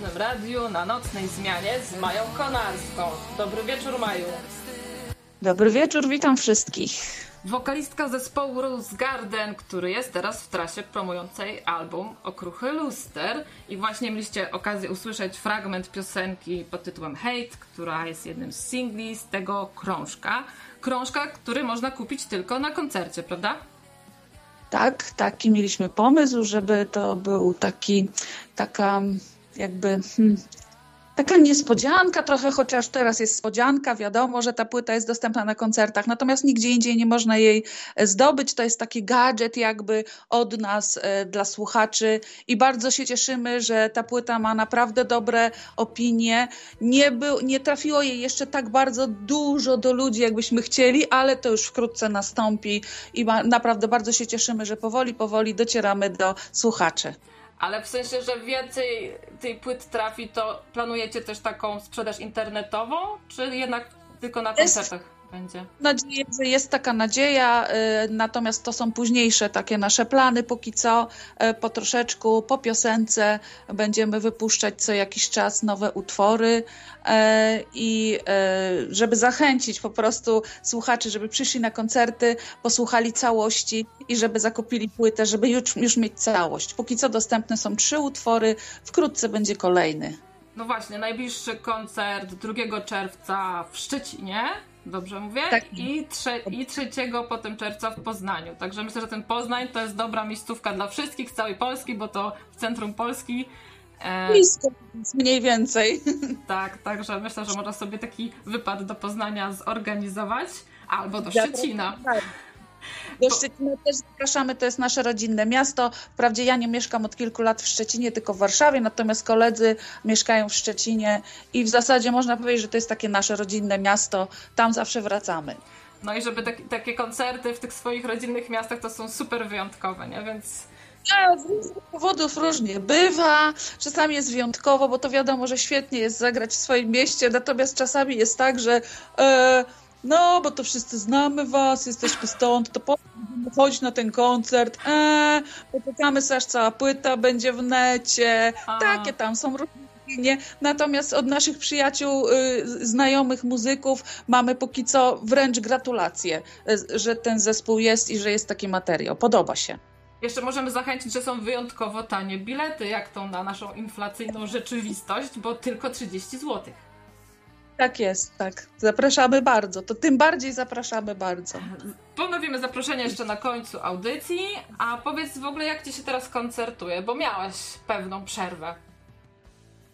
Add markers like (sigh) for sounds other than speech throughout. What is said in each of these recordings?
nocnym radiu na nocnej zmianie z Mają Konarską. Dobry wieczór, Maju. Dobry wieczór, witam wszystkich. Wokalistka zespołu Rose Garden, który jest teraz w trasie promującej album Okruchy Luster. I właśnie mieliście okazję usłyszeć fragment piosenki pod tytułem Hate, która jest jednym z singli z tego krążka. Krążka, który można kupić tylko na koncercie, prawda? Tak, taki mieliśmy pomysł, żeby to był taki, taka jakby hmm, taka niespodzianka trochę, chociaż teraz jest spodzianka, wiadomo, że ta płyta jest dostępna na koncertach, natomiast nigdzie indziej nie można jej e, zdobyć. To jest taki gadżet jakby od nas e, dla słuchaczy i bardzo się cieszymy, że ta płyta ma naprawdę dobre opinie. Nie, był, nie trafiło jej jeszcze tak bardzo dużo do ludzi, jakbyśmy chcieli, ale to już wkrótce nastąpi i ma, naprawdę bardzo się cieszymy, że powoli, powoli docieramy do słuchaczy. Ale w sensie, że więcej tej płyt trafi, to planujecie też taką sprzedaż internetową, czy jednak tylko na koncertach będzie? nadzieję, że jest taka nadzieja, y, natomiast to są późniejsze takie nasze plany póki co. y, Po troszeczku, po piosence będziemy wypuszczać co jakiś czas nowe utwory y, i żeby zachęcić po prostu słuchaczy, żeby przyszli na koncerty, posłuchali całości i żeby zakupili płytę, żeby już, już mieć całość. Póki co dostępne są trzy utwory, wkrótce będzie kolejny. No właśnie, najbliższy koncert 2 czerwca w Szczecinie, dobrze mówię? Tak. I, trze- I 3 potem czerwca w Poznaniu. Także myślę, że ten Poznań to jest dobra miejscówka dla wszystkich z całej Polski, bo to w centrum Polski. E, mniej więcej. (laughs) tak, także myślę, że można sobie taki wypad do Poznania zorganizować. Albo do Szczecina. Do Szczecina też zapraszamy, to jest nasze rodzinne miasto. Wprawdzie ja nie mieszkam od kilku lat w Szczecinie, tylko w Warszawie, natomiast koledzy mieszkają w Szczecinie i w zasadzie można powiedzieć, że to jest takie nasze rodzinne miasto. Tam zawsze wracamy. No i żeby tak, takie koncerty w tych swoich rodzinnych miastach to są super wyjątkowe, nie? Więc A z różnych powodów różnie bywa. Czasami jest wyjątkowo, bo to wiadomo, że świetnie jest zagrać w swoim mieście, natomiast czasami jest tak, że e, no, bo to wszyscy znamy was, jesteśmy stąd, to po chodzić na ten koncert, e, poczekamy, aż cała płyta będzie w necie. A. Takie tam są opinie. Natomiast od naszych przyjaciół, y, znajomych muzyków mamy póki co wręcz gratulacje, y, że ten zespół jest i że jest taki materiał. Podoba się. Jeszcze możemy zachęcić, że są wyjątkowo tanie bilety, jak tą na naszą inflacyjną rzeczywistość, bo tylko 30 zł. Tak jest, tak. Zapraszamy bardzo. To tym bardziej zapraszamy bardzo. Ponowimy zaproszenie jeszcze na końcu audycji, a powiedz w ogóle jak ci się teraz koncertuje, bo miałaś pewną przerwę.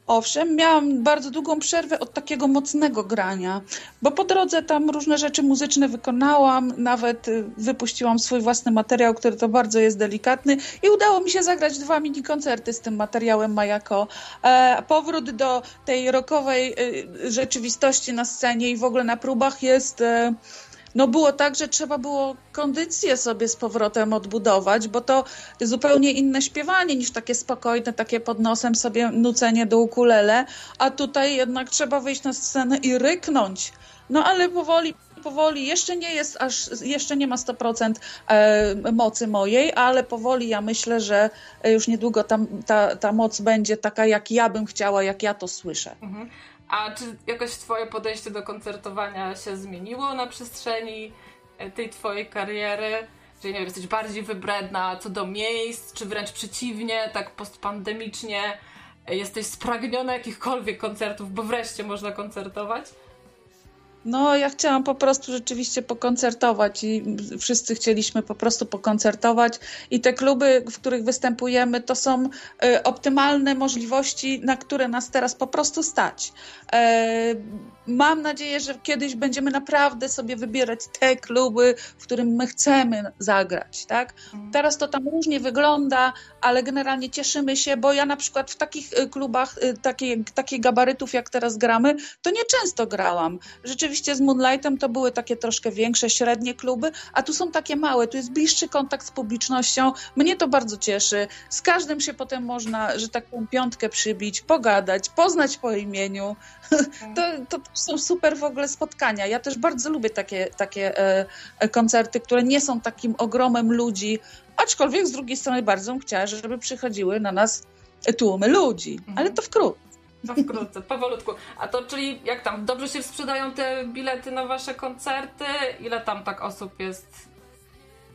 Owszem, miałam bardzo długą przerwę od takiego mocnego grania, bo po drodze tam różne rzeczy muzyczne wykonałam, nawet y, wypuściłam swój własny materiał, który to bardzo jest delikatny i udało mi się zagrać dwa mini koncerty z tym materiałem Majako. E, powrót do tej rockowej y, rzeczywistości na scenie i w ogóle na próbach jest... E, no było tak, że trzeba było kondycję sobie z powrotem odbudować, bo to zupełnie inne śpiewanie niż takie spokojne, takie pod nosem sobie nucenie do ukulele, a tutaj jednak trzeba wyjść na scenę i ryknąć. No ale powoli, powoli, jeszcze nie jest aż, jeszcze nie ma 100% e, mocy mojej, ale powoli ja myślę, że już niedługo ta, ta, ta moc będzie taka, jak ja bym chciała, jak ja to słyszę. Mhm. A czy jakoś twoje podejście do koncertowania się zmieniło na przestrzeni e, tej twojej kariery? Czy nie wiem, jesteś bardziej wybredna co do miejsc, czy wręcz przeciwnie, tak postpandemicznie e, jesteś spragniona jakichkolwiek koncertów, bo wreszcie można koncertować? No, ja chciałam po prostu rzeczywiście pokoncertować i wszyscy chcieliśmy po prostu pokoncertować i te kluby, w których występujemy, to są y, optymalne możliwości, na które nas teraz po prostu stać. Mam nadzieję, że kiedyś będziemy naprawdę sobie wybierać te kluby, w którym my chcemy zagrać, tak? Mhm. Teraz to tam różnie wygląda, ale generalnie cieszymy się, bo ja na przykład w takich y, klubach, y, takie, takie gabarytów jak teraz gramy, to nieczęsto grałam. Rzeczywiście z Moonlightem to były takie troszkę większe, średnie kluby, a tu są takie małe, tu jest bliższy kontakt z publicznością. Mnie to bardzo cieszy. Z każdym się potem można, że taką piątkę przybić, pogadać, poznać po imieniu. (laughs) To, to są super w ogóle spotkania. Ja też bardzo lubię takie, takie e, e, koncerty, które nie są takim ogromem ludzi, aczkolwiek z drugiej strony bardzo bym chciała, żeby przychodziły na nas tłumy ludzi, mhm. ale to wkrótce. To wkrótce, powolutku. A to czyli jak tam, dobrze się sprzedają te bilety na wasze koncerty? Ile tam tak osób jest?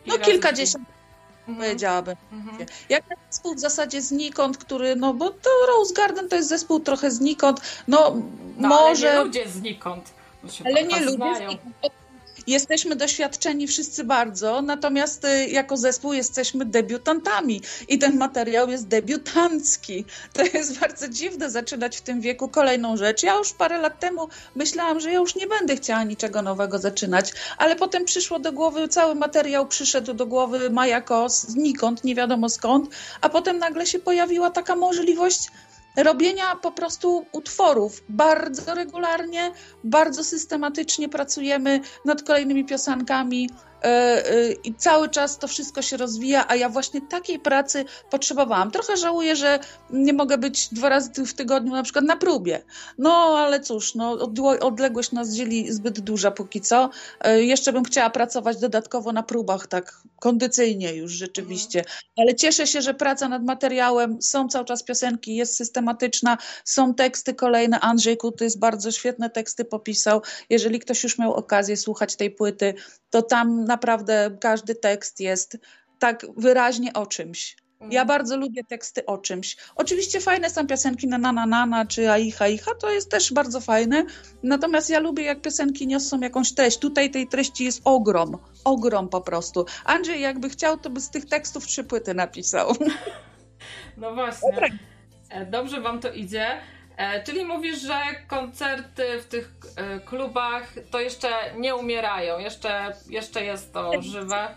Ile no kilkadziesiąt mhm. powiedziałabym. Mhm. Jak zespół w zasadzie znikąd, który, no bo to Rose Garden to jest zespół trochę znikąd, no, no może... Ale nie ludzie znikąd. Ale nie ludzie znikąd. Jesteśmy doświadczeni wszyscy bardzo, natomiast y, jako zespół jesteśmy debiutantami i ten materiał jest debiutancki. (laughs) To jest bardzo dziwne zaczynać w tym wieku kolejną rzecz. Ja już parę lat temu myślałam, że ja już nie będę chciała niczego nowego zaczynać, ale potem przyszło do głowy, cały materiał przyszedł do głowy Majako znikąd, nie wiadomo skąd, a potem nagle się pojawiła taka możliwość robienia po prostu utworów. Bardzo regularnie, bardzo systematycznie pracujemy nad kolejnymi piosenkami. E, e, i cały czas to wszystko się rozwija, a ja właśnie takiej pracy potrzebowałam. Trochę żałuję, że nie mogę być dwa razy w tygodniu na przykład na próbie. No ale cóż, no, odległość nas dzieli zbyt duża póki co. E, jeszcze bym chciała pracować dodatkowo na próbach, tak kondycyjnie już rzeczywiście. Ale cieszę się, że praca nad materiałem, są cały czas piosenki, jest systematyczna, są teksty kolejne. Andrzej Kutys bardzo świetne teksty popisał. Jeżeli ktoś już miał okazję słuchać tej płyty, to tam naprawdę każdy tekst jest tak wyraźnie o czymś. Ja mhm. bardzo lubię teksty o czymś. Oczywiście fajne są piosenki na na na na, na czy aicha icha, to jest też bardzo fajne. Natomiast ja lubię jak piosenki niosą jakąś treść. Tutaj tej treści jest ogrom. Ogrom po prostu. Andrzej jakby chciał, to by z tych tekstów trzy płyty napisał. No właśnie. E, dobrze wam to idzie. E, czyli mówisz, że koncerty w tych e, klubach to jeszcze nie umierają, jeszcze, jeszcze jest to żywe.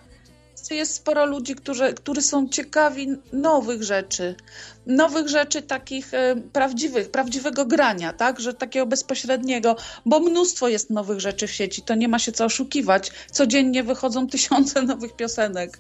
Jest sporo ludzi, którzy, którzy są ciekawi nowych rzeczy, nowych rzeczy takich e, prawdziwych, prawdziwego grania, tak, że takiego bezpośredniego, bo mnóstwo jest nowych rzeczy w sieci, to nie ma się co oszukiwać. Codziennie wychodzą (laughs) tysiące nowych piosenek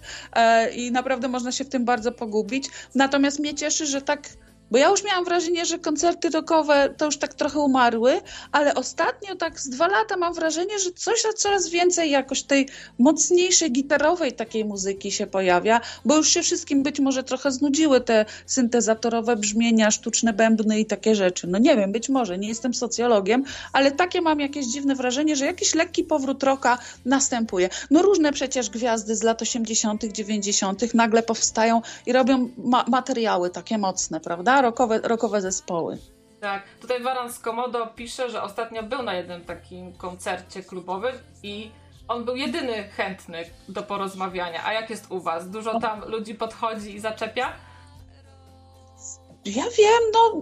i naprawdę można się w tym bardzo pogubić. Natomiast mnie cieszy, że tak bo ja już miałam wrażenie, że koncerty rockowe to już tak trochę umarły, ale ostatnio tak z dwa lata mam wrażenie, że coś coraz więcej jakoś tej mocniejszej gitarowej takiej muzyki się pojawia, bo już się wszystkim być może trochę znudziły te syntezatorowe brzmienia, sztuczne bębny i takie rzeczy. No nie wiem, być może, nie jestem socjologiem, ale takie mam jakieś dziwne wrażenie, że jakiś lekki powrót roka następuje. No różne przecież gwiazdy z lat 80., 90. nagle powstają i robią ma materiały takie mocne, prawda? Rokowe, zespoły. Tak, tutaj Waran z Komodo pisze, że ostatnio był na jednym takim koncercie klubowym i on był jedyny chętny do porozmawiania. A jak jest u was? Dużo tam ludzi podchodzi i zaczepia? Ja wiem, no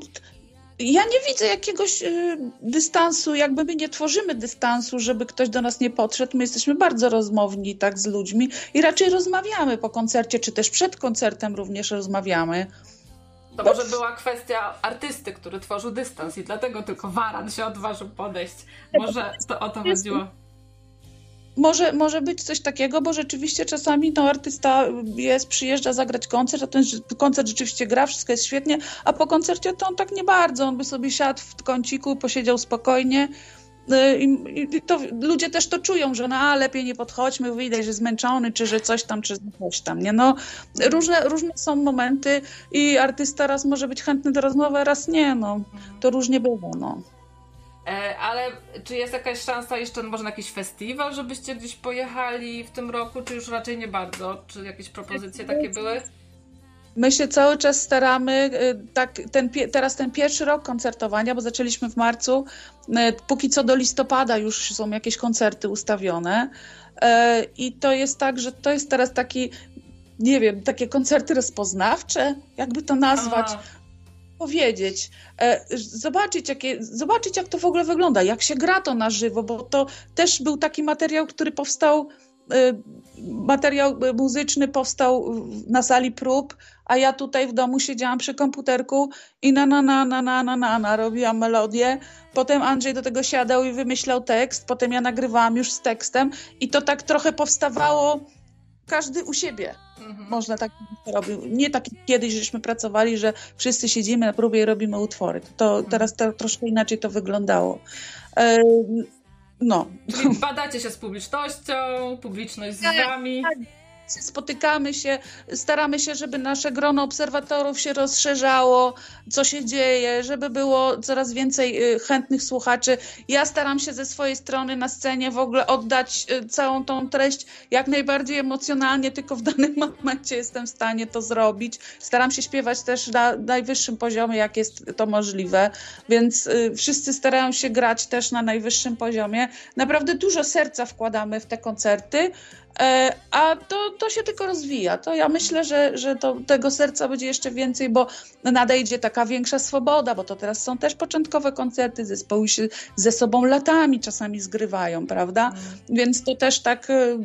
ja nie widzę jakiegoś y, dystansu, jakby my nie tworzymy dystansu, żeby ktoś do nas nie podszedł. My jesteśmy bardzo rozmowni tak z ludźmi i raczej rozmawiamy po koncercie, czy też przed koncertem również rozmawiamy. To może była kwestia artysty, który tworzył dystans i dlatego tylko Waran się odważył podejść. Może to o to chodziło. Może, może być coś takiego, bo rzeczywiście czasami no, artysta jest, przyjeżdża zagrać koncert, a ten koncert rzeczywiście gra, wszystko jest świetnie, a po koncercie to on tak nie bardzo, on by sobie siadł w kąciku, posiedział spokojnie, i, to ludzie też to czują, że no a, lepiej nie podchodźmy, widać, że zmęczony, czy że coś tam, czy coś tam, nie? No, różne, różne są momenty i artysta raz może być chętny do rozmowy, raz nie, no. To różnie bywa, no. E, ale czy jest jakaś szansa jeszcze może na jakiś festiwal, żebyście gdzieś pojechali w tym roku, czy już raczej nie bardzo? Czy jakieś propozycje takie były? My się cały czas staramy, y, tak, ten, teraz ten pierwszy rok koncertowania, bo zaczęliśmy w marcu, y, póki co do listopada już są jakieś koncerty ustawione y, i to jest tak, że to jest teraz taki, nie wiem, takie koncerty rozpoznawcze, jakby to nazwać. Aha powiedzieć, e, zobaczyć, jakie, zobaczyć, jak to w ogóle wygląda, jak się gra to na żywo, bo to też był taki materiał, który powstał, e, materiał muzyczny powstał na sali prób, a ja tutaj w domu siedziałam przy komputerku i na na na na na na na, na robiłam melodię. Potem Andrzej do tego siadał i wymyślał tekst, potem ja nagrywałam już z tekstem i to tak trochę powstawało każdy u siebie. Mhm. Można tak robić. Nie tak kiedyś, żeśmy pracowali, że wszyscy siedzimy na próbie i robimy utwory. To mhm. teraz to, troszkę inaczej to wyglądało. No. Czyli badacie się z publicznością, publiczność z tak, wami. Spotykamy się, staramy się, żeby nasze grono obserwatorów się rozszerzało, co się dzieje, żeby było coraz więcej y, chętnych słuchaczy. Ja staram się ze swojej strony na scenie w ogóle oddać y, całą tą treść jak najbardziej emocjonalnie, tylko w danym (laughs) momencie jestem w stanie to zrobić. Staram się śpiewać też na najwyższym poziomie, jak jest to możliwe, więc y, wszyscy starają się grać też na najwyższym poziomie. Naprawdę dużo serca wkładamy w te koncerty. E, a to, to się tylko rozwija. To ja myślę, że, że to, tego serca będzie jeszcze więcej, bo nadejdzie taka większa swoboda, bo to teraz są też początkowe koncerty, zespoły się ze sobą latami czasami zgrywają, prawda? Mm. Więc to też tak. E,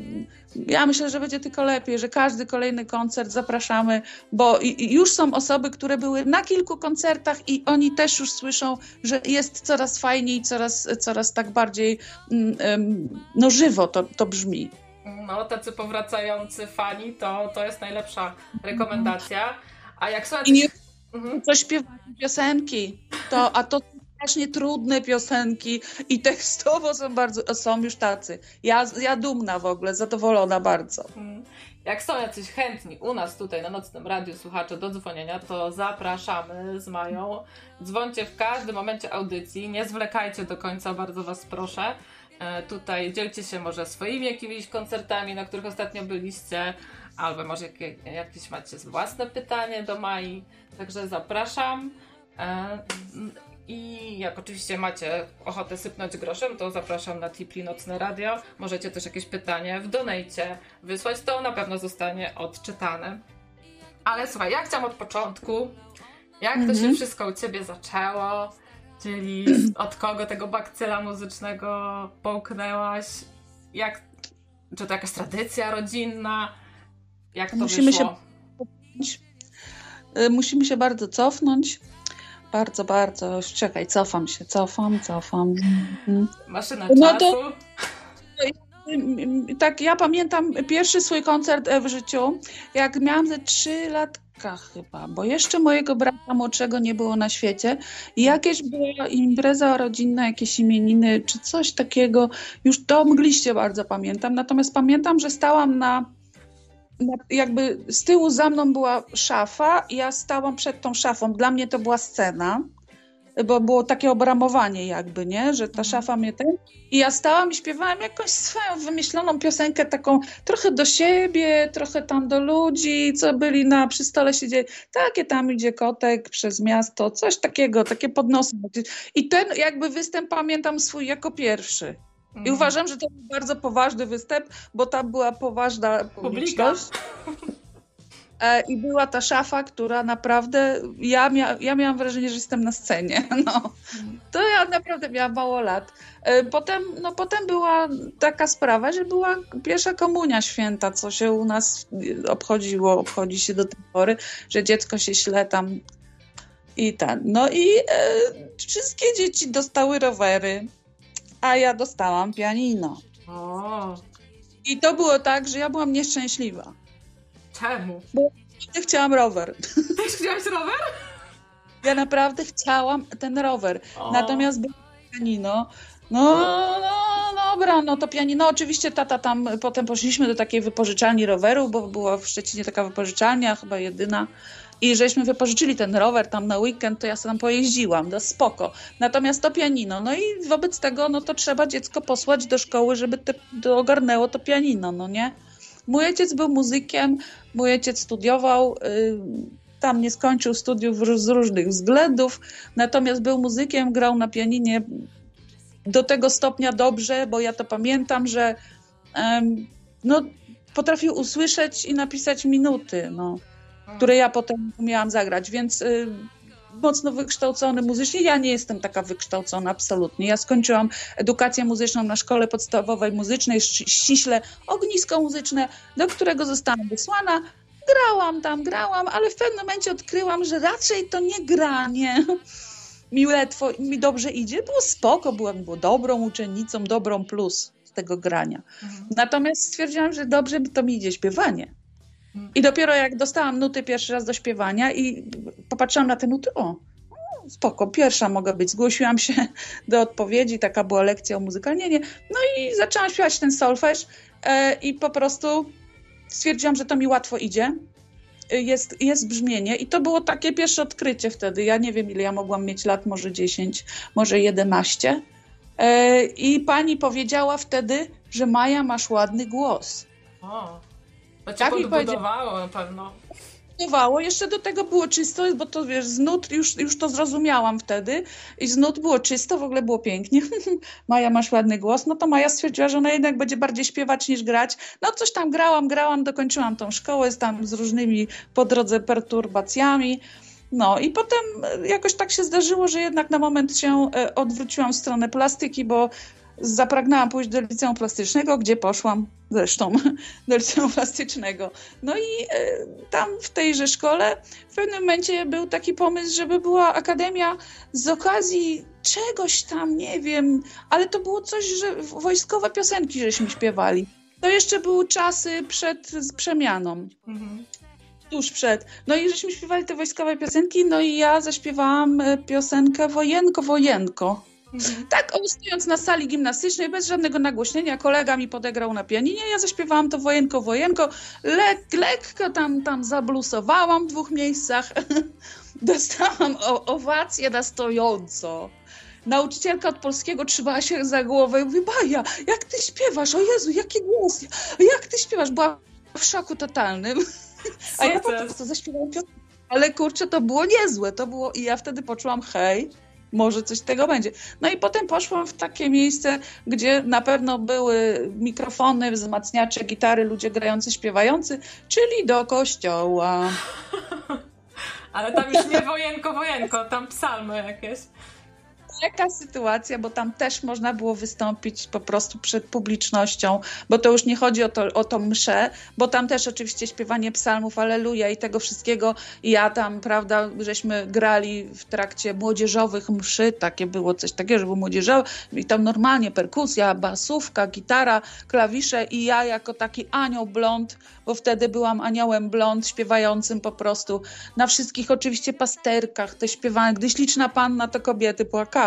ja myślę, że będzie tylko lepiej, że każdy kolejny koncert zapraszamy, bo już są osoby, które były na kilku koncertach i oni też już słyszą, że jest coraz fajniej, coraz, coraz tak bardziej mm, no żywo to, to brzmi no, tacy powracający fani, to, to jest najlepsza rekomendacja. A jak są... I nie mhm. to śpiewają piosenki, to, a to strasznie trudne piosenki i tekstowo są bardzo, są już tacy. Ja, ja dumna w ogóle, zadowolona bardzo. Mhm. Jak są jacyś chętni u nas tutaj na Nocnym Radiu słuchacze do dzwonienia, to zapraszamy z Mają. Dzwońcie w każdym momencie audycji, nie zwlekajcie do końca, bardzo Was proszę. E, tutaj dzielcie się może swoimi jakimiś koncertami, na których ostatnio byliście, albo może jakieś macie własne pytanie do Mai, także zapraszam. E, I jak oczywiście macie ochotę sypnąć groszem, to zapraszam na Tipli Nocne Radio. Możecie też jakieś pytanie w donejcie wysłać, to na pewno zostanie odczytane. Ale słuchaj, ja chciałam od początku, jak to się mhm. wszystko u Ciebie zaczęło, Czyli od kogo tego bakcyla muzycznego połknęłaś? Jak, czy to jakaś tradycja rodzinna? Jak to Musimy wyszło? Się, y, musimy się bardzo cofnąć. Bardzo, bardzo. Czekaj, cofam się, cofam, cofam. Mhm. Maszyna no czasu. To, tak, ja pamiętam pierwszy swój koncert w życiu, jak miałam ze 3 lat chyba, bo jeszcze mojego brata młodszego nie było na świecie. I jakieś była impreza rodzinna, jakieś imieniny czy coś takiego. Już to mgliście bardzo pamiętam. Natomiast pamiętam, że stałam na, na jakby z tyłu za mną była szafa i ja stałam przed tą szafą. Dla mnie to była scena bo było takie obramowanie jakby, nie? Że ta szafa mnie ten... I ja stałam i śpiewałam jakąś swoją wymyśloną piosenkę, taką trochę do siebie, trochę tam do ludzi, co byli na przy stole siedzieli. Takie tam idzie kotek przez miasto, coś takiego, takie podnosy. I ten jakby występ pamiętam swój jako pierwszy. I mhm. uważam, że to był bardzo poważny występ, bo tam była poważna publiczność. E, (laughs) I była ta szafa, która naprawdę, ja, mia, ja miałam wrażenie, że jestem na scenie. (laughs) No. To ja naprawdę miałam mało lat. E, potem, no, potem była taka sprawa, że była pierwsza komunia święta, co się u nas obchodziło, obchodzi się do tej pory, że dziecko się śle tam i ten. No i e, wszystkie dzieci dostały rowery, a ja dostałam pianino. O, I to było tak, że ja byłam nieszczęśliwa. Czemu? Ja chciałam rower. Też chciałaś rower? Ja naprawdę chciałam ten rower. O. Natomiast było pianino. No, no, dobra, no to pianino. Oczywiście tata tam, potem poszliśmy do takiej wypożyczalni roweru, bo była w Szczecinie taka wypożyczalnia, chyba jedyna. I żeśmy wypożyczyli ten rower tam na weekend, to ja tam pojeździłam, no spoko. Natomiast to pianino, no i wobec tego, no to trzeba dziecko posłać do szkoły, żeby te, to ogarnęło to pianino, no nie? Mój ojciec był muzykiem, mój ojciec studiował, y, tam nie skończył studiów z różnych względów, natomiast był muzykiem, grał na pianinie do tego stopnia dobrze, bo ja to pamiętam, że no, potrafił usłyszeć i napisać minuty, no, które ja potem umiałam zagrać, więc y, mocno wykształcony muzycznie. Ja nie jestem taka wykształcona absolutnie. Ja skończyłam edukację muzyczną na szkole podstawowej muzycznej, ści- ściśle ognisko muzyczne, do którego zostałam wysłana. Grałam tam, grałam, ale w pewnym momencie odkryłam, że raczej to nie granie mi łatwo, mi dobrze idzie. Było spoko, byłam było dobrą uczennicą, dobrą plus z tego grania. Natomiast stwierdziłam, że dobrze to mi idzie śpiewanie. I dopiero jak dostałam nuty pierwszy raz do śpiewania i popatrzyłam na te nuty, o, spoko, pierwsza mogę być. Zgłosiłam się (laughs) do odpowiedzi, taka była lekcja o muzykalnienie. No i zaczęłam śpiewać ten solfeż e, i po prostu stwierdziłam, że to mi łatwo idzie. Jest, jest brzmienie i to było takie pierwsze odkrycie wtedy. Ja nie wiem, ile ja mogłam mieć lat, może 10, może 11. E, I pani powiedziała wtedy, że Maja, masz ładny głos. O, to cię Tak podbudowało na pewno. Bywało. Jeszcze do tego było czysto, bo to wiesz, z nut już, już to zrozumiałam wtedy i z nut było czysto, w ogóle było pięknie. (laughs) Maja, masz ładny głos. No to Maja stwierdziła, że ona jednak będzie bardziej śpiewać niż grać. No coś tam grałam, grałam, dokończyłam tą szkołę z tam z różnymi po drodze perturbacjami. No i potem jakoś tak się zdarzyło, że jednak na moment się e, odwróciłam w stronę plastyki, bo zapragnęłam pójść do liceum plastycznego, gdzie poszłam zresztą (laughs) do liceum plastycznego. No i e, tam w tejże szkole w pewnym momencie był taki pomysł, żeby była akademia z okazji czegoś tam, nie wiem, ale to było coś, że wojskowe piosenki żeśmy śpiewali. To jeszcze były czasy przed przemianą Mhm. tuż przed. No i żeśmy śpiewali te wojskowe piosenki, no i ja zaśpiewałam e, piosenkę Wojenko, Wojenko. Mhm. Tak, o, stojąc na sali gimnastycznej, bez żadnego nagłośnienia, kolega mi podegrał na pianinie, ja zaśpiewałam to Wojenko, Wojenko, lek, lekko tam, tam zablusowałam w dwóch miejscach, (laughs) dostałam owację na stojąco. Nauczycielka od polskiego trzymała się za głowę i mówi, Baja, jak ty śpiewasz? O Jezu, jaki głos! Jak ty śpiewasz? Była w szoku totalnym. (laughs) A ja po prostu zaśpiewałam piosenkę. Ale kurczę, to było niezłe. To było i ja wtedy poczułam, hej, może coś z tego będzie. No i potem poszłam w takie miejsce, gdzie na pewno były mikrofony, wzmacniacze, gitary, ludzie grający, śpiewający, czyli do kościoła. (laughs) Ale tam już nie wojenko, wojenko, tam psalmy jakieś. Taka sytuacja, bo tam też można było wystąpić po prostu przed publicznością, bo to już nie chodzi o to, o to mszę, bo tam też oczywiście śpiewanie psalmów, aleluja i tego wszystkiego. I ja tam, prawda, żeśmy grali w trakcie młodzieżowych mszy, takie było coś takiego, że było młodzieżowe i tam normalnie perkusja, basówka, gitara, klawisze i ja jako taki anioł blond, bo wtedy byłam aniołem blond, śpiewającym po prostu na wszystkich oczywiście pasterkach, te śpiewane, gdy śliczna panna, to kobiety płakały,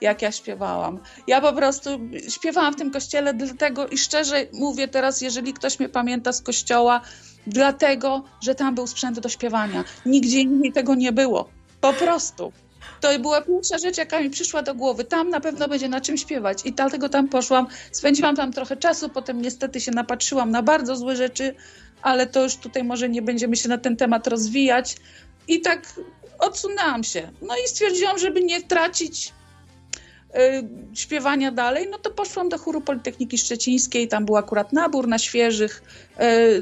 jak ja śpiewałam. Ja po prostu śpiewałam w tym kościele dlatego i szczerze mówię teraz, jeżeli ktoś mnie pamięta z kościoła, dlatego, że tam był sprzęt do śpiewania. Nigdzie indziej tego nie było. Po prostu. To była pierwsza rzecz, jaka mi przyszła do głowy. Tam na pewno będzie na czym śpiewać. I dlatego tam poszłam. Spędziłam tam trochę czasu, potem niestety się napatrzyłam na bardzo złe rzeczy, ale to już tutaj może nie będziemy się na ten temat rozwijać. I tak odsunęłam się. No i stwierdziłam, żeby nie tracić śpiewania dalej, no to poszłam do chóru Politechniki Szczecińskiej, tam był akurat nabór na świeżych,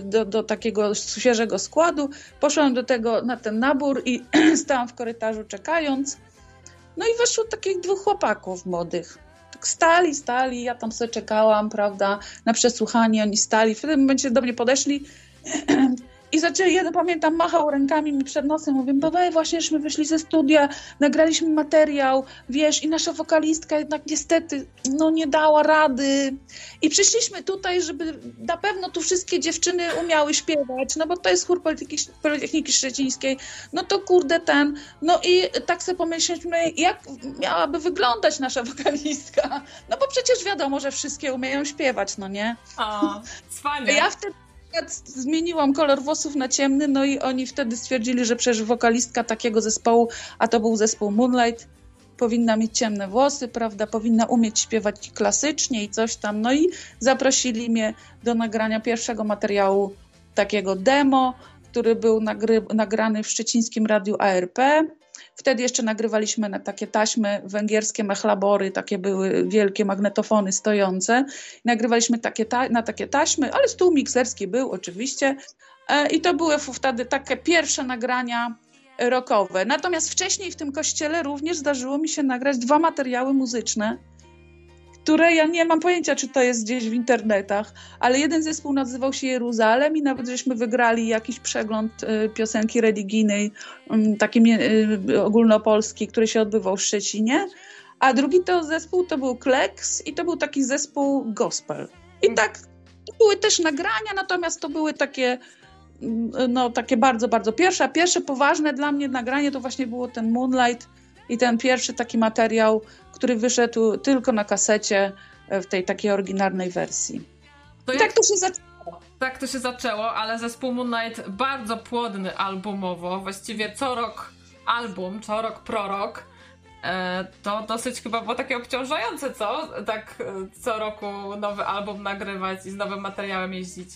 do, do takiego świeżego składu. Poszłam do tego, na ten nabór i (clears throat) stałam w korytarzu czekając. No i weszło takich dwóch chłopaków młodych. Tak stali, stali, ja tam sobie czekałam, prawda, na przesłuchanie, oni stali. W tym momencie do mnie podeszli (clears throat) i zaczęli, ja pamiętam, machał rękami mi przed nosem, mówię, bo właśnie żeśmy wyszli ze studia, nagraliśmy materiał, wiesz, i nasza wokalistka jednak niestety, no nie dała rady. I przyszliśmy tutaj, żeby na pewno tu wszystkie dziewczyny umiały śpiewać, no bo to jest chór Politechniki, Politechniki Szczecińskiej, no to kurde ten, no i tak sobie pomyśleliśmy, jak miałaby wyglądać nasza wokalistka, no bo przecież wiadomo, że wszystkie umieją śpiewać, no nie? O, cwanie. Ja wtedy zmieniłam kolor włosów na ciemny, no i oni wtedy stwierdzili, że przecież wokalistka takiego zespołu, a to był zespół Moonlight, powinna mieć ciemne włosy, prawda, powinna umieć śpiewać klasycznie i coś tam. No i zaprosili mnie do nagrania pierwszego materiału, takiego demo, który był nagry, nagrany w szczecińskim radiu ARP. Wtedy jeszcze nagrywaliśmy na takie taśmy węgierskie mechlabory, takie były wielkie magnetofony stojące. Nagrywaliśmy takie ta na takie taśmy, ale stół mikserski był oczywiście. E, I to były wtedy takie pierwsze nagrania rockowe. Natomiast wcześniej w tym kościele również zdarzyło mi się nagrać dwa materiały muzyczne które ja nie mam pojęcia, czy to jest gdzieś w internetach, ale jeden zespół nazywał się Jeruzalem i nawet żeśmy wygrali jakiś przegląd y, piosenki religijnej, y, taki ogólnopolski, który się odbywał w Szczecinie, a drugi to zespół to był Kleks i to był taki zespół gospel. I tak, były też nagrania, natomiast to były takie no takie bardzo, bardzo pierwsze, a pierwsze poważne dla mnie nagranie to właśnie było ten Moonlight i ten pierwszy taki materiał który wyszedł tylko na kasecie e, w tej takiej oryginalnej wersji. To I jak... tak to się zaczęło. Tak to się zaczęło, ale zespół Moonlight bardzo płodny albumowo, właściwie co rok album, co rok prorok. E, to dosyć chyba było takie obciążające, co? Tak e, co roku nowy album nagrywać i z nowym materiałem jeździć.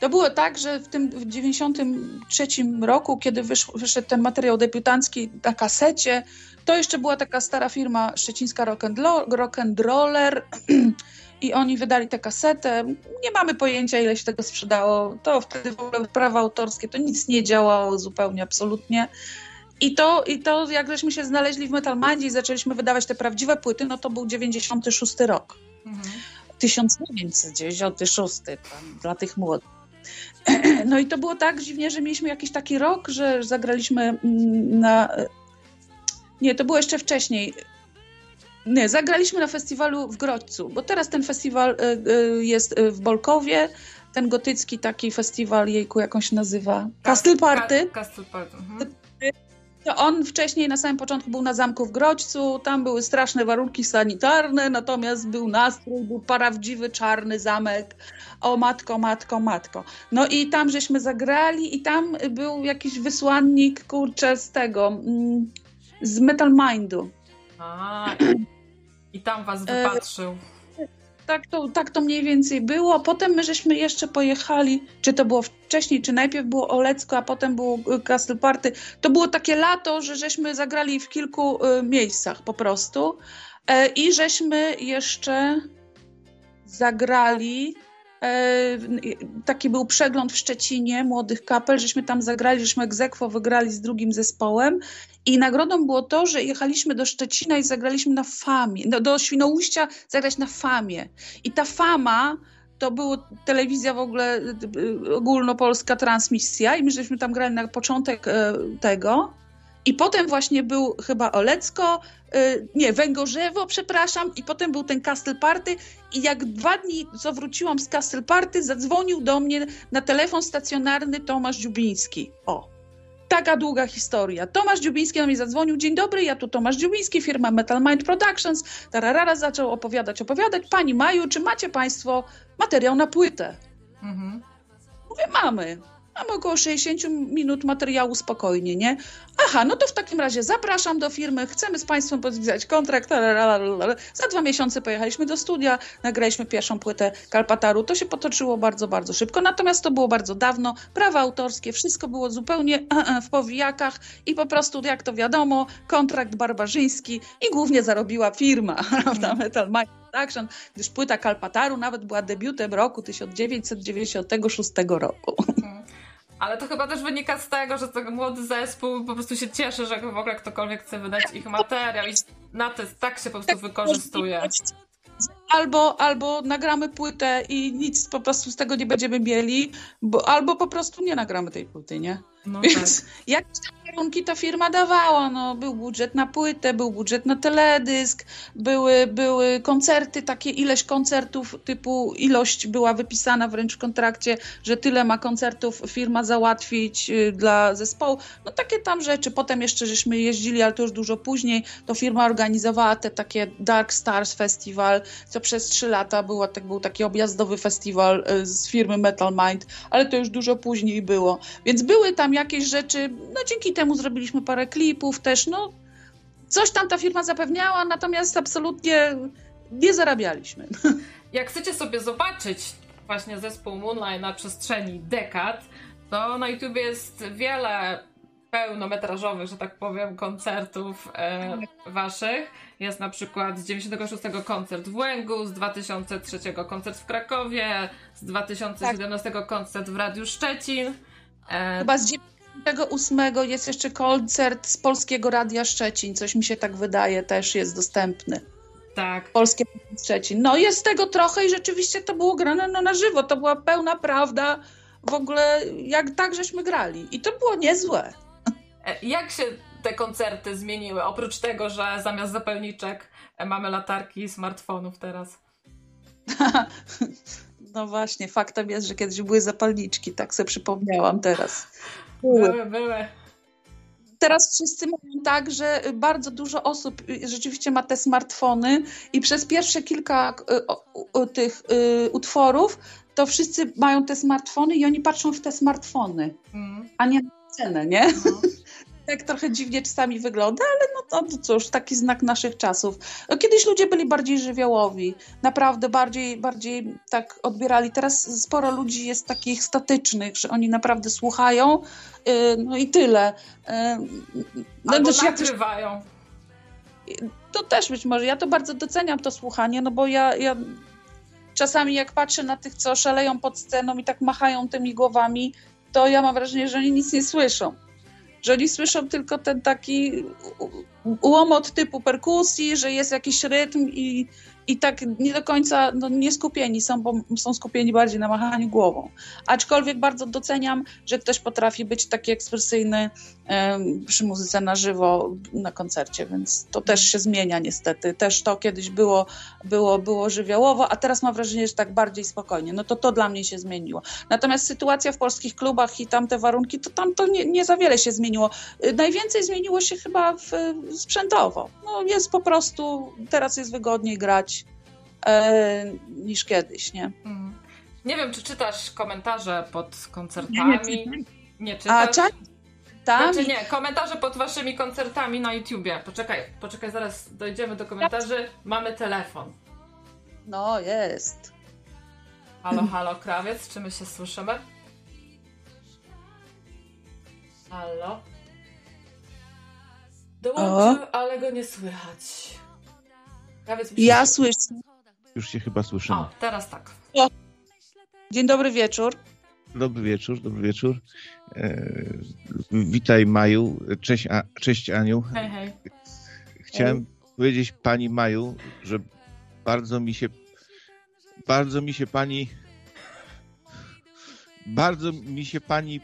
To było tak, że w tym w 93 roku, kiedy wysz, wyszedł ten materiał debiutancki na kasecie, to jeszcze była taka stara firma szczecińska Rock'n'Roller (clears throat) i oni wydali tę kasetę. Nie mamy pojęcia, ile się tego sprzedało. To wtedy w ogóle prawa autorskie, to nic nie działało zupełnie, absolutnie. I to, I to, jak żeśmy się znaleźli w Metal Mindzie i zaczęliśmy wydawać te prawdziwe płyty, no to był 96 rok. Mhm. 1996 tam, dla tych młodych. (clears throat) No i to było tak dziwnie, że mieliśmy jakiś taki rok, że zagraliśmy mm, na nie, to było jeszcze wcześniej. Nie, zagraliśmy na festiwalu w Grodźcu, bo teraz ten festiwal y, y, jest y, w Bolkowie, ten gotycki taki festiwal, jejku, jak on się nazywa? Castle Party. Castle Party. Mhm. To on wcześniej na samym początku był na zamku w Grodźcu, tam były straszne warunki sanitarne, natomiast był nastrój, był prawdziwy czarny zamek. O matko, matko, matko. No i tam żeśmy zagrali i tam był jakiś wysłannik, kurczę, z tego, mm, z Metal Mindu. A, i tam was e, wypatrzył. Tak to, tak to mniej więcej było. Potem my żeśmy jeszcze pojechali, czy to było wcześniej, czy najpierw było Olecko, a potem było Castle Party. To było takie lato, że żeśmy zagrali w kilku y, miejscach po prostu. E, I żeśmy jeszcze zagrali E, taki był przegląd w Szczecinie młodych kapel, żeśmy tam zagrali, żeśmy egzekwo wygrali z drugim zespołem i nagrodą było to, że jechaliśmy do Szczecina i zagraliśmy na Famie, no, do Świnoujścia zagrać na Famie. I ta Fama to była telewizja w ogóle ogólnopolska transmisja i my żeśmy tam grali na początek e, tego i potem właśnie był chyba Olecko, yy, nie, Węgorzewo, przepraszam, i potem był ten Castle Party. I jak dwa dni, co wróciłam z Castle Party, zadzwonił do mnie na telefon stacjonarny Tomasz Dziubiński. O, taka długa historia. Tomasz Dziubiński na mnie zadzwonił. Dzień dobry, ja tu Tomasz Dziubiński, firma Metal Mind Productions. Tararara zaczął opowiadać, opowiadać. Pani Maju, czy macie Państwo materiał na płytę? Mhm. Mówię, mamy. Mam około 60 minut materiału spokojnie, nie? Aha, no to w takim razie zapraszam do firmy, chcemy z Państwem podpisać kontrakt. lalalala. Za dwa miesiące pojechaliśmy do studia, nagraliśmy pierwszą płytę Kalpataru. To się potoczyło bardzo, bardzo szybko. Natomiast to było bardzo dawno. Prawa autorskie, wszystko było zupełnie w powijakach i po prostu, jak to wiadomo, kontrakt barbarzyński i głównie zarobiła firma, (laughs) prawda? Metal Mind Production, gdyż płyta Kalpataru nawet była debiutem roku 1996 roku. Ale to chyba też wynika z tego, że ten młody zespół po prostu się cieszy, że w ogóle ktokolwiek chce wydać ich materiał i na to tak się po prostu wykorzystuje. Albo, albo nagramy płytę i nic po prostu z tego nie będziemy mieli, bo, albo po prostu nie nagramy tej płyty, nie? No Więc tak. jakieś tam warunki ta firma dawała. No, był budżet na płytę, był budżet na teledysk, były, były koncerty, takie ileś koncertów, typu ilość była wypisana wręcz w kontrakcie, że tyle ma koncertów firma załatwić y, dla zespołu. No takie tam rzeczy. Potem jeszcze żeśmy jeździli, ale to już dużo później, to firma organizowała te takie Dark Stars Festival, co przez trzy lata było, tak, był taki objazdowy festiwal y, z firmy Metal Mind, ale to już dużo później było. Więc były tam jakieś rzeczy, no dzięki temu zrobiliśmy parę klipów też, no coś tam ta firma zapewniała, natomiast absolutnie nie zarabialiśmy. (laughs) Jak chcecie sobie zobaczyć właśnie zespół Moonlight na przestrzeni dekad, to na YouTube jest wiele pełnometrażowych, że tak powiem, koncertów e, waszych. Jest na przykład z 96 koncert w Łęgu, z 2003 koncert w Krakowie, z 2017 tak. koncert w Radiu Szczecin. E, Chyba z 98 jest jeszcze koncert z Polskiego Radia Szczecin, coś mi się tak wydaje, też jest dostępny. Tak. Polskie Szczecin. No jest tego trochę i rzeczywiście to było grane no, na żywo, to była pełna prawda w ogóle, jak tak żeśmy grali. I to było niezłe. E, jak się te koncerty zmieniły, oprócz tego, że zamiast zapalniczek e, mamy latarki smartfonów teraz? (laughs) No właśnie, faktem jest, że kiedyś były zapalniczki, tak sobie przypomniałam teraz. Były, były. Teraz wszyscy mówią tak, że bardzo dużo osób rzeczywiście ma te smartfony i przez pierwsze kilka y, tych y, utworów to wszyscy mają te smartfony i oni patrzą w te smartfony, mm. a nie na cenę, nie? No. Tak trochę dziwnie czasami wygląda, ale no to cóż, taki znak naszych czasów. No, kiedyś ludzie byli bardziej żywiołowi, naprawdę bardziej, bardziej tak odbierali. Teraz sporo ludzi jest takich statycznych, że oni naprawdę słuchają, yy, no i tyle. Yy, no, Albo też nagrywają. To też być może. Ja to bardzo doceniam, to słuchanie, no bo ja, ja czasami jak patrzę na tych, co szaleją pod sceną i tak machają tymi głowami, to ja mam wrażenie, że oni nic nie słyszą że oni słyszą tylko ten taki łomot typu perkusji, że jest jakiś rytm i, i tak nie do końca no, nie skupieni są, bo są skupieni bardziej na machaniu głową. Aczkolwiek bardzo doceniam, że ktoś potrafi być taki ekspresyjny przy muzyce na żywo na koncercie, więc to też się zmienia niestety. Też to kiedyś było, było, było żywiołowo, a teraz mam wrażenie, że tak bardziej spokojnie. No to to dla mnie się zmieniło. Natomiast sytuacja w polskich klubach i tamte warunki, to tam to nie, nie za wiele się zmieniło. Najwięcej zmieniło się chyba w, sprzętowo. No jest po prostu, teraz jest wygodniej grać niż kiedyś, nie? Mm. Nie wiem, czy czytasz komentarze pod koncertami. Nie, nie, czytasz? A, tam. Znaczy nie, komentarze pod waszymi koncertami na YouTubie. Poczekaj, poczekaj, zaraz dojdziemy do komentarzy. Mamy telefon. No, jest. Halo, halo, krawiec, czy my się słyszymy? Halo? Dołączył, ale go nie słychać. Krawiec ja słyszę. Już się chyba słyszymy. O, teraz tak. O. Dzień dobry wieczór. Dobry wieczór, dobry wieczór. E, witaj Maju. Cześć, A, cześć Aniu. Hej, hej. Chciałem hej. powiedzieć pani Maju, że bardzo mi się bardzo mi się pani bardzo mi się pani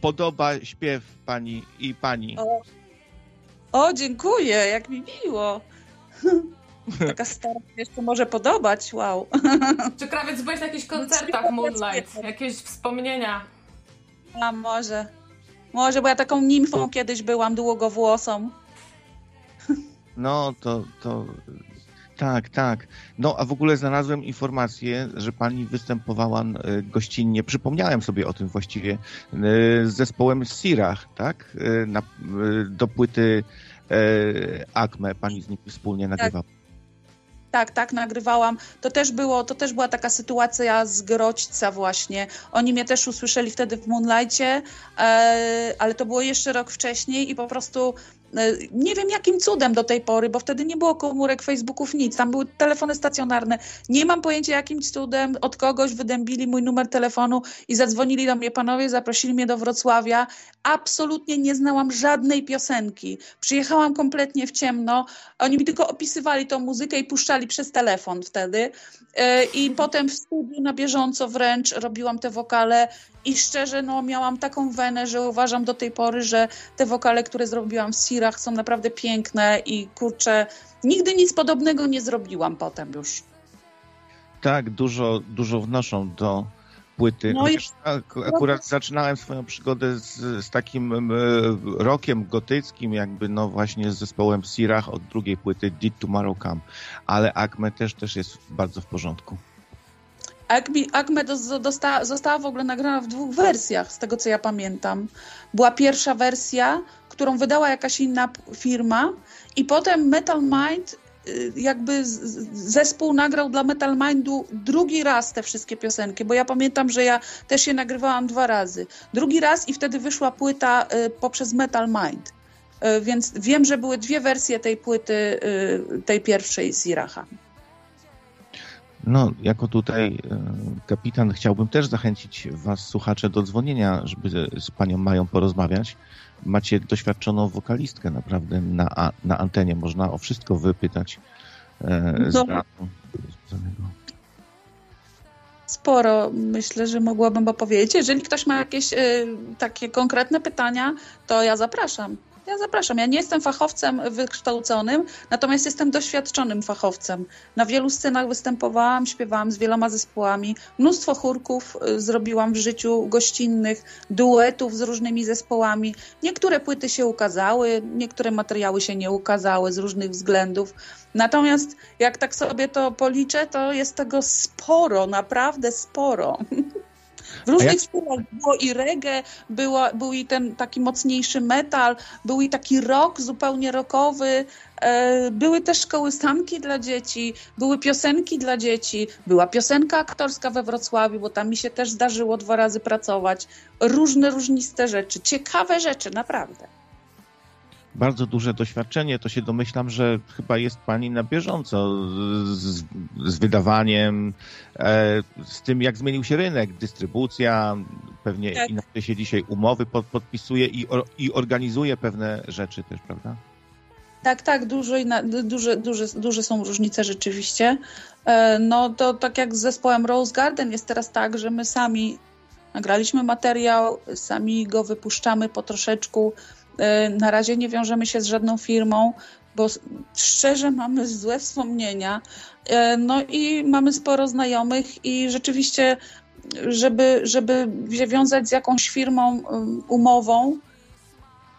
podoba śpiew pani i pani. O, o dziękuję, jak mi miło. (laughs) Taka stara jeszcze może podobać, wow. Czy krawiec byłeś na jakichś koncertach Moonlight? Jakieś wspomnienia? A może. Może, bo ja taką nimfą kiedyś byłam, długowłosą. No, to, to, Tak, tak. No a w ogóle znalazłem informację, że pani występowała e, gościnnie, przypomniałem sobie o tym właściwie, e, z zespołem Sirach, tak? E, na, do płyty Akme pani z nimi wspólnie tak. nagrywała. Tak, tak, nagrywałam. To też było, to też była taka sytuacja z Grodźca właśnie. Oni mnie też usłyszeli wtedy w Moonlightie, ale to było jeszcze rok wcześniej i po prostu E, nie wiem jakim cudem do tej pory, bo wtedy nie było komórek, Facebooków, nic. Tam były telefony stacjonarne. Nie mam pojęcia jakim cudem od kogoś wydębili mój numer telefonu i zadzwonili do mnie panowie, zaprosili mnie do Wrocławia. Absolutnie nie znałam żadnej piosenki. Przyjechałam kompletnie w ciemno. Oni mi tylko opisywali tą muzykę i puszczali przez telefon wtedy. E, I potem w studiu na bieżąco wręcz robiłam te wokale i szczerze no, miałam taką wenę, że uważam do tej pory, że te wokale, które zrobiłam w Sirach są naprawdę piękne i kurczę, nigdy nic podobnego nie zrobiłam potem już. Tak, dużo, dużo wnoszą do płyty. No i... akurat zaczynałem swoją przygodę z, z takim rokiem gotyckim, jakby no właśnie z zespołem Sirach od drugiej płyty Did Tomorrow Come, ale Acme też, też jest bardzo w porządku. Dosta, została w ogóle nagrana w dwóch wersjach, z tego co ja pamiętam. Była pierwsza wersja, którą wydała jakaś inna firma i potem Metal Mind y, jakby zespół nagrał dla Metal Mindu drugi raz te wszystkie piosenki, bo ja pamiętam, że ja też je nagrywałam dwa razy. Drugi raz i wtedy wyszła płyta y, poprzez Metal Mind. Y, więc wiem, że były dwie wersje tej płyty, tej pierwszej Siracha. No, jako tutaj kapitan chciałbym też zachęcić Was, słuchacze, do dzwonienia, żeby z Panią Mają porozmawiać. Macie doświadczoną wokalistkę naprawdę na, na antenie. Można o wszystko wypytać e, no. Sporo myślę, że mogłabym opowiedzieć. Jeżeli ktoś ma jakieś y, takie konkretne pytania, to ja zapraszam. Ja zapraszam. Ja nie jestem fachowcem wykształconym, natomiast jestem doświadczonym fachowcem. Na wielu scenach występowałam, śpiewałam z wieloma zespołami. Mnóstwo chórków y, zrobiłam w życiu gościnnych, duetów z różnymi zespołami. Niektóre płyty się ukazały, niektóre materiały się nie ukazały z różnych względów. Natomiast jak tak sobie to policzę, to jest tego sporo, naprawdę sporo. (laughs) W różnych jak... stylach było i reggae, było, był i ten taki mocniejszy metal, był i taki rock zupełnie rockowy, e, były też kołysanki dla dzieci, były piosenki dla dzieci, była piosenka aktorska we Wrocławiu, bo tam mi się też zdarzyło dwa razy pracować. Różne, różniste rzeczy, ciekawe rzeczy, naprawdę bardzo duże doświadczenie, to się domyślam, że chyba jest Pani na bieżąco z, z wydawaniem, e, z tym jak zmienił się rynek, dystrybucja, pewnie tak. inaczej się dzisiaj umowy pod, podpisuje i, i organizuje pewne rzeczy też, prawda? Tak, tak, dużo, duże, duże, duże są różnice rzeczywiście. E, no to tak jak z zespołem Rose Garden jest teraz tak, że my sami nagraliśmy materiał, sami go wypuszczamy po troszeczku, na razie nie wiążemy się z żadną firmą, bo szczerze mamy złe wspomnienia. E, no i mamy sporo znajomych i rzeczywiście, żeby, żeby się wiązać z jakąś firmą um, umową,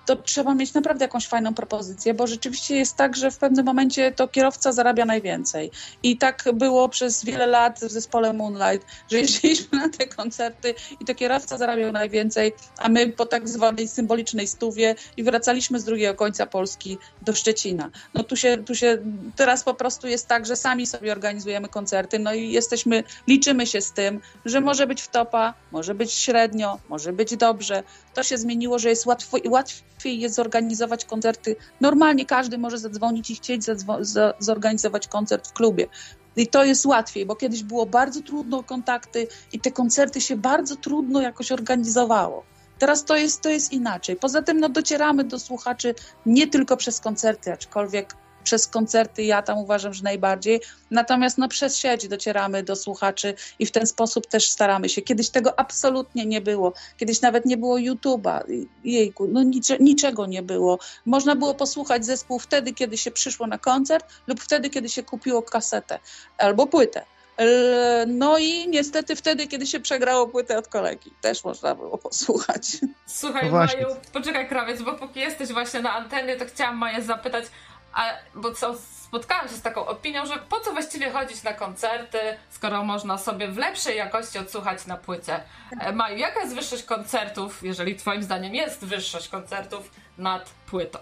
to trzeba mieć naprawdę jakąś fajną propozycję, bo rzeczywiście jest tak, że w pewnym momencie to kierowca zarabia najwięcej. I tak było przez wiele lat w zespole Moonlight, że (laughs) jeździliśmy na te koncerty i to kierowca zarabiał najwięcej, a my po tak zwanej symbolicznej stówie i wracaliśmy z drugiego końca Polski do Szczecina. No tu się, tu się teraz po prostu jest tak, że sami sobie organizujemy koncerty, no i jesteśmy, liczymy się z tym, że może być w topa, może być średnio, może być dobrze. To się zmieniło, że jest łatwo, łatwiej łatwiej jest zorganizować koncerty. Normalnie każdy może zadzwonić i chcieć zorganizować koncert w klubie. I to jest łatwiej, bo kiedyś było bardzo trudno kontakty i te koncerty się bardzo trudno jakoś organizowało. Teraz to jest, to jest inaczej. Poza tym no, docieramy do słuchaczy nie tylko przez koncerty, aczkolwiek przez koncerty ja tam uważam, że najbardziej. Natomiast no, przez sieć docieramy do słuchaczy i w ten sposób też staramy się. Kiedyś tego absolutnie nie było. Kiedyś nawet nie było YouTube'a. Jejku, no nicze, niczego nie było. Można było posłuchać zespół wtedy, kiedy się przyszło na koncert lub wtedy, kiedy się kupiło kasetę albo płytę. No i niestety wtedy, kiedy się przegrało płytę od kolegi, też można było posłuchać. Słuchaj, no Maju, poczekaj krawiec, bo póki jesteś właśnie na antenie, to chciałam Maję zapytać, A, bo co, spotkałam się z taką opinią, że po co właściwie chodzić na koncerty, skoro można sobie w lepszej jakości odsłuchać na płycie. E, Maju, jaka jest wyższość koncertów, jeżeli twoim zdaniem jest wyższość koncertów nad płytą?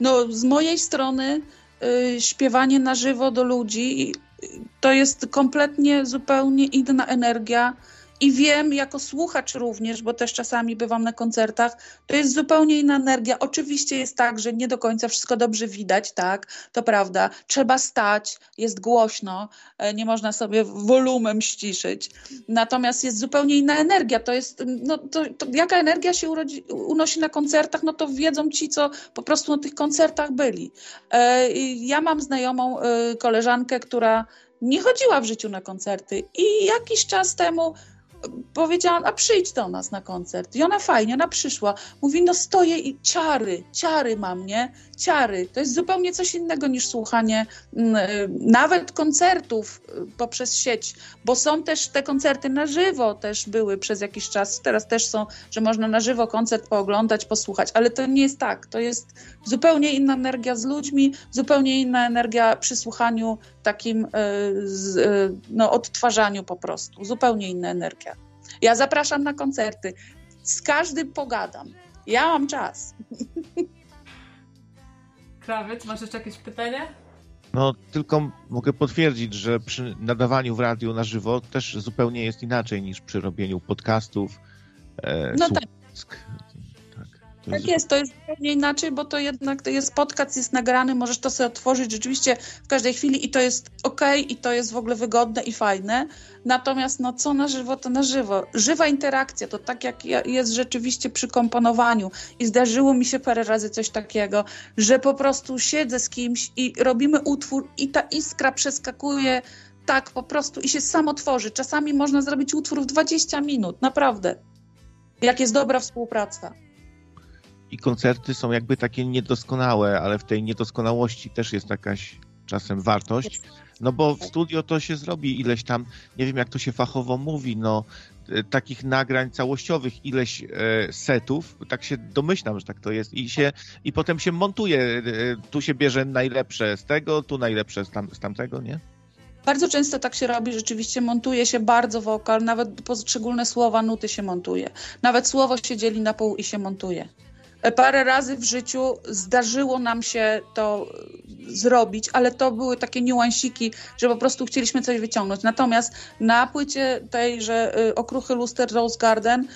No, z mojej strony y, śpiewanie na żywo do ludzi to jest kompletnie zupełnie inna energia. I wiem, jako słuchacz również, bo też czasami bywam na koncertach, to jest zupełnie inna energia. Oczywiście jest tak, że nie do końca wszystko dobrze widać, tak, to prawda. Trzeba stać, jest głośno, e, nie można sobie wolumem ściszyć. Natomiast jest zupełnie inna energia. To jest, no, to, to jaka energia się urodzi, unosi na koncertach, no to wiedzą ci, co po prostu na tych koncertach byli. E, ja mam znajomą e, koleżankę, która nie chodziła w życiu na koncerty i jakiś czas temu powiedziałam, a przyjdź do nas na koncert. I ona fajnie, ona przyszła. Mówi, no stoję i ciary, ciary mam, nie? Ciary. To jest zupełnie coś innego niż słuchanie mm, y, nawet koncertów y, poprzez sieć, bo są też te koncerty na żywo też były przez jakiś czas. Teraz też są, że można na żywo koncert pooglądać, posłuchać, ale to nie jest tak. To jest zupełnie inna energia z ludźmi, zupełnie inna energia przy słuchaniu takim y, no, odtwarzaniu po prostu. Zupełnie inna energia. Ja zapraszam na koncerty. Z każdym pogadam. Ja mam czas. (laughs) Krawiec, masz jeszcze jakieś pytanie? No, tylko mogę potwierdzić, że przy nadawaniu w radiu na żywo też zupełnie jest inaczej niż przy robieniu podcastów. E, no tak. Tak jest, to jest zupełnie inaczej, bo to jednak to jest podcast, jest nagrany, możesz to sobie otworzyć rzeczywiście w każdej chwili i to jest ok, i to jest w ogóle wygodne i fajne. Natomiast no co na żywo, to na żywo. Żywa interakcja, to tak jak jest rzeczywiście przy komponowaniu i zdarzyło mi się parę razy coś takiego, że po prostu siedzę z kimś i robimy utwór i ta iskra przeskakuje tak po prostu i się samo tworzy. Czasami można zrobić utwór w 20 minut, naprawdę. Jak jest dobra współpraca i koncerty są jakby takie niedoskonałe, ale w tej niedoskonałości też jest jakaś czasem wartość. No bo w studio to się zrobi ileś tam, nie wiem jak to się fachowo mówi, no e, takich nagrań całościowych, ileś e, setów, tak się domyślam, że tak to jest i się i potem się montuje, e, tu się bierze najlepsze z tego, tu najlepsze z, tam, z tamtego, nie? Bardzo często tak się robi, rzeczywiście montuje się bardzo wokal, nawet poszczególne słowa, nuty się montuje. Nawet słowo się dzieli na pół i się montuje. Parę razy w życiu zdarzyło nam się to zrobić, ale to były takie niuansiki, że po prostu chcieliśmy coś wyciągnąć. Natomiast na płycie tej, że y, Okruchy Luster Rose Garden,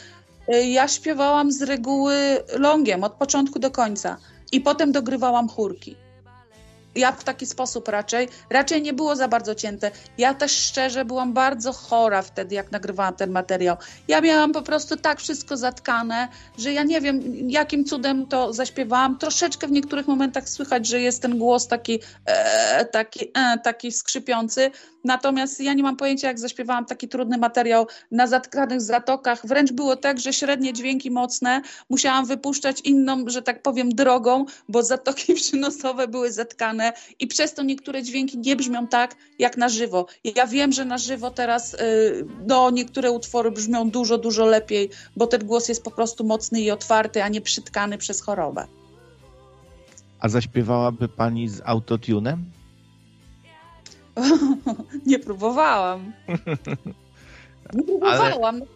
y, ja śpiewałam z reguły longiem od początku do końca i potem dogrywałam chórki ja w taki sposób raczej, raczej nie było za bardzo cięte. Ja też szczerze byłam bardzo chora wtedy, jak nagrywałam ten materiał. Ja miałam po prostu tak wszystko zatkane, że ja nie wiem, jakim cudem to zaśpiewałam. Troszeczkę w niektórych momentach słychać, że jest ten głos taki, e, taki, e, taki skrzypiący, Natomiast ja nie mam pojęcia, jak zaśpiewałam taki trudny materiał na zatkanych zatokach. Wręcz było tak, że średnie dźwięki mocne musiałam wypuszczać inną, że tak powiem, drogą, bo zatoki przynosowe były zatkane i przez to niektóre dźwięki nie brzmią tak, jak na żywo. Ja wiem, że na żywo teraz y, no, niektóre utwory brzmią dużo, dużo lepiej, bo ten głos jest po prostu mocny i otwarty, a nie przytkany przez chorobę. A zaśpiewałaby pani z autotunem? (laughs) nie próbowałam. (laughs) Nie próbowałam. Ale...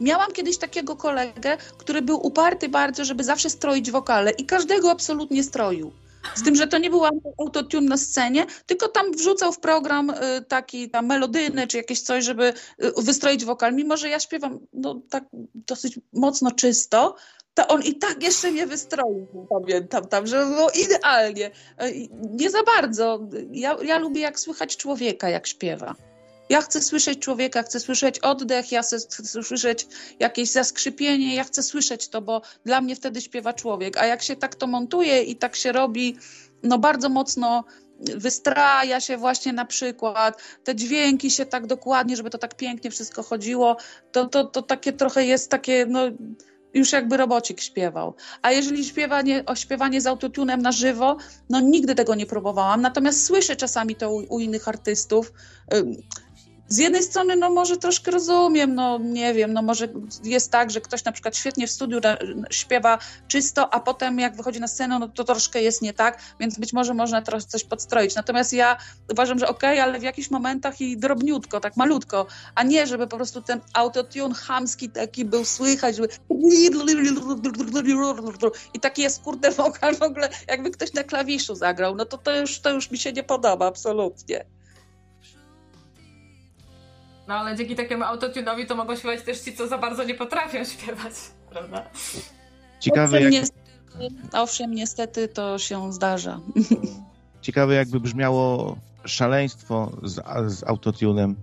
Miałam kiedyś takiego kolegę, który był uparty bardzo, żeby zawsze stroić wokale i każdego absolutnie stroił. Z tym, że to nie był autotune na scenie, tylko tam wrzucał w program y, taki tam melodyjny czy jakieś coś, żeby y, wystroić wokal. Mimo, że ja śpiewam no, tak dosyć mocno czysto, to on i tak jeszcze mnie wystroił, pamiętam tam, że było idealnie. E, nie za bardzo. Ja, ja lubię jak słychać człowieka, jak śpiewa. Ja chcę słyszeć człowieka, chcę słyszeć oddech, ja chcę słyszeć jakieś zaskrzypienie, ja chcę słyszeć to, bo dla mnie wtedy śpiewa człowiek. A jak się tak to montuje i tak się robi, no bardzo mocno wystraja się właśnie na przykład, te dźwięki się tak dokładnie, żeby to tak pięknie wszystko chodziło, to, to, to takie trochę jest takie, no już jakby robocik śpiewał. A jeżeli śpiewanie, o śpiewanie z autotunem na żywo, no nigdy tego nie próbowałam, natomiast słyszę czasami to u, u innych artystów. Z jednej strony, no może troszkę rozumiem, no nie wiem, no może jest tak, że ktoś na przykład świetnie w studiu śpiewa czysto, a potem jak wychodzi na scenę, no to troszkę jest nie tak, więc być może można trochę coś podstroić. Natomiast ja uważam, że okej, okay, ale w jakichś momentach i drobniutko, tak malutko, a nie, żeby po prostu ten autotune chamski taki był słychać, żeby i taki jest kurde (laughs) wokal w ogóle, jakby ktoś na klawiszu zagrał, no to to już, to już mi się nie podoba absolutnie. No ale dzięki takiemu autotune'owi to mogą śpiewać też ci, co za bardzo nie potrafią (laughs) śpiewać, prawda? Ciekawe jak... Niestety, owszem, niestety to się zdarza. Ciekawe jakby brzmiało szaleństwo z, z autotunem.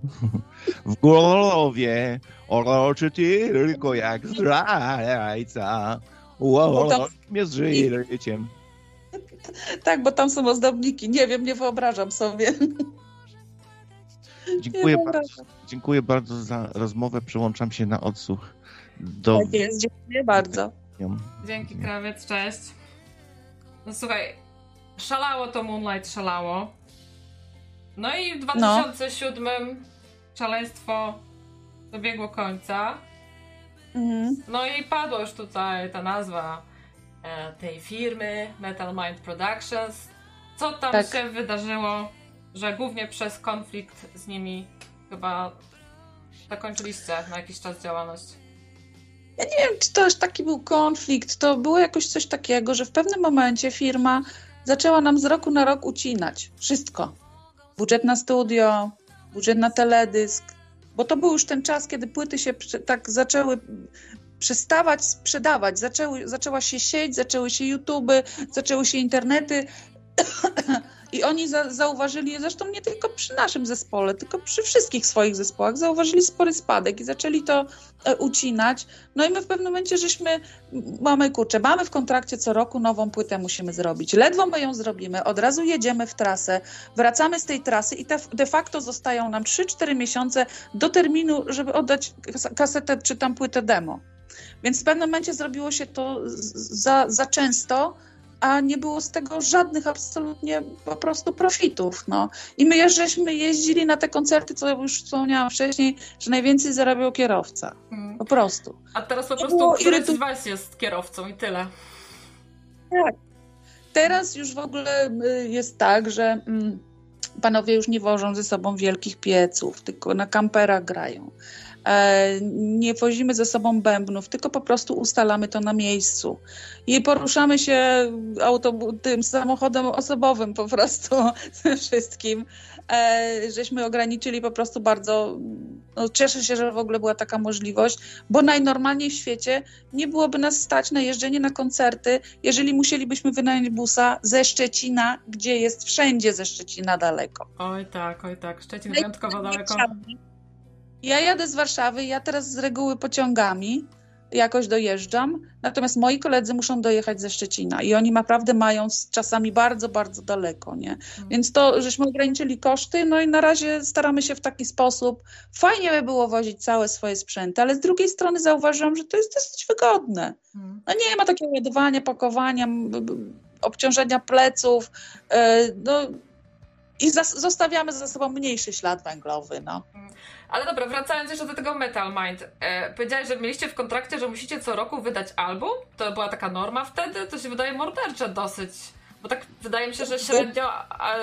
W głowie oroczy tylko jak zdrajca. Wow, tam... mnie z życiem. Tak, bo tam są ozdobniki. Nie wiem, nie wyobrażam sobie. Dziękuję bardzo, dziękuję bardzo za rozmowę. Przyłączam się na odsłuch. Do... Tak jest, dziękuję bardzo. Dzięki, krawiec, cześć. No słuchaj, szalało to Moonlight, szalało. No i w 2007 no. szaleństwo dobiegło końca. Mhm. No i padła już tutaj ta nazwa e, tej firmy, Metal Mind Productions. Co tam tak. się wydarzyło? Że głównie przez konflikt z nimi chyba zakończyliście na jakiś czas działalność. Ja nie wiem, czy to aż taki był konflikt. To było jakoś coś takiego, że w pewnym momencie firma zaczęła nam z roku na rok ucinać wszystko. Budżet na studio, budżet na teledysk, bo to był już ten czas, kiedy płyty się tak zaczęły przestawać sprzedawać. Zaczęły, zaczęła się sieć, zaczęły się YouTube, zaczęły się internety. I oni za, zauważyli, zresztą nie tylko przy naszym zespole, tylko przy wszystkich swoich zespołach, zauważyli spory spadek i zaczęli to e, ucinać. No i my w pewnym momencie żeśmy, mamy kurczę, mamy w kontrakcie co roku nową płytę musimy zrobić. Ledwo my ją zrobimy, od razu jedziemy w trasę, wracamy z tej trasy i de facto zostają nam 3-4 miesiące do terminu, żeby oddać kasetę czy tam płytę demo. Więc w pewnym momencie zrobiło się to za, za często, a nie było z tego żadnych absolutnie po prostu profitów. No. I my żeśmy jeździli na te koncerty, co już wspomniałam wcześniej, że najwięcej zarabiał kierowca. Hmm. Po prostu. A teraz po prostu któryś z was jest kierowcą i tyle. Tak. Teraz już w ogóle y, jest tak, że mm, panowie już nie wożą ze sobą wielkich pieców, tylko na kamperach grają. E, nie wozimy ze sobą bębnów, tylko po prostu ustalamy to na miejscu. I poruszamy się tym samochodem osobowym po prostu ze (laughs) wszystkim. E, żeśmy ograniczyli po prostu bardzo. No, cieszę się, że w ogóle była taka możliwość, bo najnormalniej w świecie nie byłoby nas stać na jeżdżenie na koncerty, jeżeli musielibyśmy wynająć busa ze Szczecina, gdzie jest wszędzie ze Szczecina daleko. Oj tak, oj tak. Szczecin wyjątkowo daleko. Ja jadę z Warszawy, ja teraz z reguły pociągami jakoś dojeżdżam, natomiast moi koledzy muszą dojechać ze Szczecina i oni naprawdę mają czasami bardzo, bardzo daleko, nie? Mhm. Więc to, żeśmy ograniczyli koszty, no i na razie staramy się w taki sposób. Fajnie by było wozić całe swoje sprzęty, ale z drugiej strony zauważyłam, że to jest dosyć wygodne. Mhm. No nie ma takiego ładowania, pakowania, obciążenia pleców, e, no i zostawiamy za sobą mniejszy ślad węglowy, no. Ale dobra, wracając jeszcze do tego Metal Mind. E, powiedziałeś, że mieliście w kontrakcie, że musicie co roku wydać album? To była taka norma wtedy? To się wydaje mordercze dosyć. Bo tak wydaje mi się, że średnio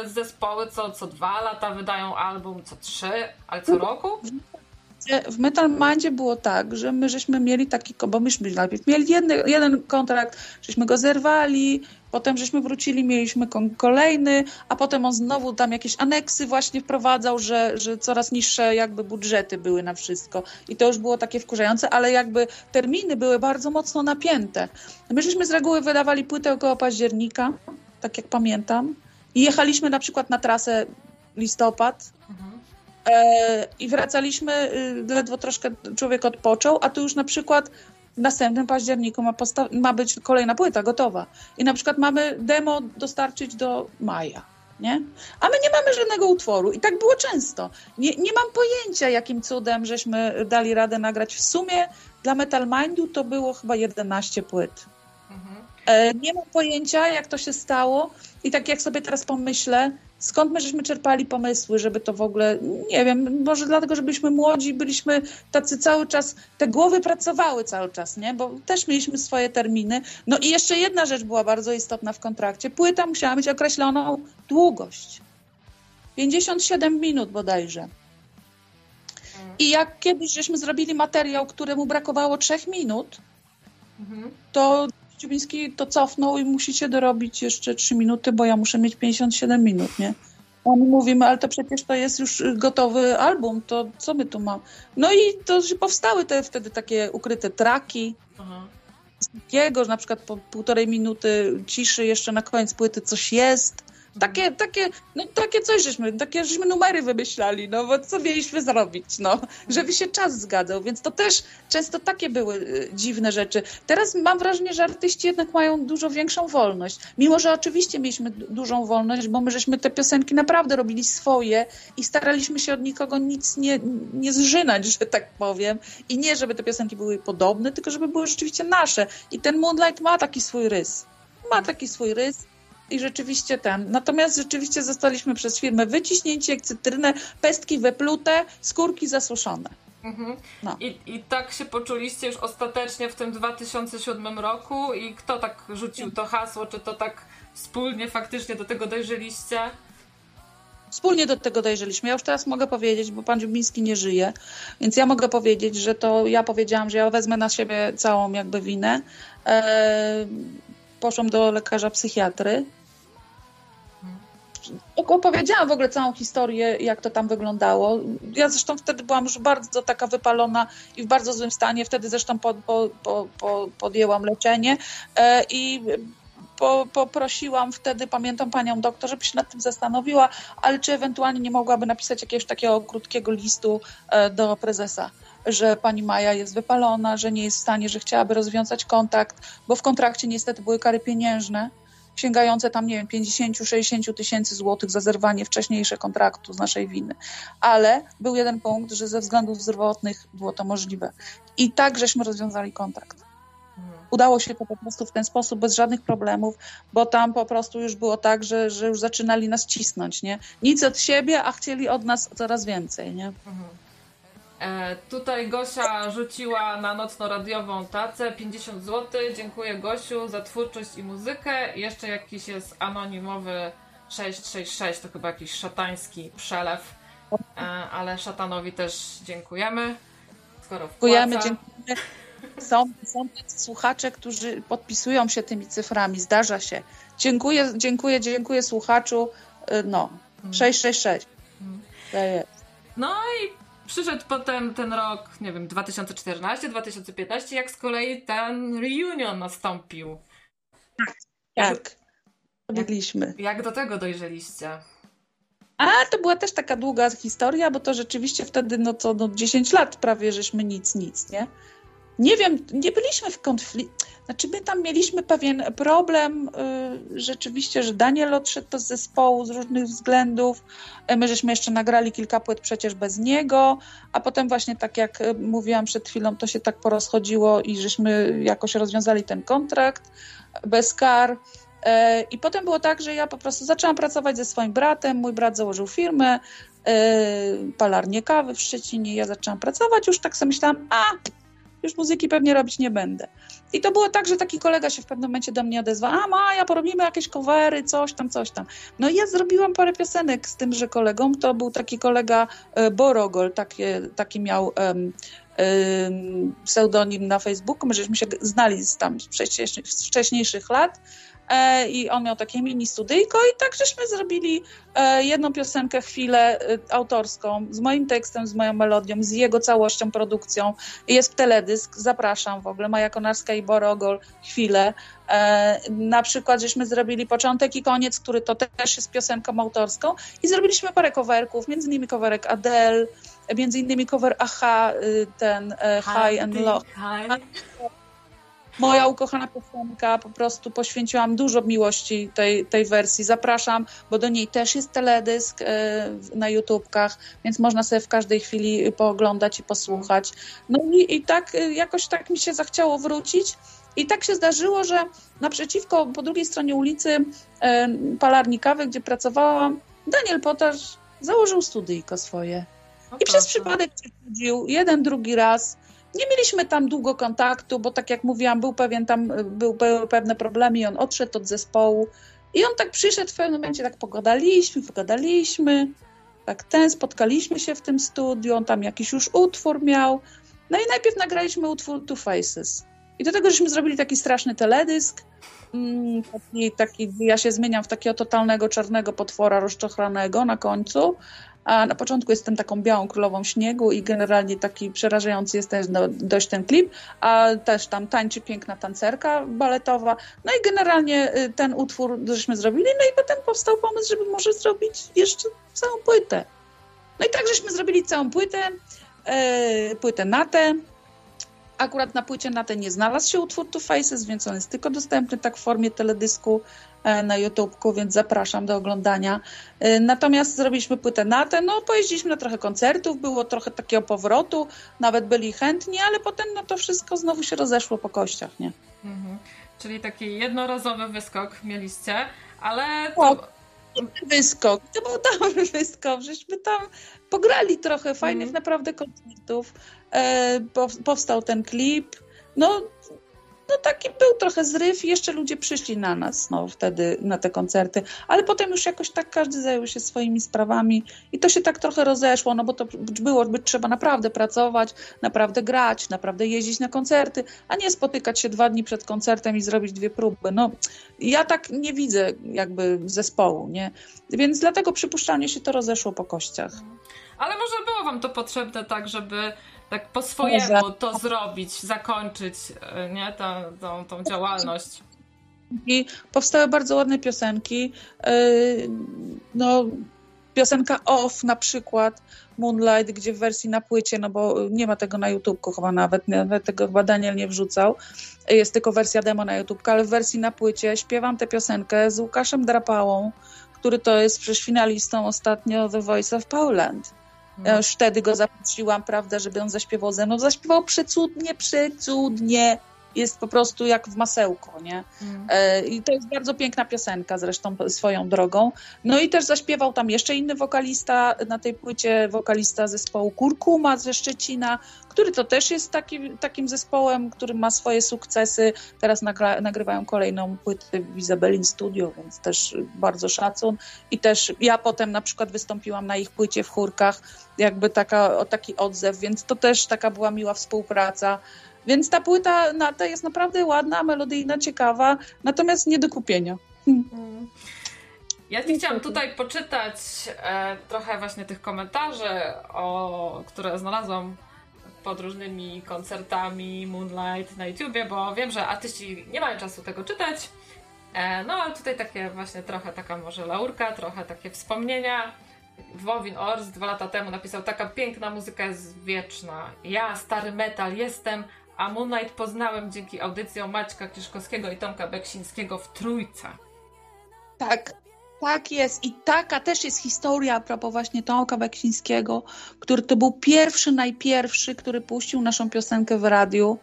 zespoły co, co dwa lata wydają album, co trzy, ale co roku? W Metal Mindzie było tak, że my żeśmy mieli taki, bo myśmy najpierw mieli jedny, jeden kontrakt, żeśmy go zerwali, Potem żeśmy wrócili, mieliśmy kolejny, a potem on znowu tam jakieś aneksy właśnie wprowadzał, że, że coraz niższe jakby budżety były na wszystko. I to już było takie wkurzające, ale jakby terminy były bardzo mocno napięte. My żeśmy z reguły wydawali płytę około października, tak jak pamiętam. I jechaliśmy na przykład na trasę listopad, mhm. e, i wracaliśmy, y, ledwo troszkę człowiek odpoczął, a tu już na przykład w następnym październiku ma, ma być kolejna płyta gotowa. I na przykład mamy demo dostarczyć do maja. Nie? A my nie mamy żadnego utworu. I tak było często. Nie, nie mam pojęcia, jakim cudem żeśmy dali radę nagrać. W sumie dla Metal Mindu to było chyba 11 płyt. E, nie mam pojęcia, jak to się stało i tak jak sobie teraz pomyślę, skąd my żeśmy czerpali pomysły, żeby to w ogóle, nie wiem, może dlatego, że byliśmy młodzi, byliśmy tacy cały czas, te głowy pracowały cały czas, nie? Bo też mieliśmy swoje terminy. No i jeszcze jedna rzecz była bardzo istotna w kontrakcie. Płyta musiała mieć określoną długość. 57 minut bodajże. I jak kiedyś żeśmy zrobili materiał, któremu brakowało 3 minut, Mhm. to Ciubiński to cofnął i musicie dorobić jeszcze 3 minuty, bo ja muszę mieć 57 minut, nie? A my mówimy, ale to przecież to jest już gotowy album, to co my tu mamy? No i to powstały te wtedy takie ukryte traki, Aha. takiego, że na przykład po półtorej minuty ciszy jeszcze na koniec płyty coś jest. Takie, takie, no takie coś żeśmy, takie żeśmy numery wymyślali, no bo co mieliśmy zrobić, no, żeby się czas zgadzał, więc to też często takie były y, dziwne rzeczy. Teraz mam wrażenie, że artyści jednak mają dużo większą wolność, mimo że oczywiście mieliśmy du- dużą wolność, bo my żeśmy te piosenki naprawdę robili swoje i staraliśmy się od nikogo nic nie, nie zżynać, że tak powiem. I nie, żeby te piosenki były podobne, tylko żeby były rzeczywiście nasze. I ten Moonlight ma taki swój rys, ma taki swój rys i rzeczywiście ten. Natomiast rzeczywiście zostaliśmy przez firmę wyciśnięci jak cytrynę, pestki weplute, skórki zasuszone. Mhm. No. I, I tak się poczuliście już ostatecznie w tym 2007 roku i kto tak rzucił to hasło, czy to tak wspólnie faktycznie do tego dojrzeliście? Wspólnie do tego dojrzeliśmy. Ja już teraz mogę powiedzieć, bo pan Dziubiński nie żyje, więc ja mogę powiedzieć, że to ja powiedziałam, że ja wezmę na siebie całą jakby winę. Eee, poszłam do lekarza psychiatry. Opowiedziałam w ogóle całą historię, jak to tam wyglądało. Ja zresztą wtedy byłam już bardzo taka wypalona i w bardzo złym stanie. Wtedy zresztą po, po, po, po, podjęłam leczenie e, i po, poprosiłam wtedy, pamiętam panią doktor, żeby się nad tym zastanowiła, ale czy ewentualnie nie mogłaby napisać jakiegoś takiego krótkiego listu e, do prezesa, że pani Maja jest wypalona, że nie jest w stanie, że chciałaby rozwiązać kontakt, bo w kontrakcie niestety były kary pieniężne, sięgające tam, nie wiem, 50-60 tysięcy złotych za zerwanie wcześniejsze kontraktu z naszej winy. Ale był jeden punkt, że ze względów zdrowotnych było to możliwe. I tak żeśmy rozwiązali kontrakt udało się to po prostu w ten sposób, bez żadnych problemów, bo tam po prostu już było tak, że, że już zaczynali nas cisnąć, nie? Nic od siebie, a chcieli od nas coraz więcej, nie? E, tutaj Gosia rzuciła na nocno-radiową tacę 50 zł. Dziękuję Gosiu za twórczość i muzykę. Jeszcze jakiś jest anonimowy 666, to chyba jakiś szatański przelew, e, ale szatanowi też dziękujemy. Skoro Dziękujemy, wpłaca. dziękujemy. Są, są słuchacze, którzy podpisują się tymi cyframi, zdarza się. Dziękuję, dziękuję, dziękuję słuchaczu. Y, No, 666. To jest. No i przyszedł potem ten rok, nie wiem, 2014-2015, jak z kolei ten reunion nastąpił. Tak. Biegliśmy. Jak do tego dojrzeliście? A to była też taka długa historia, bo to rzeczywiście wtedy, no to no 10 lat prawie, żeśmy nic, nic, nie? Nie wiem, nie byliśmy w konflikcie. Znaczy, my tam mieliśmy pewien problem, y, rzeczywiście, że Daniel odszedł z zespołu z różnych względów. E, My żeśmy jeszcze nagrali kilka płyt przecież bez niego, a potem właśnie tak jak y, mówiłam przed chwilą, to się tak porozchodziło i żeśmy jakoś rozwiązali ten kontrakt bez kar. E, I potem było tak, że ja po prostu zaczęłam pracować ze swoim bratem. Mój brat założył firmę, e, palarnię kawy w Szczecinie. Ja zaczęłam pracować, już tak sobie myślałam, a już muzyki pewnie robić nie będę. I to było tak, że taki kolega się w pewnym momencie do mnie odezwał, a Maja, porobimy jakieś covery, coś tam, coś tam. No i ja zrobiłam parę piosenek z tymże kolegą, to był taki kolega e, Borogol, takie, taki miał em, em, pseudonim na Facebooku, my żeśmy się znali tam z wcześniejszych, lat i on miał takie mini studyjko i tak żeśmy zrobili e, jedną piosenkę, chwilę e, autorską, z moim tekstem, z moją melodią, z jego całością, produkcją. Jest teledysk, zapraszam w ogóle, Maja Konarska i Borogol, chwilę. E, na przykład żeśmy zrobili początek i koniec, który to też jest piosenką autorską i zrobiliśmy parę coverków, między innymi coverek Adele, między innymi cover Aha, y, ten e, High and Low. High. Moja ukochana piosenka, po prostu poświęciłam dużo miłości tej, tej wersji. Zapraszam, bo do niej też jest teledysk e, na YouTubkach, więc można sobie w każdej chwili pooglądać i posłuchać. No i, i tak e, jakoś tak mi się zachciało wrócić I tak się zdarzyło, że naprzeciwko, po drugiej stronie ulicy e, Palarni Kawy, gdzie pracowałam, Daniel Potarz założył studyjko swoje. No I przez proszę. przypadek przychodził jeden, drugi raz. Nie mieliśmy tam długo kontaktu, bo tak jak mówiłam, był pewien tam, był, były pewne problemy i on odszedł od zespołu. I on tak przyszedł w pewnym momencie, tak pogadaliśmy, pogadaliśmy, tak ten, spotkaliśmy się w tym studiu, on tam jakiś już utwór miał. No i najpierw nagraliśmy utwór Two Faces. I do tego żeśmy zrobili taki straszny teledysk, mm, taki, taki, ja się zmieniam w takiego totalnego czarnego potwora rozczochranego na końcu, a na początku jestem taką białą królową śniegu i generalnie taki przerażający jest też no, dość ten klip, a też tam tańczy piękna tancerka baletowa. No i generalnie y, ten utwór żeśmy zrobili, no i potem powstał pomysł, żeby może zrobić jeszcze całą płytę. No i tak żeśmy zrobili całą płytę, e, płytę Natę. Akurat na płycie Natę nie znalazł się utwór Two Faces, więc on jest tylko dostępny tak w formie teledysku e, na YouTubeku, więc zapraszam do oglądania. E, Natomiast zrobiliśmy płytę Natę, no pojeździliśmy na trochę koncertów, było trochę takiego powrotu, nawet byli chętni, ale potem no to wszystko znowu się rozeszło po kościach, nie? Mhm. Czyli taki jednorazowy wyskok mieliście, ale O, to, Wyskok, to był dobry wyskok, żeśmy tam pograli trochę fajnych Mhm. naprawdę koncertów, powstał ten klip, no, no taki był trochę zryw i jeszcze ludzie przyszli na nas, no wtedy na te koncerty, ale potem już jakoś tak każdy zajął się swoimi sprawami i to się tak trochę rozeszło, no bo to było, by trzeba naprawdę pracować, naprawdę grać, naprawdę jeździć na koncerty, a nie spotykać się dwa dni przed koncertem i zrobić dwie próby, no ja tak nie widzę jakby zespołu, nie? Więc dlatego przypuszczalnie się to rozeszło po kościach. ale może było wam to potrzebne tak, żeby tak po swojemu to zrobić, zakończyć, e, nie, tą, tą, tą działalność. I powstały bardzo ładne piosenki. Yy, No, piosenka Off na przykład, Moonlight, gdzie w wersji na płycie, no bo nie ma tego na YouTubeku chyba nawet, nawet tego chyba Daniel nie wrzucał. Jest tylko wersja demo na YouTube, ale w wersji na płycie śpiewam tę piosenkę z Łukaszem Drapałą, który to jest przecież finalistą ostatnio The Voice of Poland. Ja już wtedy go zaprosiłam, prawda, żeby on zaśpiewał ze mną. Zaśpiewał przecudnie, przecudnie. Jest po prostu jak w masełko, nie? Mhm. E, I to jest bardzo piękna piosenka, zresztą swoją drogą. No i też zaśpiewał tam jeszcze inny wokalista na tej płycie, wokalista zespołu Kurkuma ze Szczecina, który to też jest taki, takim zespołem, który ma swoje sukcesy. Teraz nagra, nagrywają kolejną płytę w Izabelin Studio, więc też bardzo szacun. I też ja potem na przykład wystąpiłam na ich płycie w chórkach, jakby taka, taki odzew, więc to też taka była miła współpraca. Więc ta płyta na to jest naprawdę ładna, melodyjna, ciekawa, natomiast nie do kupienia. Mm. Ja ci chciałam tutaj poczytać e, trochę właśnie tych komentarzy, o, które znalazłam pod różnymi koncertami Moonlight na YouTubie, bo wiem, że artyści nie mają czasu tego czytać. E, no ale tutaj takie właśnie trochę taka może laurka, trochę takie wspomnienia. Wowin Ors dwa lata temu napisał taka piękna muzyka jest wieczna. Ja, stary metal, jestem, a Moonlight poznałem dzięki audycjom Maćka Kiszkowskiego i Tomka Beksińskiego w Trójce. Tak, tak jest. I taka też jest historia a propos właśnie Tomka Beksińskiego, który to był pierwszy, najpierwszy, który puścił naszą piosenkę w radiu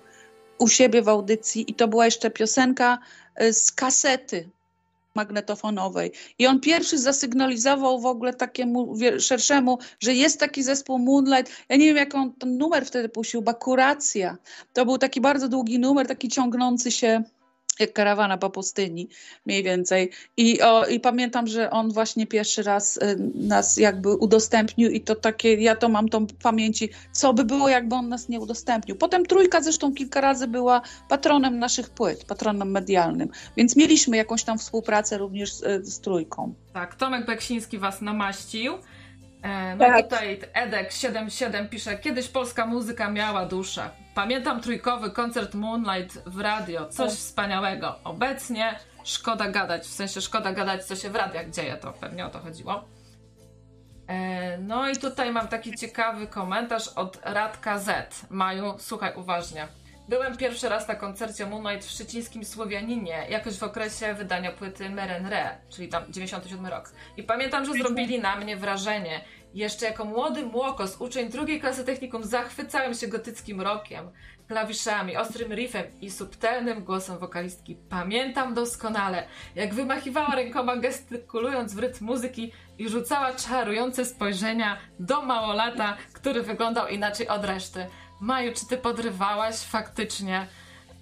u siebie w audycji i to była jeszcze piosenka y, z kasety magnetofonowej. I on pierwszy zasygnalizował w ogóle takiemu szerszemu, że jest taki zespół Moonlight. Ja nie wiem, jak on ten numer wtedy puścił, Bakuracja. To był taki bardzo długi numer, taki ciągnący się jak karawana po pustyni, mniej więcej. I, o, I pamiętam, że on właśnie pierwszy raz y, nas jakby udostępnił i to takie, ja to mam tą pamięci, co by było, jakby on nas nie udostępnił. Potem Trójka zresztą kilka razy była patronem naszych płyt, patronem medialnym, więc mieliśmy jakąś tam współpracę również z, z Trójką. Tak, Tomek Beksiński was namaścił. E, No Tak. tutaj Edek77 pisze, kiedyś polska muzyka miała duszę. Pamiętam trójkowy koncert Moonlight w radio, coś Tak. wspaniałego. Obecnie szkoda gadać, w sensie szkoda gadać, co się w radiach dzieje, to pewnie o to chodziło. E, No i tutaj mam taki ciekawy komentarz od Radka Z. Maju, słuchaj uważnie. Byłem pierwszy raz na koncercie Moonlight w szczecińskim Słowianinie, jakoś w okresie wydania płyty Meren Re, czyli tam 97 rok. I pamiętam, że zrobili na mnie wrażenie. Jeszcze jako młody młokos, uczeń drugiej klasy technikum, zachwycałem się gotyckim rockiem, klawiszami, ostrym riffem i subtelnym głosem wokalistki. Pamiętam doskonale, jak wymachiwała rękoma gestykulując w rytm muzyki i rzucała czarujące spojrzenia do małolata, który wyglądał inaczej od reszty. Maju, czy ty podrywałaś faktycznie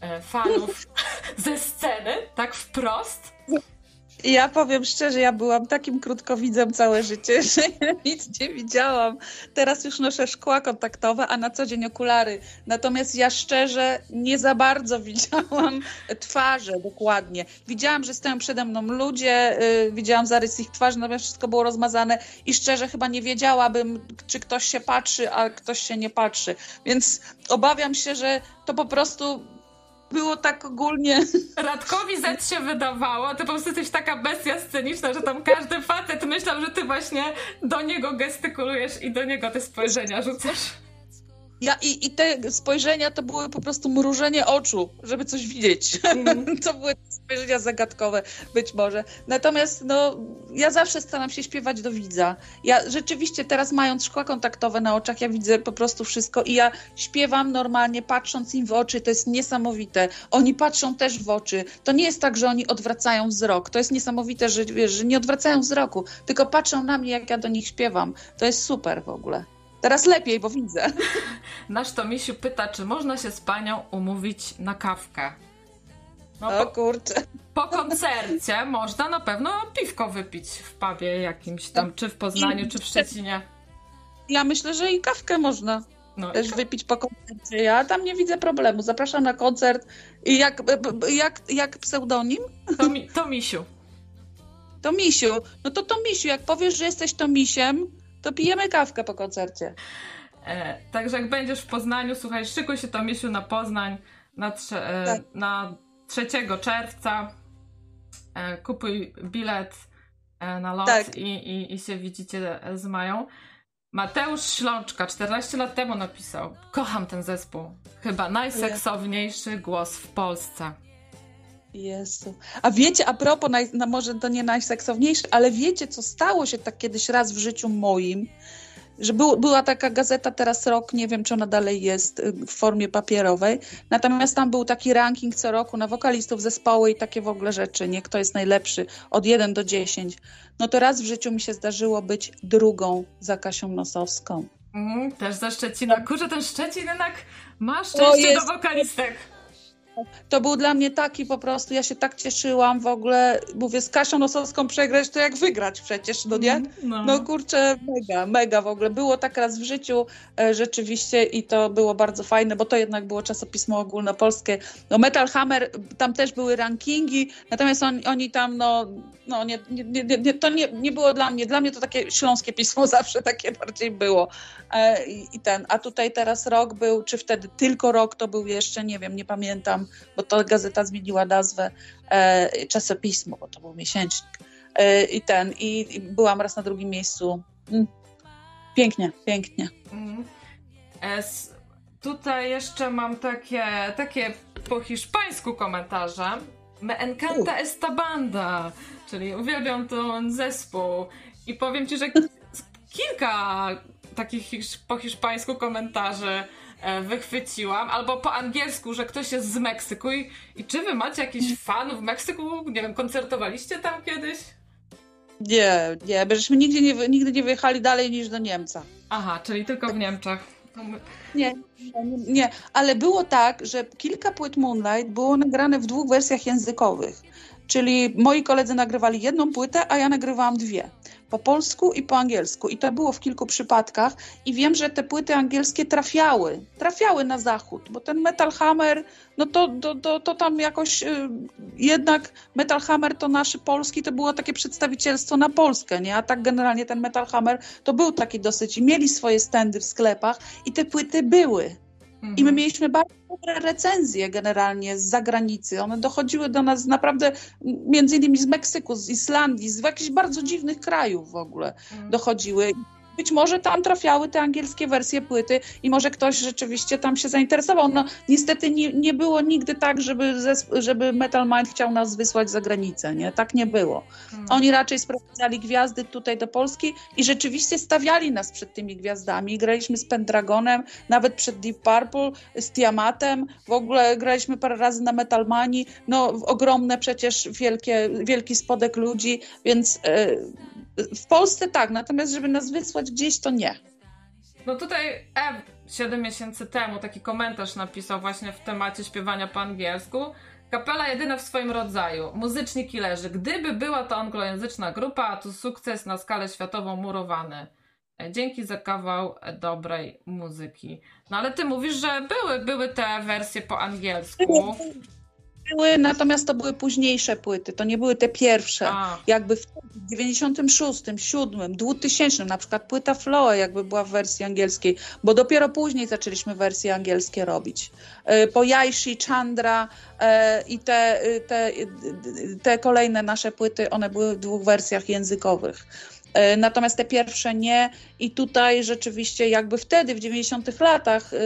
e, fanów (laughs) ze sceny, tak wprost? Ja powiem szczerze, ja byłam takim krótkowidzem całe życie, (laughs) że nic nie widziałam. Teraz już noszę szkła kontaktowe, a na co dzień okulary. Natomiast ja szczerze nie za bardzo (laughs) widziałam twarze dokładnie. Widziałam, że stoją przede mną ludzie, yy, widziałam zarys ich twarzy, natomiast wszystko było rozmazane i szczerze chyba nie wiedziałabym, czy ktoś się patrzy, a ktoś się nie patrzy. Więc obawiam się, że to po prostu było tak ogólnie. Radkowi Z się wydawało, ty po prostu jesteś taka bestia sceniczna, że tam każdy facet myślał, że ty właśnie do niego gestykulujesz i do niego te spojrzenia rzucasz. Ja, i, I te spojrzenia to były po prostu mrużenie oczu, żeby coś widzieć. Mm. (laughs) to były spojrzenia zagadkowe, być może. Natomiast no, ja zawsze staram się śpiewać do widza. Ja rzeczywiście teraz mając szkła kontaktowe na oczach, ja widzę po prostu wszystko i ja śpiewam normalnie, patrząc im w oczy. To jest niesamowite. Oni patrzą też w oczy. To nie jest tak, że oni odwracają wzrok. To jest niesamowite, że, wiesz, że nie odwracają wzroku, tylko patrzą na mnie, jak ja do nich śpiewam. To jest super w ogóle. Teraz lepiej, bo widzę. Nasz Tomisiu pyta, czy można się z panią umówić na kawkę. No, o kurczę. Po koncercie można na pewno piwko wypić w pubie jakimś tam, czy w Poznaniu, czy w Szczecinie. Ja myślę, że i kawkę można no też i... wypić po koncercie. Ja tam nie widzę problemu. Zapraszam na koncert. I jak, jak, jak pseudonim? To, mi, to Misiu. To Misiu. No to to Misiu. Jak powiesz, że jesteś Tomisiem, to pijemy kawkę po koncercie. E, także jak będziesz w Poznaniu, słuchaj, szykuj się to misiu na Poznań na, trze, e, tak. na 3 czerwca. E, kupuj bilet e, na lot tak. i, i, i się widzicie z Mają. Mateusz Ślączka 14 lat temu napisał: Kocham ten zespół. Chyba najseksowniejszy głos w Polsce. Jezu. A wiecie, a propos, naj, no może to nie najseksowniejsze, ale wiecie, co stało się tak kiedyś raz w życiu moim, że był, była taka gazeta teraz rok, nie wiem czy ona dalej jest y, w formie papierowej, natomiast tam był taki ranking co roku na wokalistów zespoły i takie w ogóle rzeczy, nie kto jest najlepszy, od 1 do 10. No to raz w życiu mi się zdarzyło być drugą za Kasią Nosowską. Mm, też za Szczecina. Kurczę, ten Szczecin jednak ma szczęście jest... do wokalistek to był dla mnie taki po prostu, ja się tak cieszyłam w ogóle, mówię, z Kasią Nosowską przegrać, to jak wygrać przecież, no nie? Mhm, no, no kurczę, mega, mega w ogóle. Było tak raz w życiu e, rzeczywiście i to było bardzo fajne, bo to jednak było czasopismo ogólnopolskie. No Metal Hammer, tam też były rankingi, natomiast on, oni tam, no, no nie, nie, nie, to nie, nie było dla mnie, dla mnie to takie śląskie pismo (laughs) zawsze takie bardziej było. E, i, I ten, a tutaj teraz rok był, czy wtedy tylko rok to był jeszcze, nie wiem, nie pamiętam, bo to gazeta zmieniła nazwę, e, czasopismo, bo to był miesięcznik. E, I ten, i, i, byłam raz na drugim miejscu. Mm. Pięknie, pięknie. Mm. Es, tutaj jeszcze mam takie, takie po hiszpańsku komentarze. Me encanta esta banda, czyli uwielbiam ten zespół. I powiem ci, że (laughs) kilka takich po hiszpańsku komentarzy E, wychwyciłam, albo po angielsku, że ktoś jest z Meksyku i, i czy wy macie jakichś fanów w Meksyku? Nie wiem, koncertowaliście tam kiedyś? Nie, nie, byśmy nigdzie nie, nigdy nie wyjechali dalej niż do Niemca. Aha, czyli tylko w Niemczech. Nie, nie, nie, ale było tak, że kilka płyt Moonlight było nagrane w dwóch wersjach językowych. Czyli moi koledzy nagrywali jedną płytę, a ja nagrywałam dwie po polsku i po angielsku. I to było w kilku przypadkach. I wiem, że te płyty angielskie trafiały, trafiały na zachód, bo ten Metal Hammer, no to, to, to, to tam jakoś y, jednak Metal Hammer to nasz polski, to było takie przedstawicielstwo na Polskę, nie? A tak generalnie ten Metal Hammer to był taki dosyć, mieli swoje stędy w sklepach i te płyty były. Mhm. I my mieliśmy bardzo dobre recenzje generalnie z zagranicy. One dochodziły do nas naprawdę między innymi z Meksyku, z Islandii, z jakichś bardzo dziwnych krajów w ogóle mhm. dochodziły. Być może tam trafiały te angielskie wersje płyty i może ktoś rzeczywiście tam się zainteresował. No niestety nie, nie było nigdy tak, żeby, żeby Metal Mind chciał nas wysłać za granicę, nie? Tak nie było. Hmm. Oni raczej sprowadzali gwiazdy tutaj do Polski i rzeczywiście stawiali nas przed tymi gwiazdami. Graliśmy z Pendragonem, nawet przed Deep Purple, z Tiamatem, w ogóle graliśmy parę razy na Metalmanii, no ogromne przecież wielkie, wielki spodek ludzi, więc yy, w Polsce tak, natomiast żeby nas wysłać gdzieś, to nie. No tutaj Ev 7 miesięcy temu taki komentarz napisał właśnie w temacie śpiewania po angielsku. Kapela jedyna w swoim rodzaju. Muzyczni killerzy. Gdyby była to anglojęzyczna grupa, to sukces na skalę światową murowany. E, dzięki za kawał dobrej muzyki. No ale ty mówisz, że były, były te wersje po angielsku. (laughs) Były, natomiast to były późniejsze płyty, to nie były te pierwsze. A. Jakby w 96, 7, 2000 na przykład płyta Floe jakby była w wersji angielskiej, bo dopiero później zaczęliśmy wersje angielskie robić. E, po Jaishi, Chandra e, i te, te, te kolejne nasze płyty, one były w dwóch wersjach językowych. E, natomiast te pierwsze nie. I tutaj rzeczywiście, jakby wtedy, w 90 latach, e,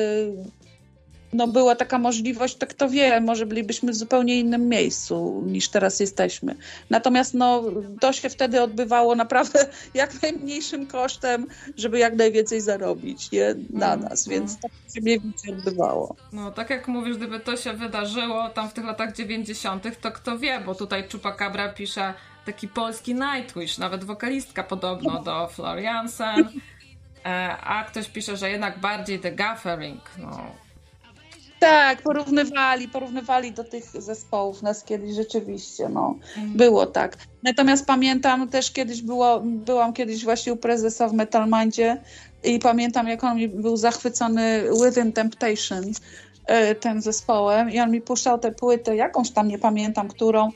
no była taka możliwość, to wie, może bylibyśmy w zupełnie innym miejscu niż teraz jesteśmy. Natomiast no, to się wtedy odbywało naprawdę (laughs) jak najmniejszym kosztem, żeby jak najwięcej zarobić nie? na mm, nas, więc tak się mniej więcej odbywało. No, tak jak mówisz, gdyby to się wydarzyło tam w tych latach 90., to kto wie, bo tutaj Chupacabra pisze taki polski Nightwish, nawet wokalistka podobno do Floriansen, (laughs) e, a ktoś pisze, że jednak bardziej The Gathering, no. Tak, porównywali, porównywali do tych zespołów nas kiedyś rzeczywiście, no. Mm. Było tak. Natomiast pamiętam też kiedyś było, byłam kiedyś właśnie u prezesa w Metalmandzie i pamiętam jak on był zachwycony Within Temptation, e, tym zespołem i on mi puszczał tę płytę, jakąś tam nie pamiętam, którą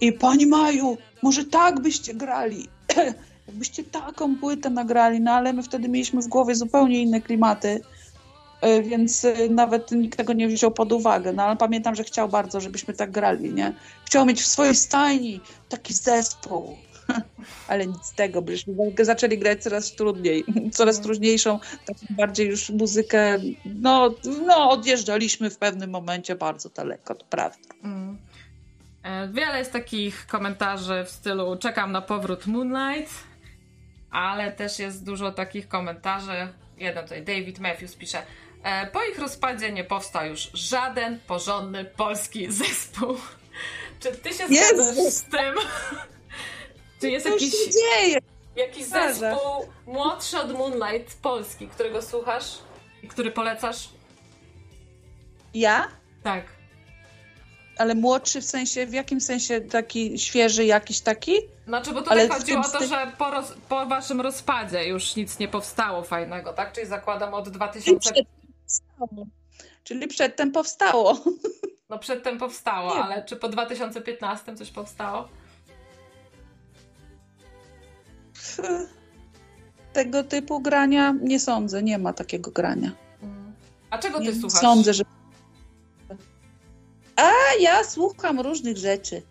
i Pani Maju, może tak byście grali, (clears throat) jakbyście taką płytę nagrali, no ale my wtedy mieliśmy w głowie zupełnie inne klimaty, więc e, nawet nikt tego nie wziął pod uwagę, no ale pamiętam, że chciał bardzo, żebyśmy tak grali, nie? Chciał mieć w swojej stajni taki zespół, (laughs) ale nic z tego, byśmy zaczęli grać coraz trudniej, coraz trudniejszą, taką bardziej już muzykę, no, no odjeżdżaliśmy w pewnym momencie bardzo daleko, to prawda. Mm. E, wiele jest takich komentarzy w stylu czekam na powrót Moonlight, ale też jest dużo takich komentarzy. Jeden tutaj David Matthews pisze e, po ich rozpadzie nie powstał już żaden porządny polski zespół. (laughs) Czy ty się zgadzasz z tym? (laughs) Czy jest jakiś, jakiś zespół młodszy od Moonlight polski, którego słuchasz i który polecasz? Ja? Tak. Ale młodszy w sensie, w jakim sensie taki świeży jakiś taki? Znaczy, bo tutaj Ale chodziło o to, że po, roz, po waszym rozpadzie już nic nie powstało fajnego, tak? Czyli zakładam od 2000... Czyli przedtem, Czyli przedtem powstało. (laughs) No przedtem powstało, nie. ale czy po 2015 coś powstało? Tego typu grania nie sądzę, nie ma takiego grania. Mm. A czego ty nie słuchasz? Sądzę, że a ja słucham różnych rzeczy.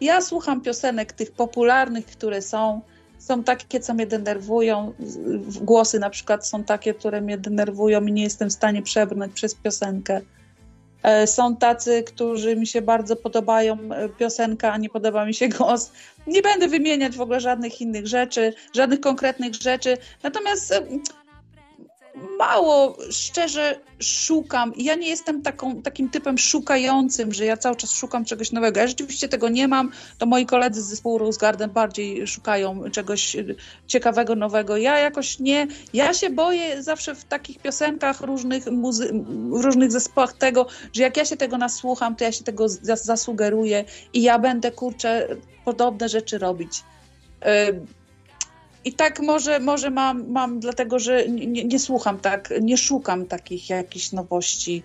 Ja słucham piosenek tych popularnych, które są. Są takie, co mnie denerwują. Głosy na przykład są takie, które mnie denerwują i nie jestem w stanie przebrnąć przez piosenkę. E, są tacy, którzy mi się bardzo podobają e, piosenka, a nie podoba mi się głos. Nie będę wymieniać w ogóle żadnych innych rzeczy, żadnych konkretnych rzeczy. Natomiast e, mało szczerze szukam. Ja nie jestem taką, takim typem szukającym, że ja cały czas szukam czegoś nowego. Ja rzeczywiście tego nie mam. To moi koledzy z zespołu Rose Garden bardziej szukają czegoś ciekawego, nowego. Ja jakoś nie. Ja się boję zawsze w takich piosenkach różnych, muzy- różnych zespołach tego, że jak ja się tego nasłucham, to ja się tego zasugeruję i ja będę, kurczę, podobne rzeczy robić. I tak może, może mam, mam dlatego, że nie, nie słucham tak, nie szukam takich jakichś nowości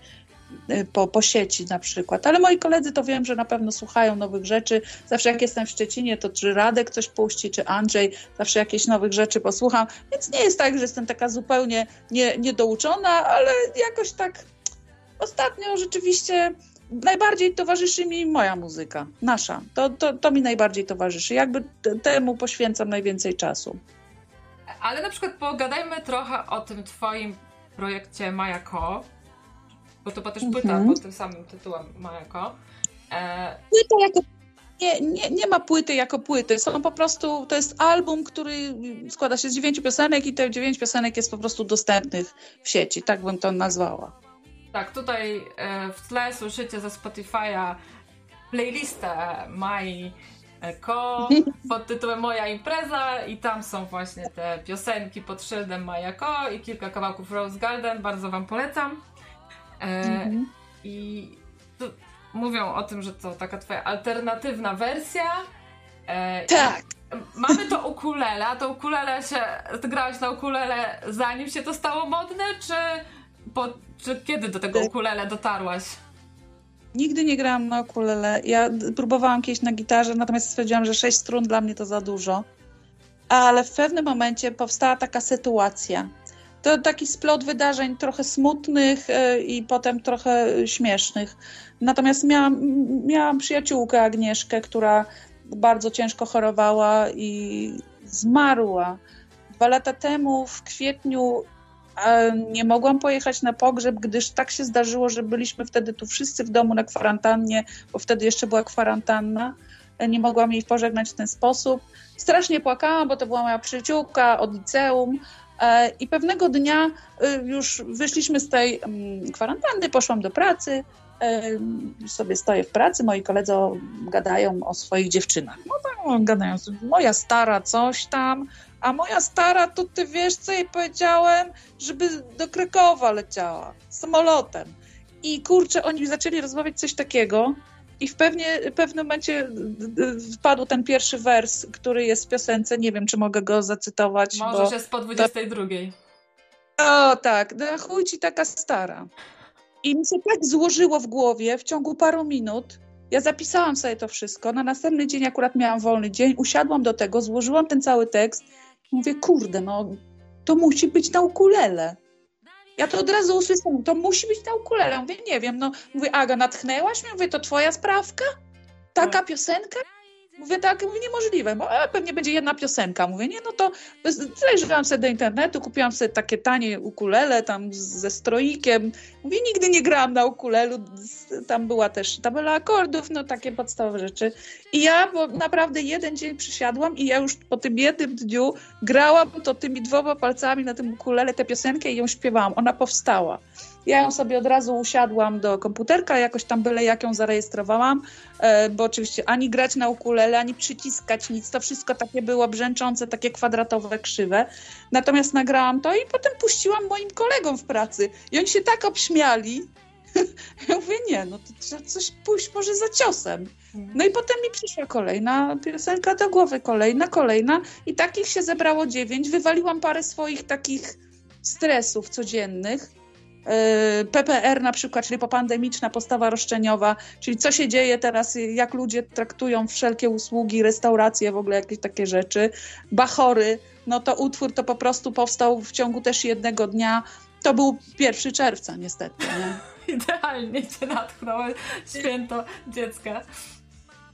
y, po, po sieci na przykład. Ale moi koledzy to wiem, że na pewno słuchają nowych rzeczy. Zawsze jak jestem w Szczecinie, to czy Radek coś puści, czy Andrzej, zawsze jakieś nowych rzeczy posłucham. Więc nie jest tak, że jestem taka zupełnie nie, niedouczona, ale jakoś tak ostatnio rzeczywiście najbardziej towarzyszy mi moja muzyka, nasza. To, to, to mi najbardziej towarzyszy. Jakby temu poświęcam najwięcej czasu. Ale na przykład pogadajmy trochę o tym twoim projekcie Majako, bo to była też płyta Mhm. pod tym samym tytułem Majako. E, Płyta jako... Nie, nie, nie ma płyty jako płyty. Są po prostu, to jest album, który składa się z dziewięciu piosenek i te dziewięć piosenek jest po prostu dostępnych w sieci. Tak bym to nazwała. Tak, tutaj e, w tle słyszycie ze Spotify'a playlistę Mai Ko (laughs) pod tytułem Moja impreza i tam są właśnie te piosenki pod szyldem Maja Ko i kilka kawałków Rose Garden, bardzo wam polecam. E, Mhm. I tu mówią o tym, że to taka twoja alternatywna wersja. E, Tak. Mamy to ukulele, a to ukulele się, grałaś na ukulele zanim się to stało modne, czy, po, czy kiedy do tego ukulele dotarłaś? Nigdy nie grałam na ukulele. Ja próbowałam kiedyś na gitarze, natomiast stwierdziłam, że sześć strun dla mnie to za dużo. Ale w pewnym momencie powstała taka sytuacja. To taki splot wydarzeń trochę smutnych e, i potem trochę śmiesznych. Natomiast miałam, miałam przyjaciółkę Agnieszkę, która bardzo ciężko chorowała i zmarła. Dwa lata temu, w kwietniu, e, nie mogłam pojechać na pogrzeb, gdyż tak się zdarzyło, że byliśmy wtedy tu wszyscy w domu na kwarantannie, bo wtedy jeszcze była kwarantanna. Nie mogłam jej pożegnać w ten sposób. Strasznie płakałam, bo to była moja przyjaciółka od liceum. E, I pewnego dnia e, już wyszliśmy z tej mm, kwarantanny, poszłam do pracy. Sobie stoję w pracy, moi koledzy gadają o swoich dziewczynach. No tak, gadają, moja stara coś tam, a moja stara, to ty wiesz, co jej powiedziałem? Żeby do Krakowa leciała samolotem. I kurczę, oni zaczęli rozmawiać coś takiego. I w pewnie, w pewnym momencie wpadł ten pierwszy wers, który jest w piosence. Nie wiem, czy mogę go zacytować. bo... Możesz jest po 22. O tak, na chuj ci taka stara. I mi się tak złożyło w głowie w ciągu paru minut. Ja zapisałam sobie to wszystko. Na następny dzień akurat miałam wolny dzień. Usiadłam do tego, złożyłam ten cały tekst. Mówię, kurde, no to musi być na ukulele. Ja to od razu usłyszałam, to musi być na ukulele. Mówię, nie wiem, no. Mówię, Aga, natchnęłaś mnie? Mówię, to twoja sprawka? Taka piosenka? Mówię, tak, mówię, niemożliwe, bo e, pewnie będzie jedna piosenka. Mówię, nie, no to zajrzałam sobie do internetu, kupiłam sobie takie tanie ukulele tam ze stroikiem. Mówię, nigdy nie grałam na ukulelu, tam była też tabela akordów, no takie podstawowe rzeczy. I ja bo naprawdę jeden dzień przysiadłam i ja już po tym jednym dniu grałam to tymi dwoma palcami na tym ukulele tę piosenkę i ją śpiewałam. Ona powstała. Ja ją sobie od razu usiadłam do komputerka, jakoś tam byle jak ją zarejestrowałam, e, bo oczywiście ani grać na ukulele, ani przyciskać nic, to wszystko takie było brzęczące, takie kwadratowe, krzywe. Natomiast nagrałam to i potem puściłam moim kolegom w pracy i oni się tak obśmiali. (laughs) Ja mówię, nie, no to trzeba coś pójść może za ciosem. No i potem mi przyszła kolejna piosenka do głowy, kolejna, kolejna i takich się zebrało dziewięć. Wywaliłam parę swoich takich stresów codziennych. Yy, PPR na przykład, czyli popandemiczna postawa roszczeniowa, czyli co się dzieje teraz, jak ludzie traktują wszelkie usługi, restauracje, w ogóle jakieś takie rzeczy. Bachory, no to utwór to po prostu powstał w ciągu też jednego dnia. To był 1 czerwca niestety, nie? (laughs) Idealnie cię natchnęło święto dziecka.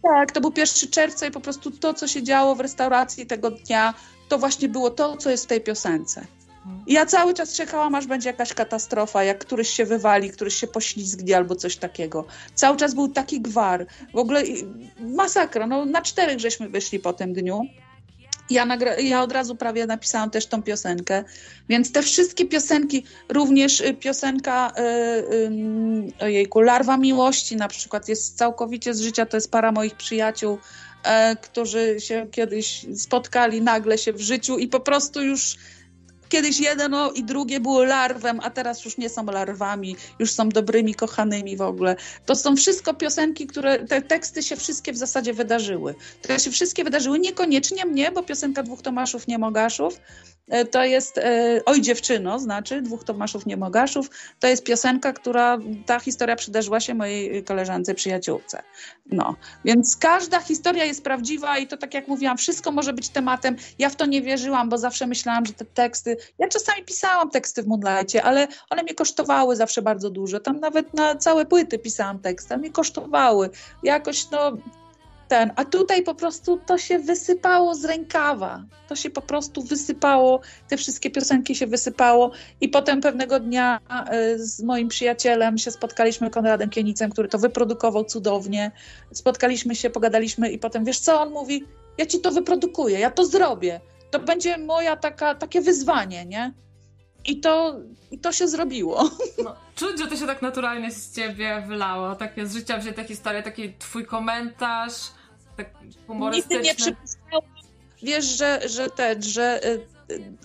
Tak, to był 1 czerwca i po prostu to, co się działo w restauracji tego dnia, to właśnie było to, co jest w tej piosence. Ja cały czas czekałam, aż będzie jakaś katastrofa, jak któryś się wywali, któryś się poślizgnie albo coś takiego. Cały czas był taki gwar. W ogóle masakra. No, na czterech żeśmy wyszli po tym dniu. Ja, ja od razu prawie napisałam też tą piosenkę, więc te wszystkie piosenki, również y, piosenka y, y, ojejku, Larwa Miłości na przykład jest całkowicie z życia, to jest para moich przyjaciół, e, którzy się kiedyś spotkali nagle się w życiu i po prostu już kiedyś jedno i drugie było larwem, a teraz już nie są larwami, już są dobrymi, kochanymi w ogóle. To są wszystko piosenki, które, te teksty się wszystkie w zasadzie wydarzyły. To się wszystkie wydarzyły, niekoniecznie mnie, bo piosenka Dwóch Tomaszów Niemogaszów e, to jest, e, oj dziewczyno, znaczy Dwóch Tomaszów Niemogaszów, to jest piosenka, która, ta historia przydarzyła się mojej koleżance, przyjaciółce. No, więc każda historia jest prawdziwa i to tak jak mówiłam, wszystko może być tematem. Ja w to nie wierzyłam, bo zawsze myślałam, że te teksty, ja czasami pisałam teksty w Moonlightie, ale one mnie kosztowały zawsze bardzo dużo. Tam nawet na całe płyty pisałam teksty, ale mnie kosztowały. Jakoś no ten, a tutaj po prostu to się wysypało z rękawa. To się po prostu wysypało, te wszystkie piosenki się wysypało i potem pewnego dnia e, z moim przyjacielem się spotkaliśmy, Konradem Kienicem, który to wyprodukował cudownie. Spotkaliśmy się, pogadaliśmy i potem, wiesz co, on mówi, ja ci to wyprodukuję, ja to zrobię. To będzie moja taka, takie wyzwanie, nie? I to, I to się zrobiło. (laughs) No, czuć, że to się tak naturalnie z ciebie wylało. Takie z życia wzięte historie, taki twój komentarz, tak humorystyczny. Nigdy nie przypuszczałam, wiesz, że, że, ten, że, y,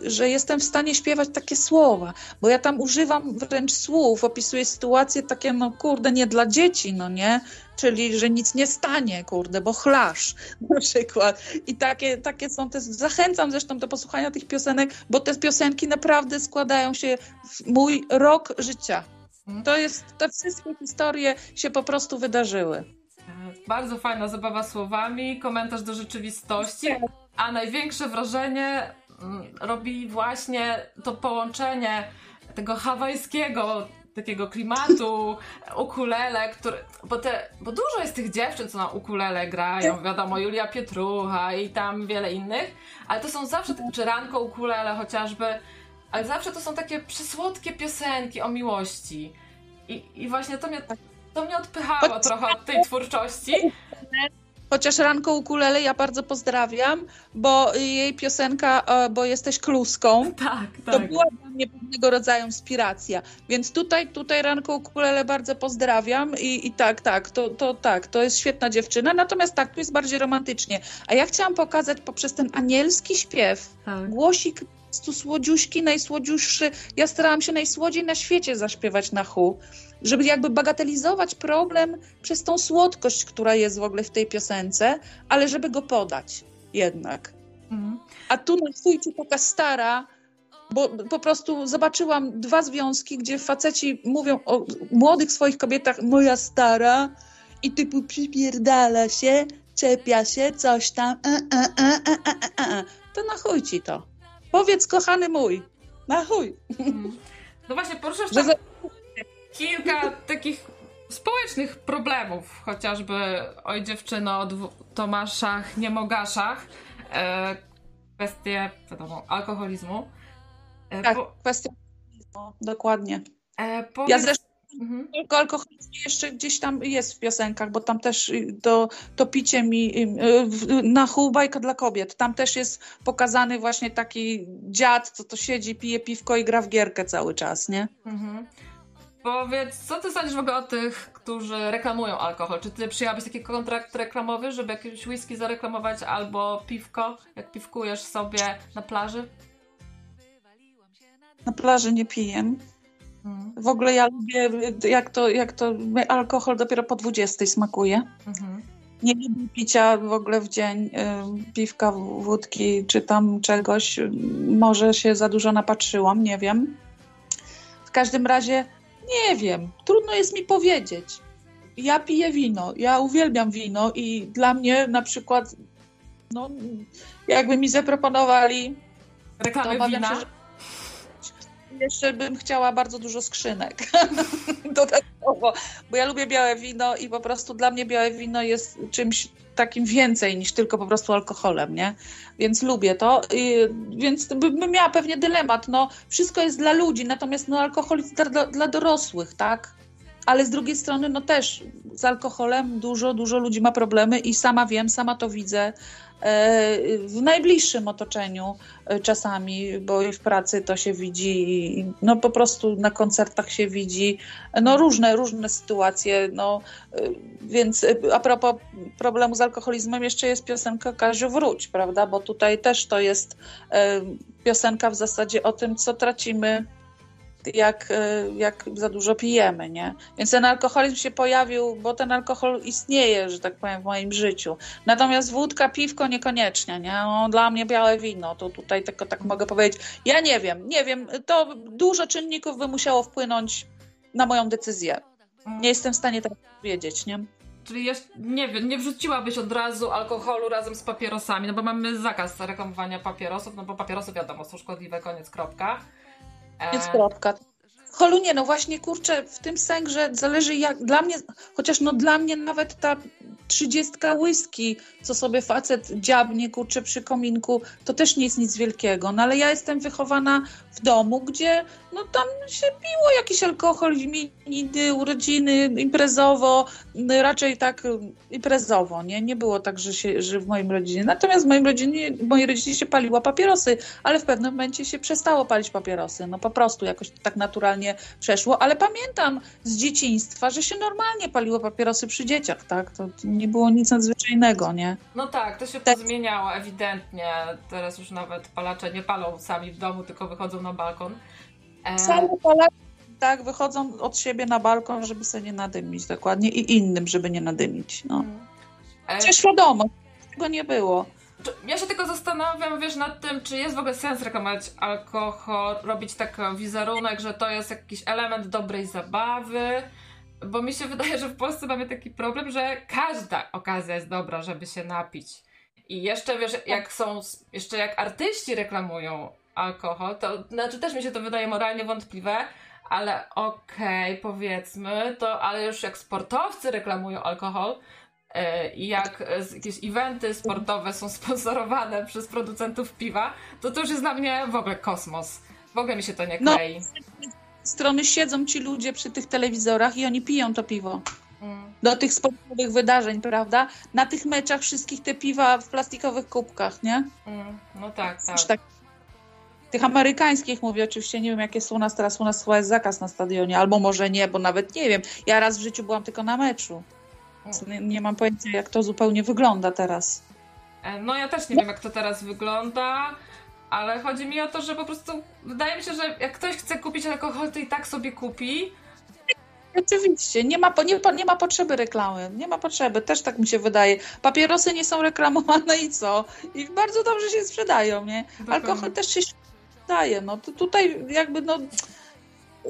że jestem w stanie śpiewać takie słowa, bo ja tam używam wręcz słów, opisuję sytuacje takie, no kurde, nie dla dzieci, no nie? Czyli, że nic nie stanie, kurde, bo chlasz (laughs) na przykład. I takie, takie są te, zachęcam zresztą do posłuchania tych piosenek, bo te piosenki naprawdę składają się w mój rok życia. To jest, te wszystkie historie się po prostu wydarzyły. Bardzo fajna zabawa słowami, komentarz do rzeczywistości, a największe wrażenie mm, robi właśnie to połączenie tego hawajskiego takiego klimatu, ukulele, który, bo, te, bo dużo jest tych dziewczyn, co na ukulele grają, wiadomo, Julia Pietrucha i tam wiele innych, ale to są zawsze, czy Ranko ukulele chociażby, ale zawsze to są takie przysłodkie piosenki o miłości. I, i właśnie to mnie, to mnie odpychało trochę od tej twórczości. Chociaż Ranko Ukulele ja bardzo pozdrawiam, bo jej piosenka, e, bo jesteś kluską, tak, (laughs) tak. to była dla mnie pewnego rodzaju inspiracja. Więc tutaj, tutaj Ranko Ukulele bardzo pozdrawiam i, i tak, tak, to, to tak, to jest świetna dziewczyna, natomiast tak, tu jest bardziej romantycznie. A ja chciałam pokazać poprzez ten anielski śpiew, tak. głosik prostu słodziuśki, najsłodziuższy. Ja starałam się najsłodziej na świecie zaśpiewać na hu, żeby jakby bagatelizować problem przez tą słodkość, która jest w ogóle w tej piosence, ale żeby go podać jednak. Mhm. A tu na chujcie taka stara, bo po prostu zobaczyłam dwa związki, gdzie faceci mówią o młodych swoich kobietach moja stara i typu przypierdala się, czepia się, coś tam, e, e, e, to na chuj ci to. Powiedz, kochany mój, na chuj. No właśnie, poruszasz tam kilka takich społecznych problemów, chociażby oj dziewczyno o Tomaszach, Niemogaszach, e, kwestie, wiadomo, alkoholizmu. E, tak, po... kwestia dokładnie. E, powiedz... Ja zresztą Mhm. Tylko alkoholizm jeszcze gdzieś tam jest w piosenkach, bo tam też y, to, picie mi y, y, na bajka dla kobiet. Tam też jest pokazany właśnie taki dziad, co to siedzi, pije piwko i gra w gierkę cały czas, nie? Mhm. Powiedz, co ty sądzisz w ogóle o tych, którzy reklamują alkohol? Czy ty przyjęłabyś taki kontrakt reklamowy, żeby jakieś whisky zareklamować albo piwko, jak piwkujesz sobie na plaży? Na plaży nie piję. Mhm. W ogóle ja lubię, jak to, jak to alkohol dopiero po 20 smakuje. Mhm. Nie lubię picia w ogóle w dzień, y, piwka, wódki czy tam czegoś. Może się za dużo napatrzyłam, nie wiem. W każdym razie nie wiem, trudno jest mi powiedzieć. Ja piję wino, ja uwielbiam wino i dla mnie na przykład, no, jakby mi zaproponowali. Reklamy wina? Się, że jeszcze bym chciała bardzo dużo skrzynek (laughs) dodatkowo, bo ja lubię białe wino i po prostu dla mnie białe wino jest czymś takim więcej niż tylko po prostu alkoholem, nie? Więc lubię to. I, więc bym miała pewnie dylemat, no wszystko jest dla ludzi, natomiast no alkohol jest dla, dla dorosłych, tak? Ale z drugiej strony, no też z alkoholem dużo, dużo ludzi ma problemy i sama wiem, sama to widzę, E, w najbliższym otoczeniu e, czasami, bo i w pracy to się widzi, no po prostu na koncertach się widzi, no różne, różne sytuacje, no e, więc a propos problemu z alkoholizmem jeszcze jest piosenka Kaziu Wróć, prawda, bo tutaj też to jest piosenka w zasadzie o tym, co tracimy jak, e, jak za dużo pijemy, nie? Więc ten alkoholizm się pojawił, bo ten alkohol istnieje, że tak powiem, w moim życiu. Natomiast wódka, piwko niekoniecznie, nie? No, dla mnie białe wino, to tutaj tylko tak mogę powiedzieć. Ja nie wiem, nie wiem, to dużo czynników by musiało wpłynąć na moją decyzję. Nie jestem w stanie tego powiedzieć, nie? Czyli nie wiem, nie wrzuciłabyś od razu alkoholu razem z papierosami, no bo mamy zakaz reklamowania papierosów, no bo papierosy wiadomo są szkodliwe, koniec kropka. Jest kropka. alkoholu nie, no właśnie kurczę, w tym sęk, że zależy jak, dla mnie, chociaż no dla mnie nawet ta trzydziestka whisky, co sobie facet dziabnie, kurczę, przy kominku, to też nie jest nic wielkiego, no ale ja jestem wychowana w domu, gdzie no tam się piło jakiś alkohol, imieniny, urodziny, imprezowo, raczej tak imprezowo, nie? Nie było tak, że, się, że w moim rodzinie. Natomiast w moim rodzinie, w mojej rodzinie się paliła papierosy, ale w pewnym momencie się przestało palić papierosy. No po prostu jakoś tak naturalnie przeszło, ale pamiętam z dzieciństwa, że się normalnie paliło papierosy przy dzieciach, tak? To nie było nic nadzwyczajnego, nie? No tak, to się tak. pozmieniało ewidentnie. Teraz już nawet palacze nie palą sami w domu, tylko wychodzą na balkon. E... Sami palacze tak, wychodzą od siebie na balkon, żeby sobie nie nadymić dokładnie i innym, żeby nie nadymić. No. E... świadomo, tego nie było. Ja się tylko zastanawiam, wiesz, nad tym, czy jest w ogóle sens reklamować alkohol, robić taki wizerunek, że to jest jakiś element dobrej zabawy, bo mi się (laughs) wydaje, że w Polsce mamy taki problem, że każda okazja jest dobra, żeby się napić. I jeszcze wiesz, jak są, jeszcze jak artyści reklamują alkohol, to znaczy też mi się to wydaje moralnie wątpliwe, ale okej, okay, powiedzmy, to ale już jak sportowcy reklamują alkohol, i jak jakieś eventy sportowe są (laughs) sponsorowane przez producentów piwa, to to już jest dla mnie w ogóle kosmos. W ogóle mi się to nie no, klei. No, strony siedzą ci ludzie przy tych telewizorach i oni piją to piwo. Mm. Do tych sportowych wydarzeń, prawda? Na tych meczach wszystkich te piwa w plastikowych kubkach, nie? Mm. No tak, tak. tak. Tych amerykańskich mówię oczywiście, nie wiem jakie są u nas teraz, u nas chyba jest zakaz na stadionie, albo może nie, bo nawet nie wiem. Ja raz w życiu byłam tylko na meczu. Nie, nie mam pojęcia jak to zupełnie wygląda teraz. E, no ja też nie wiem jak to teraz wygląda ale chodzi mi o to, że po prostu wydaje mi się, że jak ktoś chce kupić alkohol, to i tak sobie kupi. Oczywiście, nie ma, nie, nie ma potrzeby reklamy, nie ma potrzeby, też tak mi się wydaje. Papierosy nie są reklamowane i co? I bardzo dobrze się sprzedają, nie? Alkohol też się sprzedaje, no to tutaj jakby no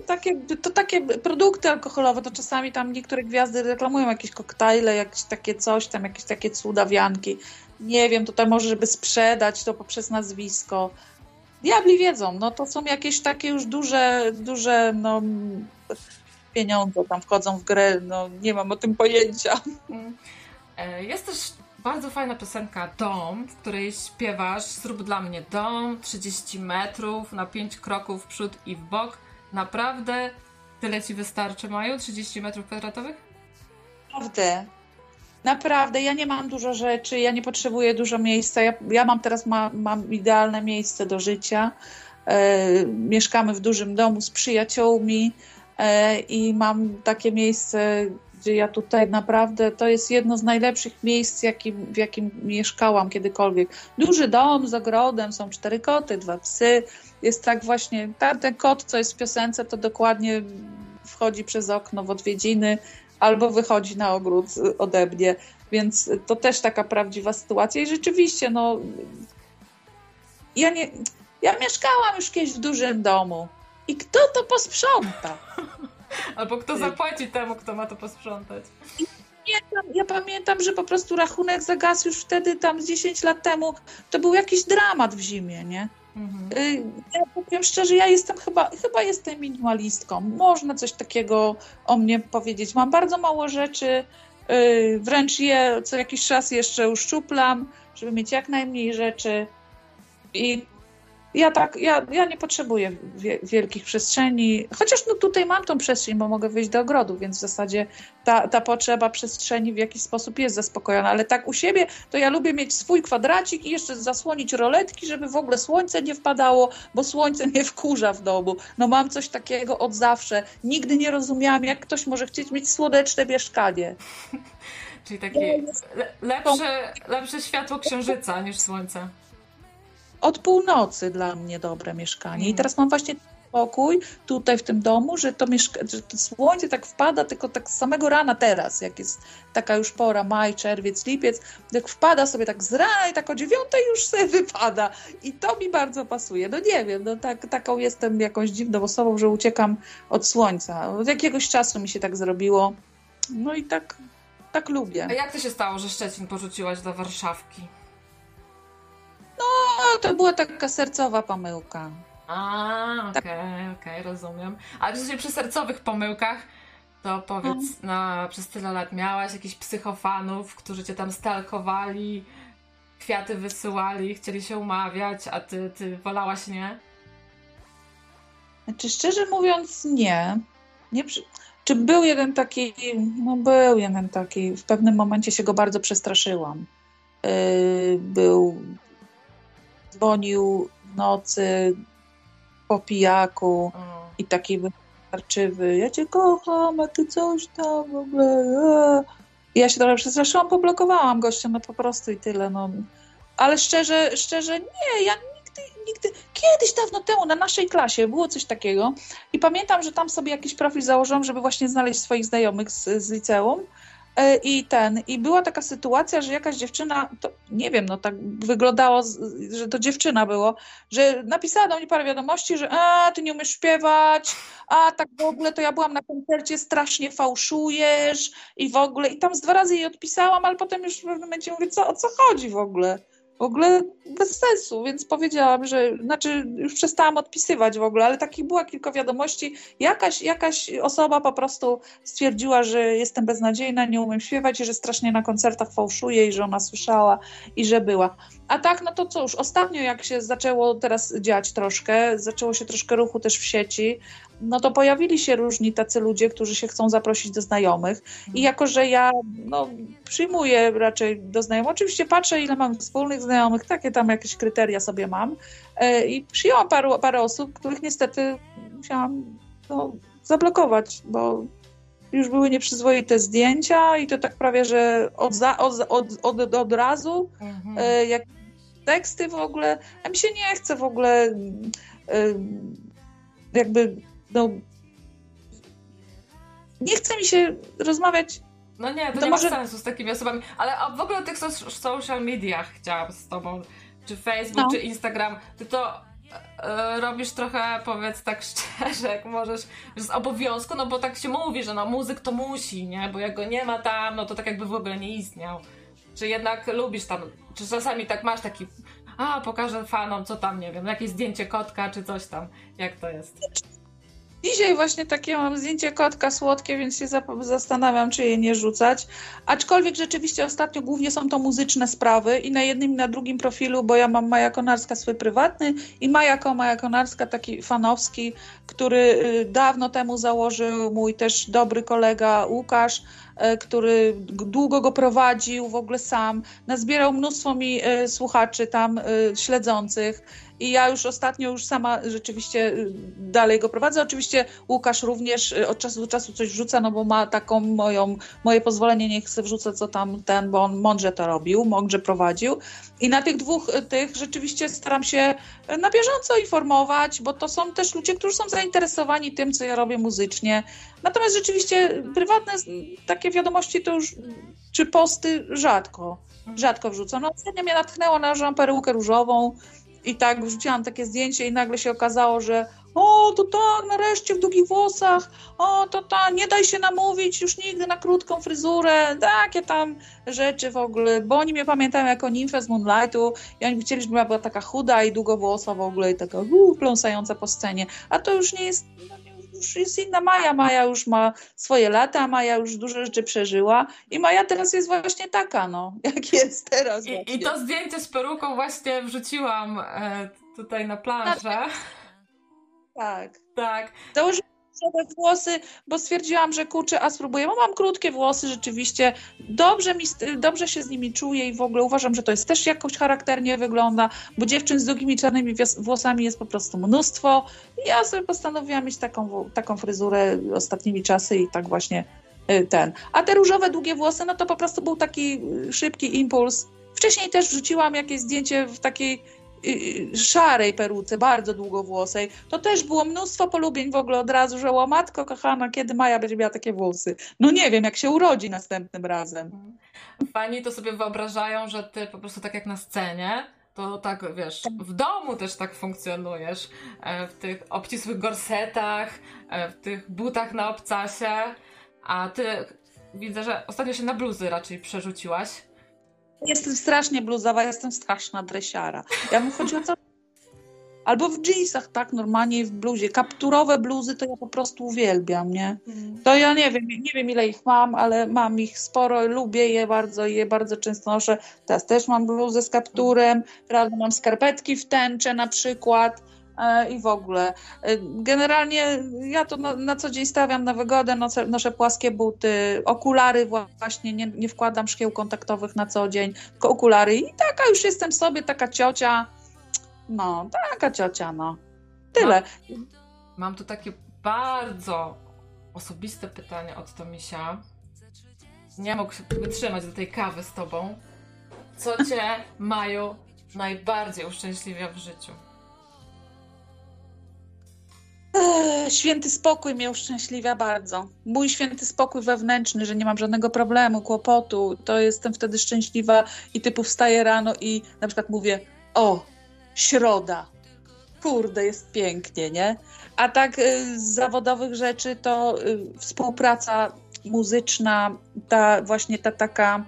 takie, to takie produkty alkoholowe, to czasami tam niektóre gwiazdy reklamują jakieś koktajle, jakieś takie coś tam, jakieś takie cudawianki nie wiem, tutaj może, żeby sprzedać to poprzez nazwisko. Diabli wiedzą, no to są jakieś takie już duże, duże no, pieniądze tam wchodzą w grę, no nie mam o tym pojęcia. Mm. E, jest też bardzo fajna piosenka Dom, w której śpiewasz Zrób dla mnie dom, 30 metrów, na 5 kroków w przód i w bok. Naprawdę tyle ci wystarczy, Maju? 30 metrów kwadratowych? Naprawdę. Naprawdę, ja nie mam dużo rzeczy, ja nie potrzebuję dużo miejsca. Ja, ja mam teraz ma, mam idealne miejsce do życia. E, mieszkamy w dużym domu z przyjaciółmi e, i mam takie miejsce, gdzie ja tutaj naprawdę to jest jedno z najlepszych miejsc, jakim, w jakim mieszkałam kiedykolwiek. Duży dom z ogrodem, są cztery koty, dwa psy. Jest tak właśnie, ten kot, co jest w piosence, to dokładnie wchodzi przez okno w odwiedziny albo wychodzi na ogród ode mnie. Więc to też taka prawdziwa sytuacja. I rzeczywiście, no. Ja nie. Ja mieszkałam już kiedyś w dużym domu. I kto to posprząta? Albo kto zapłaci temu, kto ma to posprzątać. Ja, ja pamiętam, że po prostu rachunek za gaz już wtedy, tam z 10 lat temu, to był jakiś dramat w zimie, nie? Mhm. Y, ja powiem szczerze, ja jestem chyba, chyba jestem minimalistką. Można coś takiego o mnie powiedzieć. Mam bardzo mało rzeczy, y, wręcz je co jakiś czas jeszcze uszczuplam, żeby mieć jak najmniej rzeczy. I ja tak, ja, ja nie potrzebuję wielkich przestrzeni, chociaż no tutaj mam tą przestrzeń, bo mogę wyjść do ogrodu, więc w zasadzie ta, ta potrzeba przestrzeni w jakiś sposób jest zaspokojona, ale tak u siebie to ja lubię mieć swój kwadracik i jeszcze zasłonić roletki, żeby w ogóle słońce nie wpadało, bo słońce mnie wkurza w domu. No mam coś takiego od zawsze. Nigdy nie rozumiałam, jak ktoś może chcieć mieć słoneczne mieszkanie. (laughs) Czyli takie lepsze, lepsze światło księżyca niż słońce od północy dla mnie dobre mieszkanie. I mhm. teraz mam właśnie pokój tutaj w tym domu, że to, mieszka- że to słońce tak wpada tylko tak z samego rana teraz, jak jest taka już pora, maj, czerwiec, lipiec, jak wpada sobie tak z rana i tak o dziewiątej już sobie (laughs) wypada. I to mi bardzo pasuje. No nie wiem, no tak, taką jestem jakąś dziwną osobą, że uciekam od słońca. Od jakiegoś czasu mi się tak zrobiło. No i tak, tak lubię. A jak to się stało, że Szczecin porzuciłaś do Warszawki? No, to była taka sercowa pomyłka. A, Tak. okej, okej, rozumiem. A czy przy sercowych pomyłkach, to powiedz, no, przez tyle lat miałaś jakichś psychofanów, którzy cię tam stalkowali, kwiaty wysyłali, chcieli się umawiać, a ty, ty wolałaś nie? Znaczy, szczerze mówiąc, nie. nie przy... Czy był jeden taki, no był jeden taki, w pewnym momencie się go bardzo przestraszyłam. Yy, był, dzwonił w nocy po pijaku O. i taki wystarczywy, ja cię kocham, a ty coś tam w ogóle. I ja się trochę przestraszyłam, poblokowałam gościa, no po prostu i tyle, no. Ale szczerze, szczerze, nie, ja nigdy, nigdy, kiedyś dawno temu na naszej klasie było coś takiego i pamiętam, że tam sobie jakiś profil założyłam, żeby właśnie znaleźć swoich znajomych z, z liceum i ten, i była taka sytuacja, że jakaś dziewczyna, to nie wiem, no tak wyglądało, że to dziewczyna było, że napisała do mnie parę wiadomości, że a, ty nie umiesz śpiewać, a tak w ogóle to ja byłam na koncercie, strasznie fałszujesz i w ogóle, i tam z dwa razy jej odpisałam, ale potem już w pewnym momencie mówię, co, o co chodzi w ogóle? W ogóle bez sensu, więc powiedziałam, że, znaczy już przestałam odpisywać w ogóle, ale takich była kilka wiadomości. Jakaś, jakaś osoba po prostu stwierdziła, że jestem beznadziejna, nie umiem śpiewać i że strasznie na koncertach fałszuję i że ona słyszała i że była. A tak, no to cóż, ostatnio jak się zaczęło teraz dziać troszkę, zaczęło się troszkę ruchu też w sieci, no to pojawili się różni tacy ludzie, którzy się chcą zaprosić do znajomych. I jako, że ja no, przyjmuję raczej do znajomych, oczywiście patrzę, ile mam wspólnych znajomych, takie tam jakieś kryteria sobie mam. E, I przyjęłam paru, parę osób, których niestety musiałam no, zablokować, bo już były nieprzyzwoite zdjęcia i to tak prawie, że od, za, od, od, od, od razu Mhm. e, jak teksty w ogóle, a mi się nie chce w ogóle e, jakby no nie chce mi się rozmawiać No nie, to, To nie może- ma sensu z takimi osobami. Ale a w ogóle o tych so- social mediach chciałam z tobą, czy Facebook, No. czy Instagram, ty to e, robisz trochę, powiedz tak (laughs) szczerze, jak możesz, z obowiązku, no bo tak się mówi, że no muzyk to musi, nie? Bo jak go nie ma tam, no to tak jakby w ogóle nie istniał. Czy jednak lubisz tam, czy czasami tak masz taki, a pokażę fanom, co tam, nie wiem, jakieś zdjęcie kotka, czy coś tam, jak to jest? Dzisiaj właśnie takie mam zdjęcie kotka słodkie, więc się zastanawiam, czy je nie rzucać. Aczkolwiek rzeczywiście ostatnio głównie są to muzyczne sprawy i na jednym i na drugim profilu, bo ja mam Maja Konarska swój prywatny i Maja Maja Konarska taki fanowski, który y, dawno temu założył mój też dobry kolega Łukasz, który g- długo go prowadził w ogóle sam. Nazbierał mnóstwo mi y, słuchaczy tam y, śledzących. I ja już ostatnio już sama rzeczywiście y, dalej go prowadzę. Oczywiście Łukasz również y, od czasu do czasu coś wrzuca, no bo ma taką moją, moje pozwolenie, niech se wrzucę co tam ten, bo on mądrze to robił, mądrze prowadził. I na tych dwóch y, tych rzeczywiście staram się na bieżąco informować, bo to są też ludzie, którzy są zainteresowani tym, co ja robię muzycznie. Natomiast rzeczywiście prywatne takie wiadomości to już, czy posty rzadko, rzadko wrzucam. No ostatnio mnie natchnęło na, mam perukę różową, i tak wrzuciłam takie zdjęcie i nagle się okazało, że o, to tak, nareszcie w długich włosach, o, to tak, nie daj się namówić już nigdy na krótką fryzurę, takie tam rzeczy w ogóle, bo oni mnie pamiętają jako nimfę z Moonlightu i oni chcieli, żebym ja była taka chuda i długowłosa w ogóle i taka uu, pląsająca po scenie, a to już nie jest, już jest inna Maja, Maja już ma swoje lata, Maja już dużo rzeczy przeżyła i Maja teraz jest właśnie taka, no, (laughs) jak jest teraz I. I to zdjęcie z peruką właśnie wrzuciłam e, tutaj na planszę. Tak. Tak. Założyłam sobie włosy, bo stwierdziłam, że kurczę, a spróbuję, bo mam krótkie włosy rzeczywiście, dobrze, mi, dobrze się z nimi czuję i w ogóle uważam, że to jest też jakoś charakternie wygląda, bo dziewczyn z długimi czarnymi włosami jest po prostu mnóstwo i ja sobie postanowiłam mieć taką, taką fryzurę ostatnimi czasy i tak właśnie y, ten. A te różowe, długie włosy, no to po prostu był taki y, szybki impuls. Wcześniej też wrzuciłam jakieś zdjęcie w takiej szarej peruce, bardzo długowłosej. To też było mnóstwo polubień w ogóle od razu, że o matko kochana, kiedy Maja będzie miała takie włosy? No nie wiem, jak się urodzi następnym razem. Fani to sobie wyobrażają, że ty po prostu tak jak na scenie, to tak wiesz, w domu też tak funkcjonujesz. e, W tych obcisłych gorsetach, e, w tych butach na obcasie. A ty widzę, że ostatnio się na bluzy raczej przerzuciłaś. Jestem strasznie bluzowa, jestem straszna dresiara. Ja bym chodziła co... Albo w jeansach, tak, normalnie w bluzie. Kapturowe bluzy to ja po prostu uwielbiam, nie? Mhm. To ja nie wiem, nie wiem ile ich mam, ale mam ich sporo, lubię je bardzo i je bardzo często noszę. Teraz też mam bluzę z kapturem, prawda, mam skarpetki w tęczę na przykład i w ogóle. E, Generalnie ja to na, na co dzień stawiam na wygodę, noszę, noszę płaskie buty, okulary właśnie, nie, nie wkładam szkieł kontaktowych na co dzień, tylko okulary i taka już jestem sobie, taka ciocia, no, taka ciocia, no. Tyle. Mam tu takie bardzo osobiste pytanie od Tomisia. Nie mógł się wytrzymać do tej kawy z tobą. Co cię, Maju, najbardziej uszczęśliwia w życiu? Święty spokój mnie uszczęśliwia bardzo. Mój święty spokój wewnętrzny, że nie mam żadnego problemu, kłopotu, to jestem wtedy szczęśliwa i typu wstaję rano i na przykład mówię, o, środa, kurde, jest pięknie, nie? A tak y, z zawodowych rzeczy to y, współpraca muzyczna, ta właśnie ta taka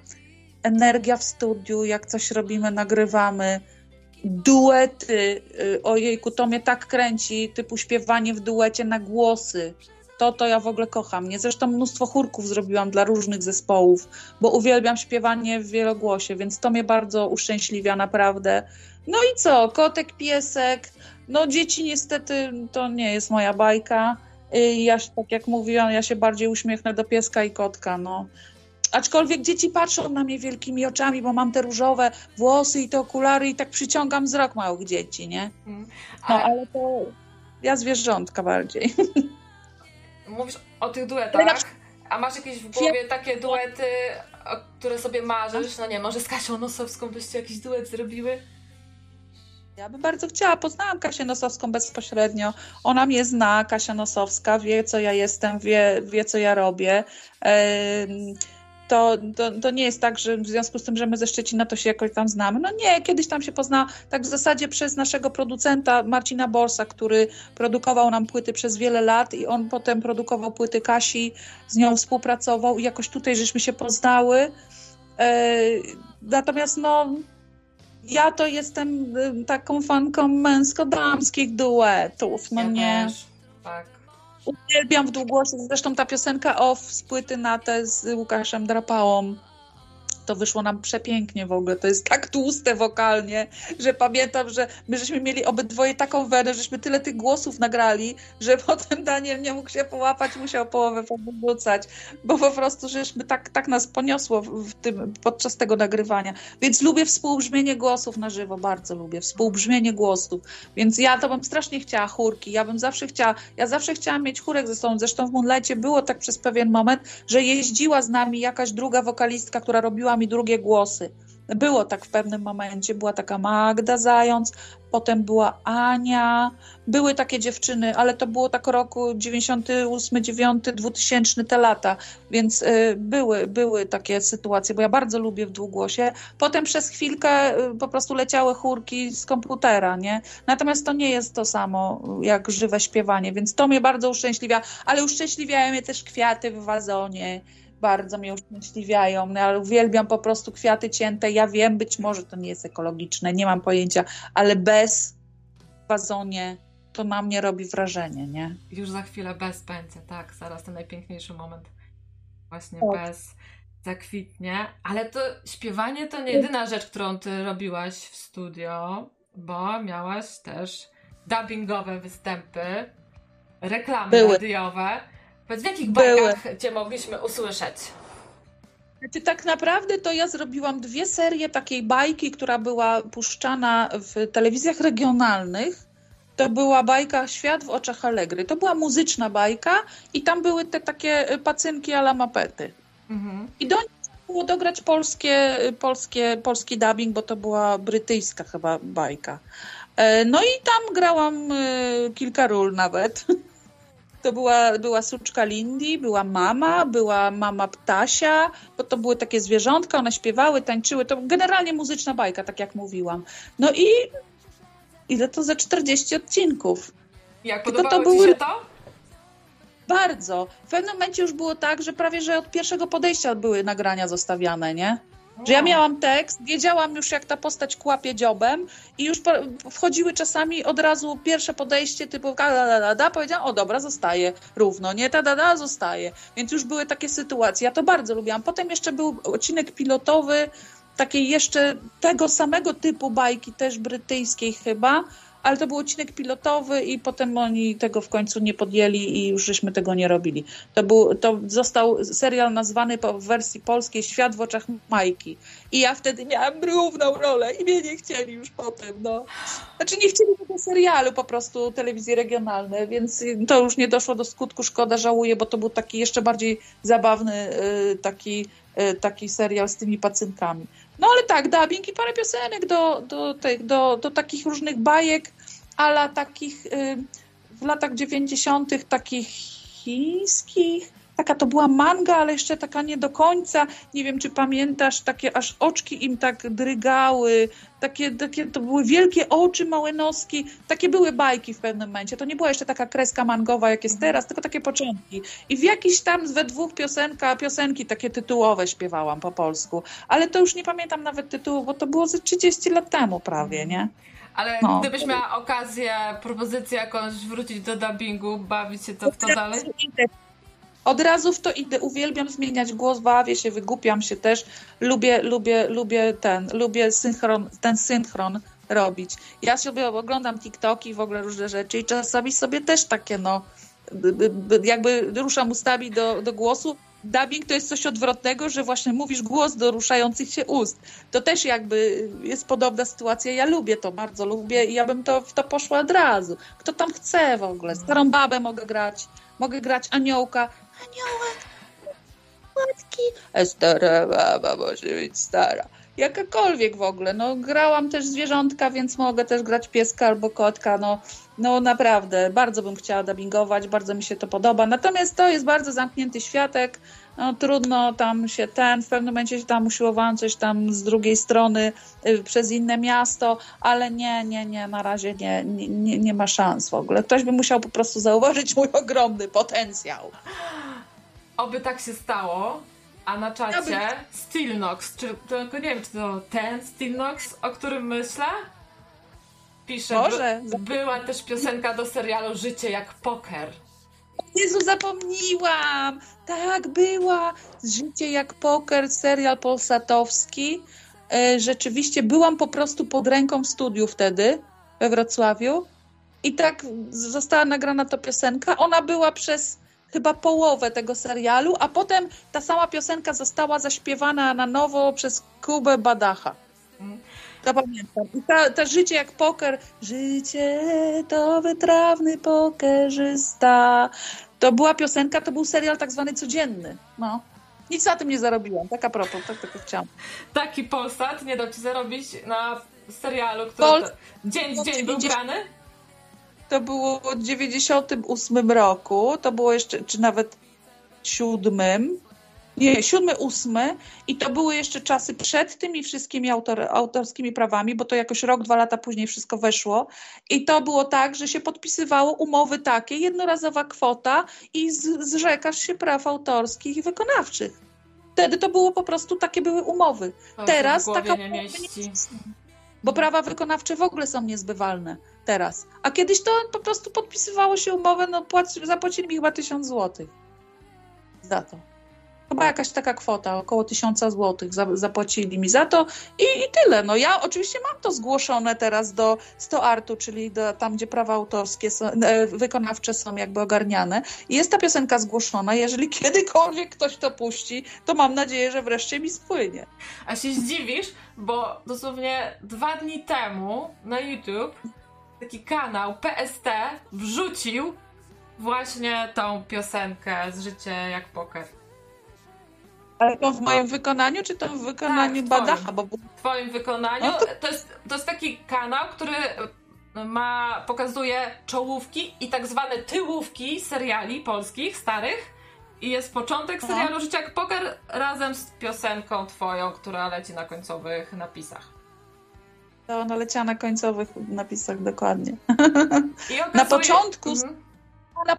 energia w studiu, jak coś robimy, nagrywamy, duety, y, ojejku, to mnie tak kręci, typu śpiewanie w duecie na głosy. To, to ja w ogóle kocham. Nie? Zresztą mnóstwo chórków zrobiłam dla różnych zespołów, bo uwielbiam śpiewanie w wielogłosie, więc to mnie bardzo uszczęśliwia naprawdę. No i co? Kotek, piesek. No dzieci niestety to nie jest moja bajka. Y, Ja, tak jak mówiłam, ja się bardziej uśmiechnę do pieska i kotka, no. Aczkolwiek dzieci patrzą na mnie wielkimi oczami, bo mam te różowe włosy i te okulary i tak przyciągam wzrok małych dzieci, nie? Mm. No Ale to ja zwierzątka bardziej. (laughs) mówisz o tych duetach, a masz jakieś w głowie takie duety, które sobie marzysz? No nie, może z Kasią Nosowską byście jakiś duet zrobiły? Ja bym bardzo chciała, poznałam Kasię Nosowską bezpośrednio. Ona mnie zna, Kasia Nosowska, wie co ja jestem, wie, wie co ja robię. Em, To, to, to nie jest tak, że w związku z tym, że my ze Szczecina to się jakoś tam znamy. No nie, kiedyś tam się pozna, tak w zasadzie przez naszego producenta Marcina Borsa, który produkował nam płyty przez wiele lat i on potem produkował płyty Kasi, z nią współpracował i jakoś tutaj żeśmy się poznały. E, Natomiast no, ja to jestem y, taką fanką męsko-damskich duetów, no ja nie. Też. Tak. Uwielbiam w długłosie, zresztą ta piosenka off z płyty na te z Łukaszem Drapałą, to wyszło nam przepięknie w ogóle, to jest tak tłuste wokalnie, że pamiętam, że my żeśmy mieli obydwoje taką wenę, żeśmy tyle tych głosów nagrali, że (laughs) potem Daniel nie mógł się połapać, musiał połowę powrócać, bo po prostu żeśmy tak, tak nas poniosło w tym, podczas tego nagrywania. Więc lubię współbrzmienie głosów na żywo, bardzo lubię współbrzmienie głosów. Więc ja to bym strasznie chciała chórki. Ja bym zawsze chciała, ja zawsze chciałam mieć chórek ze sobą. Zresztą w Moonlightie było tak przez pewien moment, że jeździła z nami jakaś druga wokalistka, która robiła mi drugie głosy. Było tak w pewnym momencie. Była taka Magda Zając, potem była Ania. Były takie dziewczyny, ale to było tak roku 98, 9, 2000 te lata, więc y, były, były takie sytuacje, bo ja bardzo lubię w dwugłosie. Potem przez chwilkę y, po prostu leciały chórki z komputera, nie? Natomiast to nie jest to samo jak żywe śpiewanie, więc to mnie bardzo uszczęśliwia, ale uszczęśliwiają mnie też kwiaty w wazonie. Bardzo mnie uszczęśliwiają, no, ale uwielbiam po prostu kwiaty cięte. Ja wiem, być może to nie jest ekologiczne, nie mam pojęcia, ale bez wazonie to na mnie robi wrażenie, nie? Już za chwilę bez będzie, tak, zaraz ten najpiękniejszy moment. Właśnie Tak. bez zakwitnie. Ale to śpiewanie to nie jedyna rzecz, którą ty robiłaś w studio, bo miałaś też dubbingowe występy, reklamy Były. radiowe. Powiedz, w jakich Były. bajkach cię mogliśmy usłyszeć? Znaczy, tak naprawdę to ja zrobiłam dwie serie takiej bajki, która była puszczana w telewizjach regionalnych. To była bajka Świat w oczach Allegry. To była muzyczna bajka i tam były te takie y, pacynki ala mapety. Mhm. I do nich było dograć polskie, polskie, polski dubbing, bo to była brytyjska chyba bajka. E, No i tam grałam e, kilka ról nawet. (laughs) To była, była suczka Lindy, była mama, była mama ptasia, bo to były takie zwierzątka, one śpiewały, tańczyły. To generalnie muzyczna bajka, tak jak mówiłam. No i ile to za 40 odcinków? Jak Tylko to podobało ci były- się to? Bardzo. W pewnym momencie już było tak, że prawie że od pierwszego podejścia były nagrania zostawiane, nie? Że ja miałam tekst, wiedziałam już jak ta postać kłapie dziobem i już wchodziły czasami od razu pierwsze podejście typu da, da, da, da, powiedziałam, o dobra, zostaje równo, nie, ta da, da, zostaje. Więc już były takie sytuacje, ja to bardzo lubiłam. Potem jeszcze był odcinek pilotowy takiej jeszcze tego samego typu bajki, też brytyjskiej chyba, ale to był odcinek pilotowy i potem oni tego w końcu nie podjęli i już żeśmy tego nie robili. To, był, to został serial nazwany w wersji polskiej Świat w oczach Majki. I ja wtedy miałam równą rolę i mnie nie chcieli już potem, no. Znaczy nie chcieli tego serialu, po prostu telewizji regionalne, więc to już nie doszło do skutku, szkoda, żałuję, bo to był taki jeszcze bardziej zabawny y, taki, taki serial z tymi pacynkami. No ale tak, dubbing i parę piosenek do, do, do, do, do takich różnych bajek, ala takich y, w latach 90. takich chińskich. Taka to była manga, ale jeszcze taka nie do końca. Nie wiem, czy pamiętasz, takie aż oczki im tak drygały. Takie, takie to były wielkie oczy, małe noski. Takie były bajki w pewnym momencie. To nie była jeszcze taka kreska mangowa, jak jest teraz, tylko takie początki. I w jakiś tam we dwóch piosenka, piosenki takie tytułowe śpiewałam po polsku. Ale to już nie pamiętam nawet tytułu, bo to było ze 30 lat temu prawie, nie? Ale no. gdybyś miała okazję, propozycję jakąś wrócić do dubbingu, bawić się to w to dalej? Od razu w to idę, uwielbiam zmieniać głos, bawię się, wygłupiam się też, lubię, lubię, lubię ten, lubię synchron, ten synchron robić. Ja sobie oglądam TikToki, w ogóle różne rzeczy i czasami sobie też takie no, jakby ruszam ustami do, do głosu, dubbing to jest coś odwrotnego, że właśnie mówisz głos do ruszających się ust. To też jakby jest podobna sytuacja. Ja lubię to, bardzo lubię i ja bym to, w to poszła od razu. Kto tam chce w ogóle? Starą babę mogę grać, mogę grać aniołka. Aniołek, matki. Stara baba może być stara. Jakakolwiek w ogóle. No, grałam też zwierzątka, więc mogę też grać pieska albo kotka. No, no naprawdę, bardzo bym chciała dubbingować, bardzo mi się to podoba. Natomiast to jest bardzo zamknięty światek. No, trudno tam się ten, w pewnym momencie się tam usiłowałam coś tam z drugiej strony y, przez inne miasto, ale nie, nie, nie, na razie nie, nie, nie ma szans w ogóle. Ktoś by musiał po prostu zauważyć mój ogromny potencjał. Oby tak się stało. A na czacie Stilnox, czy tylko nie wiem, czy to ten Stilnox, o którym myślę? Pisze, Może. By, była też piosenka do serialu Życie jak poker. Jezu, zapomniałam! Tak, była. Życie jak poker, serial polsatowski. E, rzeczywiście byłam po prostu pod ręką w studiu wtedy we Wrocławiu i tak została nagrana ta piosenka. Ona była przez chyba połowę tego serialu, a potem ta sama piosenka została zaśpiewana na nowo przez Kubę Badacha. To pamiętam. I ta, ta życie jak poker, życie to wytrawny pokerzysta. To była piosenka, to był serial tak zwany codzienny. No. Nic na tym nie zarobiłam, tak a propos, tak tylko chciałam. Taki Polsat nie dał ci zarobić na serialu, który Pol... dzień w dzień był grany? To było w 98 roku, to było jeszcze, czy nawet siódmym, nie, siódmy, ósmy i to były jeszcze czasy przed tymi wszystkimi autor, autorskimi prawami, bo to jakoś rok, dwa lata później wszystko weszło i to było tak, że się podpisywało umowy takie, jednorazowa kwota i z, zrzekasz się praw autorskich i wykonawczych. Wtedy to było po prostu, takie były umowy. To Teraz taka nie mieści. Bo prawa wykonawcze w ogóle są niezbywalne teraz. A kiedyś to po prostu podpisywało się umowę, no płac, zapłacili mi chyba tysiąc złotych za to. Chyba jakaś taka kwota, około tysiąca złotych zapłacili mi za to i, i, tyle. No ja oczywiście mam to zgłoszone teraz do 100 artu, czyli do, tam, gdzie prawa autorskie są, e, wykonawcze są jakby ogarniane. I jest ta piosenka zgłoszona. Jeżeli (laughs) kiedykolwiek ktoś to puści, to mam nadzieję, że wreszcie mi spłynie. A się zdziwisz, bo dosłownie dwa dni temu na YouTube taki kanał PST wrzucił właśnie tą piosenkę z Życie jak poker. Ale to w moim wykonaniu, czy to w wykonaniu tak, Badacha? Bo... W twoim wykonaniu. No to... To, jest, to jest taki kanał, który ma, pokazuje czołówki i tak zwane tyłówki seriali polskich, starych. I jest początek no. serialu Życia jak poker razem z piosenką twoją, która leci na końcowych napisach. To ona leciała na końcowych napisach dokładnie. Okazuje... Na początku... Mhm. Na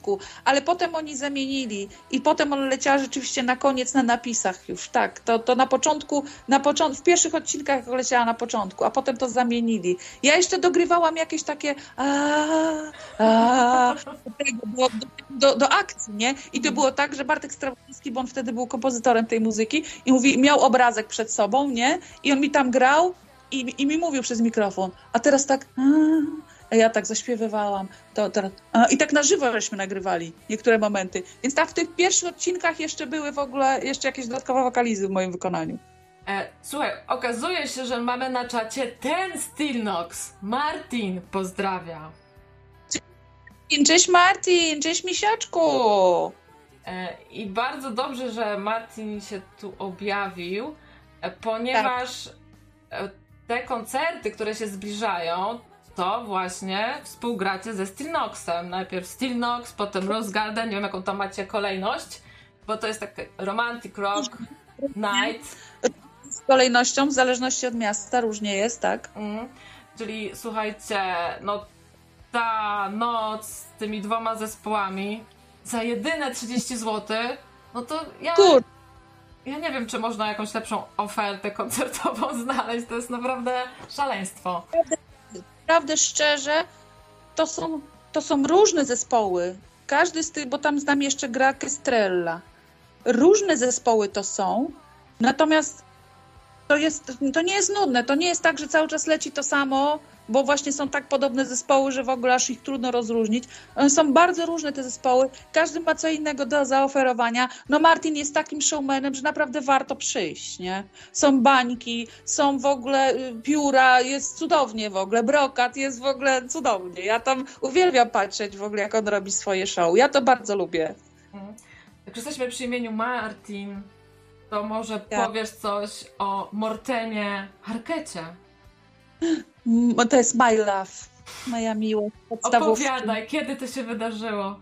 początku, ale potem oni zamienili i potem on leciała rzeczywiście na koniec na napisach już, tak. To, to na początku, na począt w pierwszych odcinkach leciała na początku, a potem to zamienili. Ja jeszcze dogrywałam jakieś takie a, do, do, do akcji, nie? I to było tak, że Bartek Strawiński, bo on wtedy był kompozytorem tej muzyki i mówi, miał obrazek przed sobą, nie? I on mi tam grał i, i mi mówił przez mikrofon, a teraz tak ja tak zaśpiewywałam. To, a, I tak na żywo żeśmy nagrywali niektóre momenty. Więc tak w tych pierwszych odcinkach jeszcze były w ogóle jeszcze jakieś dodatkowe wokalizy w moim wykonaniu. E, słuchaj, okazuje się, że mamy na czacie ten Stilnox. Martin pozdrawia. Cześć Martin, cześć misiaczku. E, I bardzo dobrze, że Martin się tu objawił, e, ponieważ tak. te koncerty, które się zbliżają, to właśnie współgracie ze Stilnoxem. Najpierw Stilnox, potem Rose Garden, nie wiem jaką tam macie kolejność, bo to jest taki romantic rock night. Z kolejnością, w zależności od miasta, różnie jest, tak? Mm. Czyli słuchajcie, no ta noc z tymi dwoma zespołami za jedyne 30 zł, no to ja... Kur... Ja nie wiem, czy można jakąś lepszą ofertę koncertową (laughs) znaleźć. To jest naprawdę szaleństwo naprawdę szczerze, to są, to są różne zespoły. Każdy z tych, bo tam z nami jeszcze gra Kestrella. Różne zespoły to są, natomiast to, jest, to nie jest nudne. To nie jest tak, że cały czas leci to samo bo właśnie są tak podobne zespoły, że w ogóle aż ich trudno rozróżnić. Są bardzo różne te zespoły, każdy ma co innego do zaoferowania. No Martin jest takim showmanem, że naprawdę warto przyjść, nie? Są bańki, są w ogóle y, pióra, jest cudownie w ogóle, brokat jest w ogóle cudownie. Ja tam uwielbiam patrzeć w ogóle, jak on robi swoje show. Ja to bardzo lubię. Mhm. Jak jesteśmy przy imieniu Martin, to może ja. powiesz coś o Mortenie Harkecie. (laughs) To jest my love, moja miłość podstawówki. Opowiadaj, kiedy to się wydarzyło?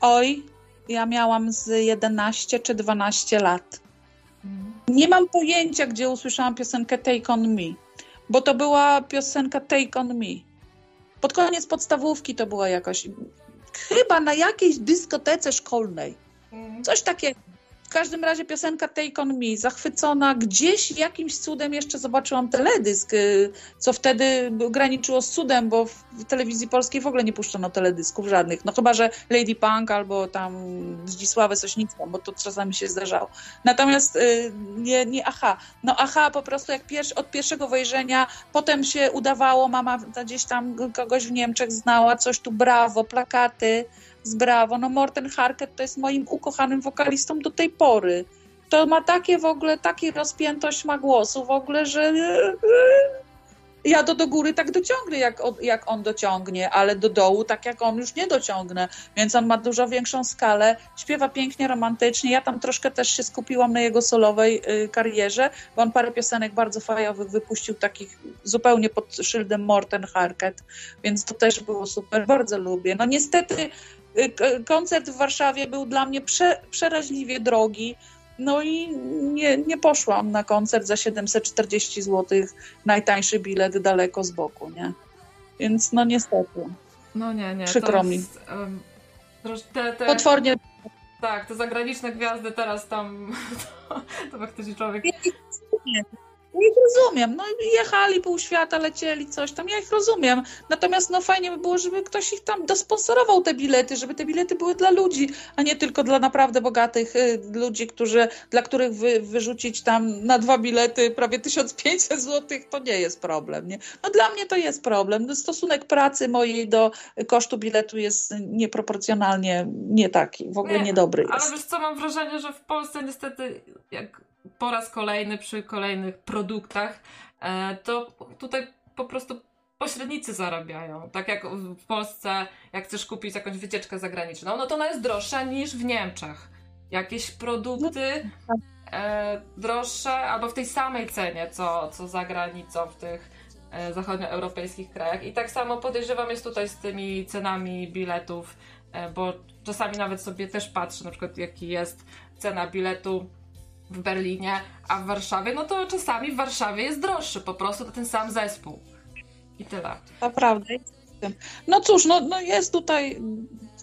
Oj, ja miałam z 11 czy 12 lat. Mhm. Nie mam pojęcia, gdzie usłyszałam piosenkę Take On Me, bo to była piosenka Take On Me. Pod koniec podstawówki to była jakoś, chyba na jakiejś dyskotece szkolnej. Mhm. Coś takiego. W każdym razie piosenka Take On Me, zachwycona, gdzieś jakimś cudem jeszcze zobaczyłam teledysk, y, co wtedy graniczyło z cudem, bo w telewizji polskiej w ogóle nie puszczono teledysków żadnych, no chyba, że Lady Punk albo tam Zdzisławę Sośnicką, bo to czasami się zdarzało. Natomiast y, nie, nie aha, no aha po prostu jak pierwszy, od pierwszego wejrzenia, potem się udawało, mama gdzieś tam kogoś w Niemczech znała, coś tu brawo, plakaty, z Brawo. No Morten Harket to jest moim ukochanym wokalistą do tej pory. To ma takie w ogóle, takie rozpiętość ma głosu w ogóle, że ja do, do góry tak dociągnę, jak, jak on dociągnie, ale do dołu tak jak on już nie dociągnę. Więc on ma dużo większą skalę, śpiewa pięknie, romantycznie. Ja tam troszkę też się skupiłam na jego solowej y, karierze, bo on parę piosenek bardzo fajowych wypuścił, takich zupełnie pod szyldem Morten Harket, więc to też było super, bardzo lubię. No niestety koncert w Warszawie był dla mnie prze, przeraźliwie drogi. No i nie, nie poszłam na koncert za 740 zł, najtańszy bilet daleko z boku, nie? Więc no niestety. No nie, nie. Przykro mi. um, te, te, Potwornie. Tak, te zagraniczne gwiazdy teraz tam, (laughs) to, to faktycznie człowiek... Nie, ja ich rozumiem. No jechali pół świata, lecieli coś tam, ja ich rozumiem. Natomiast no fajnie by było, żeby ktoś ich tam dosponsorował te bilety, żeby te bilety były dla ludzi, a nie tylko dla naprawdę bogatych y, ludzi, którzy, dla których wy, wyrzucić tam na dwa bilety prawie 1500 zł, to nie jest problem. Nie? No dla mnie to jest problem. No, stosunek pracy mojej do kosztu biletu jest nieproporcjonalnie nie taki, w ogóle nie, niedobry jest. Ale wiesz co, mam wrażenie, że w Polsce niestety jak po raz kolejny przy kolejnych produktach, e, to tutaj po prostu pośrednicy zarabiają. Tak jak w Polsce, jak chcesz kupić jakąś wycieczkę zagraniczną, no to ona jest droższa niż w Niemczech. Jakieś produkty e, droższe albo w tej samej cenie, co, co za granicą w tych e, zachodnioeuropejskich krajach. I tak samo podejrzewam jest tutaj z tymi cenami biletów, bo czasami nawet sobie też patrzę, na przykład jaki jest cena biletu w Berlinie, a w Warszawie, no to czasami w Warszawie jest droższy po prostu to ten sam zespół. I tyle. Naprawdę. No cóż, no, no jest tutaj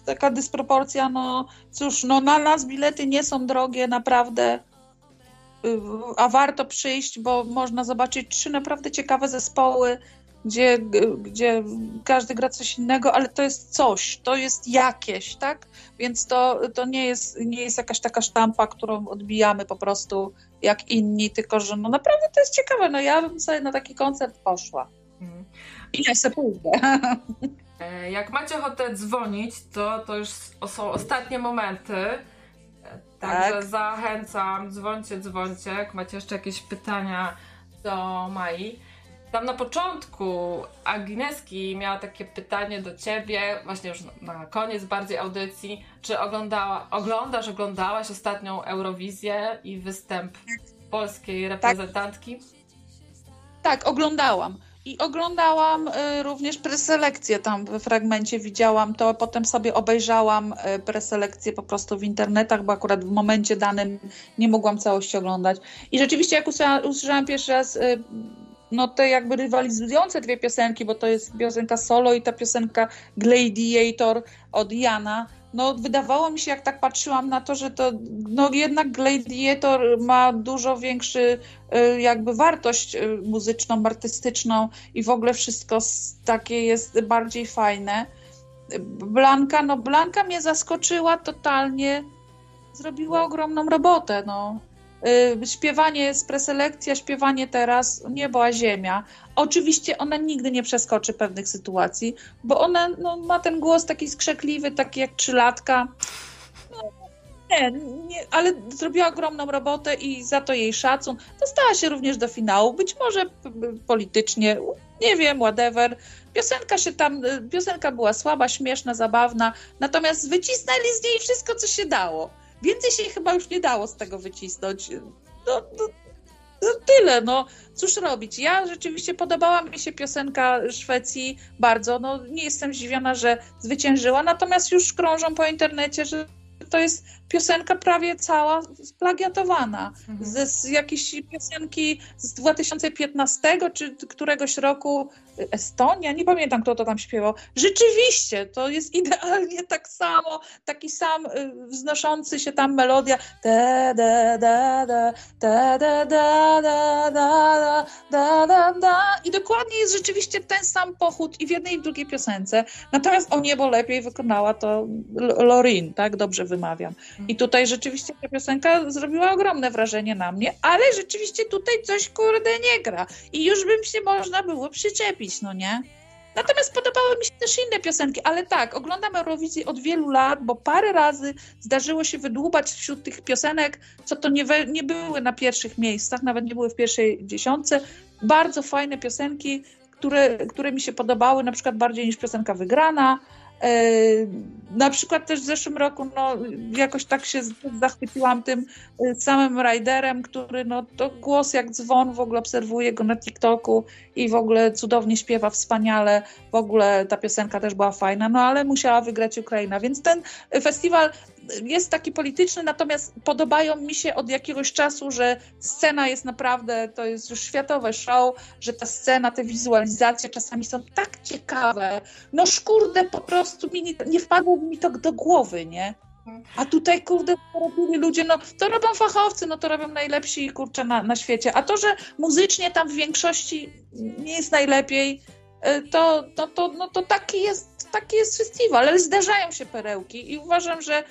taka dysproporcja, no cóż, no na nas bilety nie są drogie, naprawdę, y, a warto przyjść, bo można zobaczyć trzy naprawdę ciekawe zespoły, gdzie, gdzie każdy gra coś innego, ale to jest coś, to jest jakieś, tak? Więc to, to nie, jest, nie jest jakaś taka sztampa, którą odbijamy po prostu jak inni, tylko że no naprawdę to jest ciekawe, no ja bym sobie na taki koncert poszła. Mhm. I ja sobie pójdę. (laughs) E, jak macie ochotę dzwonić, to, to już są ostatnie momenty. E, także tak. zachęcam, dzwońcie, dzwońcie. Jak macie jeszcze jakieś pytania do Mai. Tam na początku Agneski miała takie pytanie do ciebie, właśnie już na koniec bardziej audycji, czy oglądała, oglądasz, oglądałaś ostatnią Eurowizję i występ polskiej reprezentantki? Tak, tak oglądałam. I oglądałam y, również preselekcję tam w fragmencie, widziałam to, potem sobie obejrzałam y, preselekcję po prostu w internetach, bo akurat w momencie danym nie mogłam całości oglądać. I rzeczywiście jak usłyszałam, usłyszałam pierwszy raz y, no te jakby rywalizujące dwie piosenki, bo to jest piosenka solo i ta piosenka Gladiator od Jana, no wydawało mi się, jak tak patrzyłam na to, że to no jednak Gladiator ma dużo większy y, jakby wartość y, muzyczną, artystyczną i w ogóle wszystko takie jest bardziej fajne. Blanka, no Blanka mnie zaskoczyła totalnie, zrobiła ogromną robotę, no. Y, śpiewanie z preselekcja, śpiewanie teraz, niebo a ziemia. Oczywiście ona nigdy nie przeskoczy pewnych sytuacji, bo ona no, ma ten głos taki skrzekliwy, taki jak trzylatka. No, nie, nie, ale zrobiła ogromną robotę i za to jej szacun. Dostała się również do finału, być może politycznie, nie wiem, whatever. Piosenka się tam, piosenka była słaba, śmieszna, zabawna, natomiast wycisnęli z niej wszystko, co się dało. Więcej się chyba już nie dało z tego wycisnąć. No, no, no, tyle, no cóż robić. Ja rzeczywiście podobała mi się piosenka Szwecji bardzo. No, nie jestem zdziwiona, że zwyciężyła, natomiast już krążą po internecie, że to jest piosenka prawie cała splagiatowana mhm. z, jakiejś piosenki z 2015 czy któregoś roku Estonia, nie pamiętam kto to tam śpiewał. Rzeczywiście, to jest idealnie tak samo, taki sam y, wznoszący się tam melodia da da da da da da da da da da da da i dokładnie jest rzeczywiście ten sam pochód i w jednej i w drugiej piosence. Natomiast o niebo lepiej wykonała to Lorin, tak dobrze wymawiam. I tutaj rzeczywiście ta piosenka zrobiła ogromne wrażenie na mnie, ale rzeczywiście tutaj coś kurde nie gra. I już bym się można było przyczepić, no nie? Natomiast podobały mi się też inne piosenki, ale tak, oglądam Eurowizję od wielu lat, bo parę razy zdarzyło się wydłubać wśród tych piosenek, co to nie, we, nie były na pierwszych miejscach, nawet nie były w pierwszej dziesiątce. Bardzo fajne piosenki, które, które mi się podobały, na przykład bardziej niż piosenka wygrana, na przykład też w zeszłym roku no, jakoś tak się zachwyciłam tym e, samym Riderem, który no, to głos jak dzwon, w ogóle obserwuję go na TikToku i w ogóle cudownie śpiewa, wspaniale, w ogóle ta piosenka też była fajna, no ale musiała wygrać Ukraina, więc ten festiwal jest taki polityczny, natomiast podobają mi się od jakiegoś czasu, że scena jest naprawdę, to jest już światowe show, że ta scena, te wizualizacje czasami są tak ciekawe. No szkurde, po prostu mi nie, nie wpadło mi to do głowy, nie? A tutaj, kurde, robili ludzie, no to robią fachowcy, no to robią najlepsi, kurczę, na, na świecie. A to, że muzycznie tam w większości nie jest najlepiej, to, to, to, no to taki jest, taki jest festiwal, ale zdarzają się perełki i uważam, że e,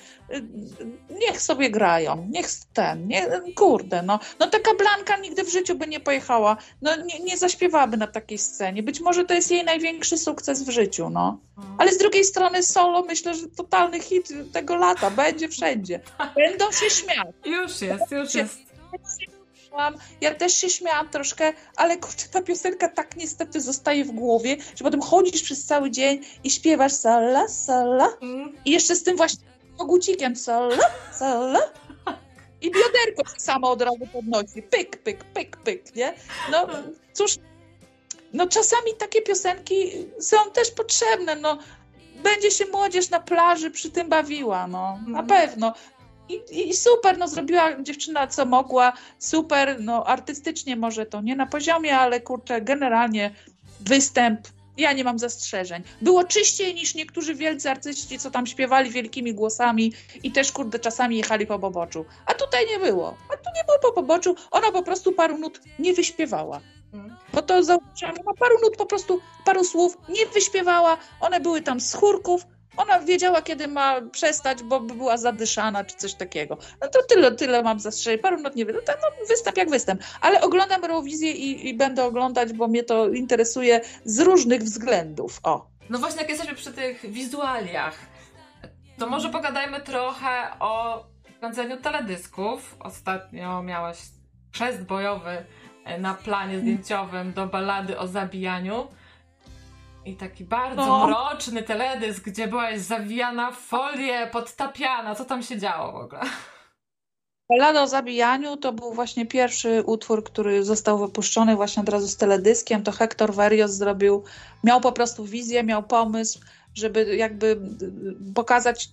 niech sobie grają, niech ten, nie, kurde, no, no taka Blanka nigdy w życiu by nie pojechała, no nie, nie zaśpiewałaby na takiej scenie, być może to jest jej największy sukces w życiu, no, mhm. ale z drugiej strony solo myślę, że totalny hit tego lata, będzie wszędzie, będą się śmiać. Już jest, już jest ja też się śmiałam troszkę, ale kurczę, ta piosenka tak niestety zostaje w głowie, że potem chodzisz przez cały dzień i śpiewasz sala, sala mm. i jeszcze z tym właśnie kogucikiem sala, sala i bioderko się samo od razu podnosi, pyk, pyk, pyk, pyk, nie? No cóż, no czasami takie piosenki są też potrzebne, no będzie się młodzież na plaży przy tym bawiła, no, na mm. pewno. I, I, super, no zrobiła dziewczyna co mogła, super, no artystycznie może to nie na poziomie, ale kurczę, generalnie występ ja nie mam zastrzeżeń. Było czyściej niż niektórzy wielcy artyści, co tam śpiewali wielkimi głosami i też, kurde, czasami jechali po poboczu. A tutaj nie było. A tu nie było po poboczu. Ona po prostu paru nut nie wyśpiewała. Bo to zauważyłam, ona paru nut po prostu, paru słów nie wyśpiewała. One były tam z chórków. Ona wiedziała, kiedy ma przestać, bo by była zadyszana czy coś takiego. No to tyle, tyle mam zastrzeżeń. Paru nut nie wiem. No, no, występ jak występ. Ale oglądam Eurowizję i, i będę oglądać, bo mnie to interesuje z różnych względów. O. No właśnie, jak jesteśmy przy tych wizualiach, to może pogadajmy trochę o kręceniu teledysków. Ostatnio miałaś chrzest bojowy e, na planie zdjęciowym do ballady o zabijaniu. I taki bardzo No. mroczny teledysk, gdzie byłaś zawijana w folię, podtapiana. Co tam się działo w ogóle? Ballada o zabijaniu to był właśnie pierwszy utwór, który został wypuszczony właśnie od razu z teledyskiem. To Hector Verios zrobił, miał po prostu wizję, miał pomysł, żeby jakby y, pokazać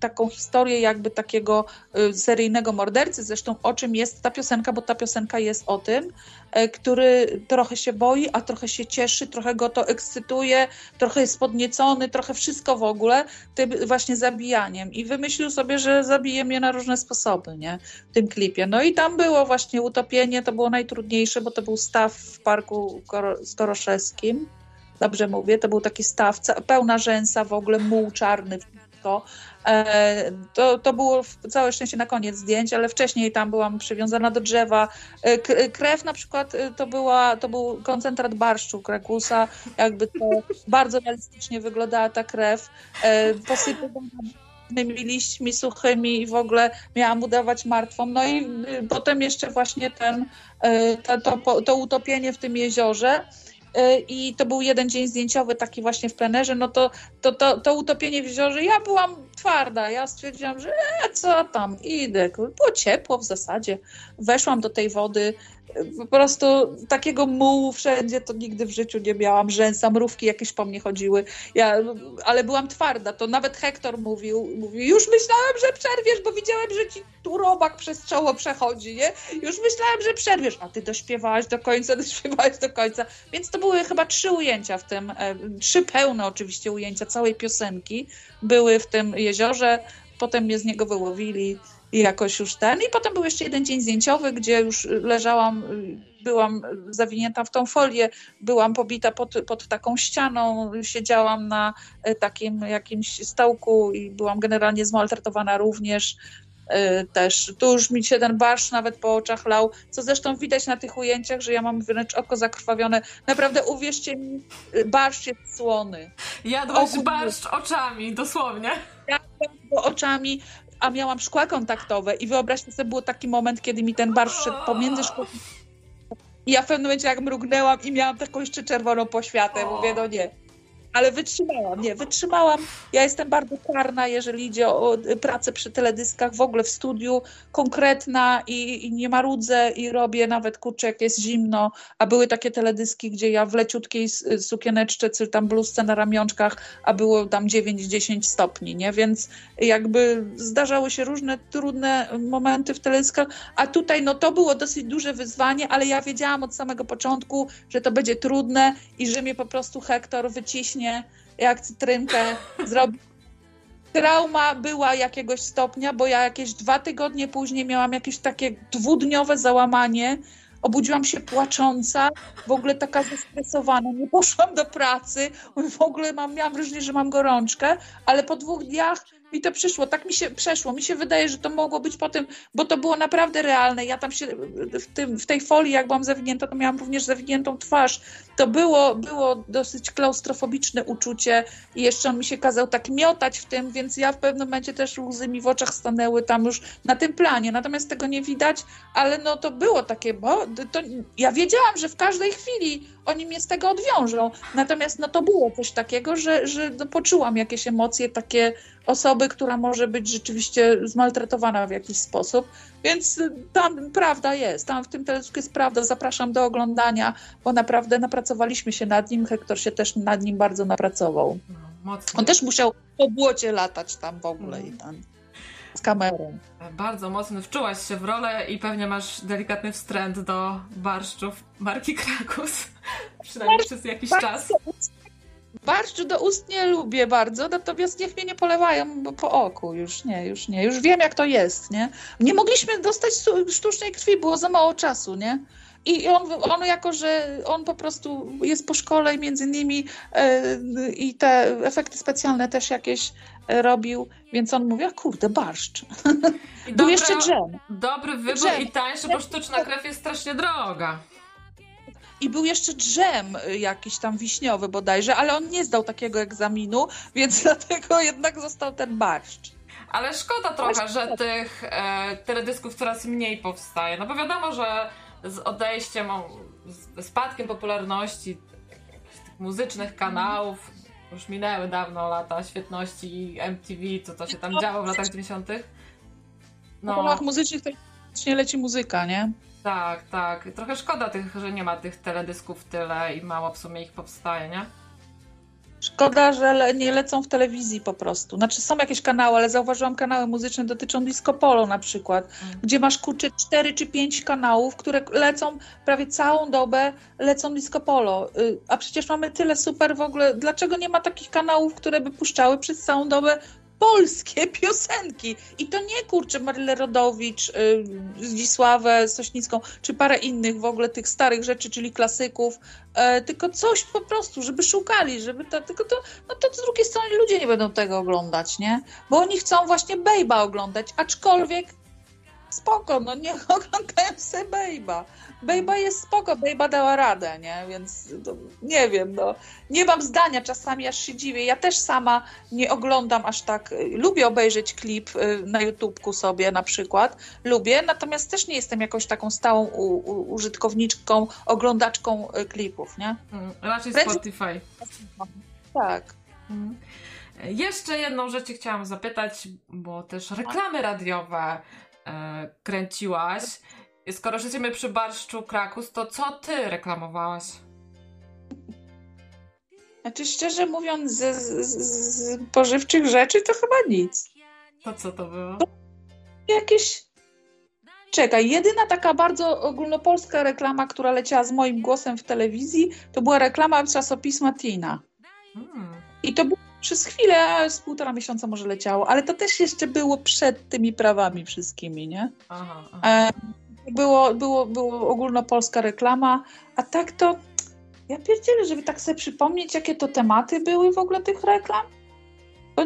taką, historię jakby takiego y, seryjnego mordercy. Zresztą o czym jest ta piosenka, bo ta piosenka jest o tym, e, który trochę się boi, a trochę się cieszy, trochę go to ekscytuje, trochę jest podniecony, trochę wszystko w ogóle tym właśnie zabijaniem. I wymyślił sobie, że zabije mnie na różne sposoby, nie? W tym klipie. No i tam było właśnie utopienie, to było najtrudniejsze, bo to był staw w parku Koro- Storoszewskim. Dobrze mówię, to był taki staw, ca- pełna rzęsa, w ogóle muł czarny, wszystko. E, to, to było całe szczęście na koniec zdjęć, ale wcześniej tam byłam przywiązana do drzewa. E, k- krew na przykład e, to, była, to był koncentrat barszczu Krekusa, jakby to bardzo realistycznie wyglądała ta krew. E, różnymi liśćmi suchymi i w ogóle miałam udawać martwą. No i y, potem jeszcze właśnie ten, y, to, to, to utopienie w tym jeziorze. Y, I to był jeden dzień zdjęciowy, taki właśnie w plenerze. No to, to, to, to utopienie w jeziorze, ja byłam twarda. Ja stwierdziłam, że e, co tam, idę. Było ciepło w zasadzie. Weszłam do tej wody. Po prostu takiego mułu wszędzie to nigdy w życiu nie miałam. Rzęsa, mrówki jakieś po mnie chodziły. Ja, ale byłam twarda, to nawet Hektor mówił, mówił, już myślałem, że przerwiesz, bo widziałem, że ci tu robak przez czoło przechodzi, nie? Już myślałem, że przerwiesz, a ty dośpiewałaś do końca, (laughs) dośpiewałaś do końca. Więc to były chyba trzy ujęcia w tym, e, trzy pełne oczywiście ujęcia całej piosenki były w tym jeziorze, potem mnie z niego wyłowili i jakoś już ten. I potem był jeszcze jeden dzień zdjęciowy, gdzie już leżałam, byłam zawinięta w tą folię, byłam pobita pod, pod taką ścianą, siedziałam na y, takim jakimś stołku i byłam generalnie zmaltretowana również. y, Też tu już mi się ten barszcz nawet po oczach lał, co zresztą widać na tych ujęciach, że ja mam wręcz oko zakrwawione. Naprawdę uwierzcie mi, y, barszcz jest słony. Jadłaś Ogólnie. barszcz oczami, dosłownie. bo oczami, a miałam szkła kontaktowe i wyobraźcie sobie, był taki moment, kiedy mi ten barszcz szedł pomiędzy szkło i ja w pewnym momencie jak mrugnęłam i miałam taką jeszcze czerwoną poświatę, mówię, no nie. Ale wytrzymałam, nie, wytrzymałam. Ja jestem bardzo karna, jeżeli idzie o pracę przy teledyskach, w ogóle w studiu, konkretna i, i nie marudzę i robię nawet, kurczę, jak jest zimno, a były takie teledyski, gdzie ja w leciutkiej sukieneczce, czy tam bluzce na ramionczkach, a było tam 9-10 stopni, nie? Więc jakby zdarzały się różne trudne momenty w teledyskach, a tutaj no to było dosyć duże wyzwanie, ale ja wiedziałam od samego początku, że to będzie trudne i że mnie po prostu Hektor wyciśnie jak cytrynkę, (laughs) zrobi Trauma była jakiegoś stopnia, bo ja jakieś dwa tygodnie później miałam jakieś takie dwudniowe załamanie. Obudziłam się płacząca, w ogóle taka zestresowana. Nie poszłam do pracy, w ogóle mam, miałam wrażenie, że mam gorączkę, ale po dwóch dniach mi to przyszło, tak mi się przeszło. Mi się wydaje, że to mogło być po tym, bo to było naprawdę realne. Ja tam się w, tym, w tej folii, jak byłam zawinięta, to miałam również zawiniętą twarz. To było, było dosyć klaustrofobiczne uczucie i jeszcze on mi się kazał tak miotać w tym, więc ja w pewnym momencie też łzy mi w oczach stanęły tam już na tym planie. Natomiast tego nie widać, ale no to było takie, bo to, ja wiedziałam, że w każdej chwili oni mnie z tego odwiążą. Natomiast no to było coś takiego, że, że no, poczułam jakieś emocje takie osoby, która może być rzeczywiście zmaltretowana w jakiś sposób. Więc y, tam prawda jest, tam w tym teledysku jest prawda. Zapraszam do oglądania, bo naprawdę napracowaliśmy się nad nim. Hektor się też nad nim bardzo napracował. No. On też musiał po błocie latać tam w ogóle i tam z kamerą. Bardzo mocno wczułaś się w rolę i pewnie masz delikatny wstręt do barszczów marki Krakus. (laughs) Przynajmniej przez jakiś czas. Barszczu do ust nie lubię bardzo, natomiast niech mnie nie polewają po oku. Już nie, już nie. Już wiem, jak to jest, nie? Nie mogliśmy dostać sztucznej krwi, było za mało czasu, nie? I on, on jako, że on po prostu jest po szkole i między innymi e, i te efekty specjalne też jakieś robił, więc on mówi, a kurde, barszcz. I Był jeszcze dżem. Dobry wybór dżem. i tańszy, bo sztuczna krew jest strasznie droga. I był jeszcze dżem jakiś tam wiśniowy bodajże, ale on nie zdał takiego egzaminu, więc (laughs) dlatego jednak został ten barszcz. Ale szkoda trochę, że tych e, teledysków coraz mniej powstaje. No bo wiadomo, że z odejściem, z spadkiem popularności tych muzycznych kanałów, już minęły dawno lata świetności MTV, co to się tam działo w latach 90. No. W kanałach muzycznych to nie leci muzyka, nie? Tak, tak. Trochę szkoda tych, że nie ma tych teledysków tyle i mało w sumie ich powstaje, nie? Szkoda, że nie lecą w telewizji po prostu. Znaczy są jakieś kanały, ale zauważyłam kanały muzyczne dotyczą disco polo na przykład, mm. gdzie masz kurczę 4 czy 5 kanałów, które lecą prawie całą dobę, lecą disco polo. Y, a przecież mamy tyle super w ogóle. Dlaczego nie ma takich kanałów, które by puszczały przez całą dobę polskie (laughs) piosenki. I to nie kurczę Maryle Rodowicz, y, Zdzisławę Sośnicką, czy parę innych w ogóle tych starych rzeczy, czyli klasyków, y, tylko coś po prostu, żeby szukali, żeby to, tylko to, no to z drugiej strony ludzie nie będą tego oglądać, nie? Bo oni chcą właśnie Bejba oglądać, aczkolwiek spoko, no niech (laughs) oglądają sobie Bejba. Bejba jest spoko, Bejba dała radę, nie? Więc no, nie wiem, no. Nie mam zdania, czasami aż się dziwię. Ja też sama nie oglądam aż tak. Lubię obejrzeć klip y, na YouTubku sobie na przykład. Lubię, natomiast też nie jestem jakąś taką stałą u, u, użytkowniczką, oglądaczką y, klipów, nie? Mm, raczej Spotify. Tak. Mm. Jeszcze jedną rzecz chciałam zapytać, bo też reklamy radiowe e, kręciłaś. Skoro jesteśmy przy barszczu Krakus, to co ty reklamowałaś? Znaczy, szczerze mówiąc, z, z, z pożywczych rzeczy to chyba nic. To co to było? Jakieś. Czekaj, jedyna taka bardzo ogólnopolska reklama, która leciała z moim głosem w telewizji, to była reklama czasopisma Tina. Hmm. I to było przez chwilę, z półtora miesiąca może leciało, ale to też jeszcze było przed tymi prawami wszystkimi, nie? Aha, aha. E było, było, było ogólnopolska reklama, a tak to ja pierdzielę, żeby tak sobie przypomnieć, jakie to tematy były w ogóle tych reklam. Bo...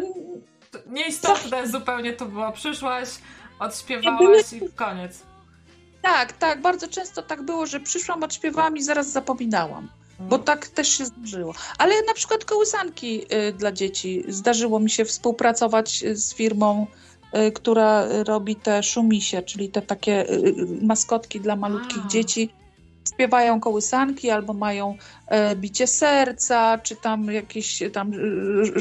Nieistotne to... zupełnie to było. Przyszłaś, odśpiewałaś i koniec. Tak, tak, bardzo często tak było, że przyszłam, odśpiewałam i zaraz zapominałam. Bo tak też się zdarzyło. Ale na przykład kołysanki y, dla dzieci. Zdarzyło mi się współpracować z firmą Y, która robi te szumisie, czyli te takie y, y, maskotki dla malutkich dzieci. Śpiewają kołysanki albo mają e, bicie serca, czy tam jakiś tam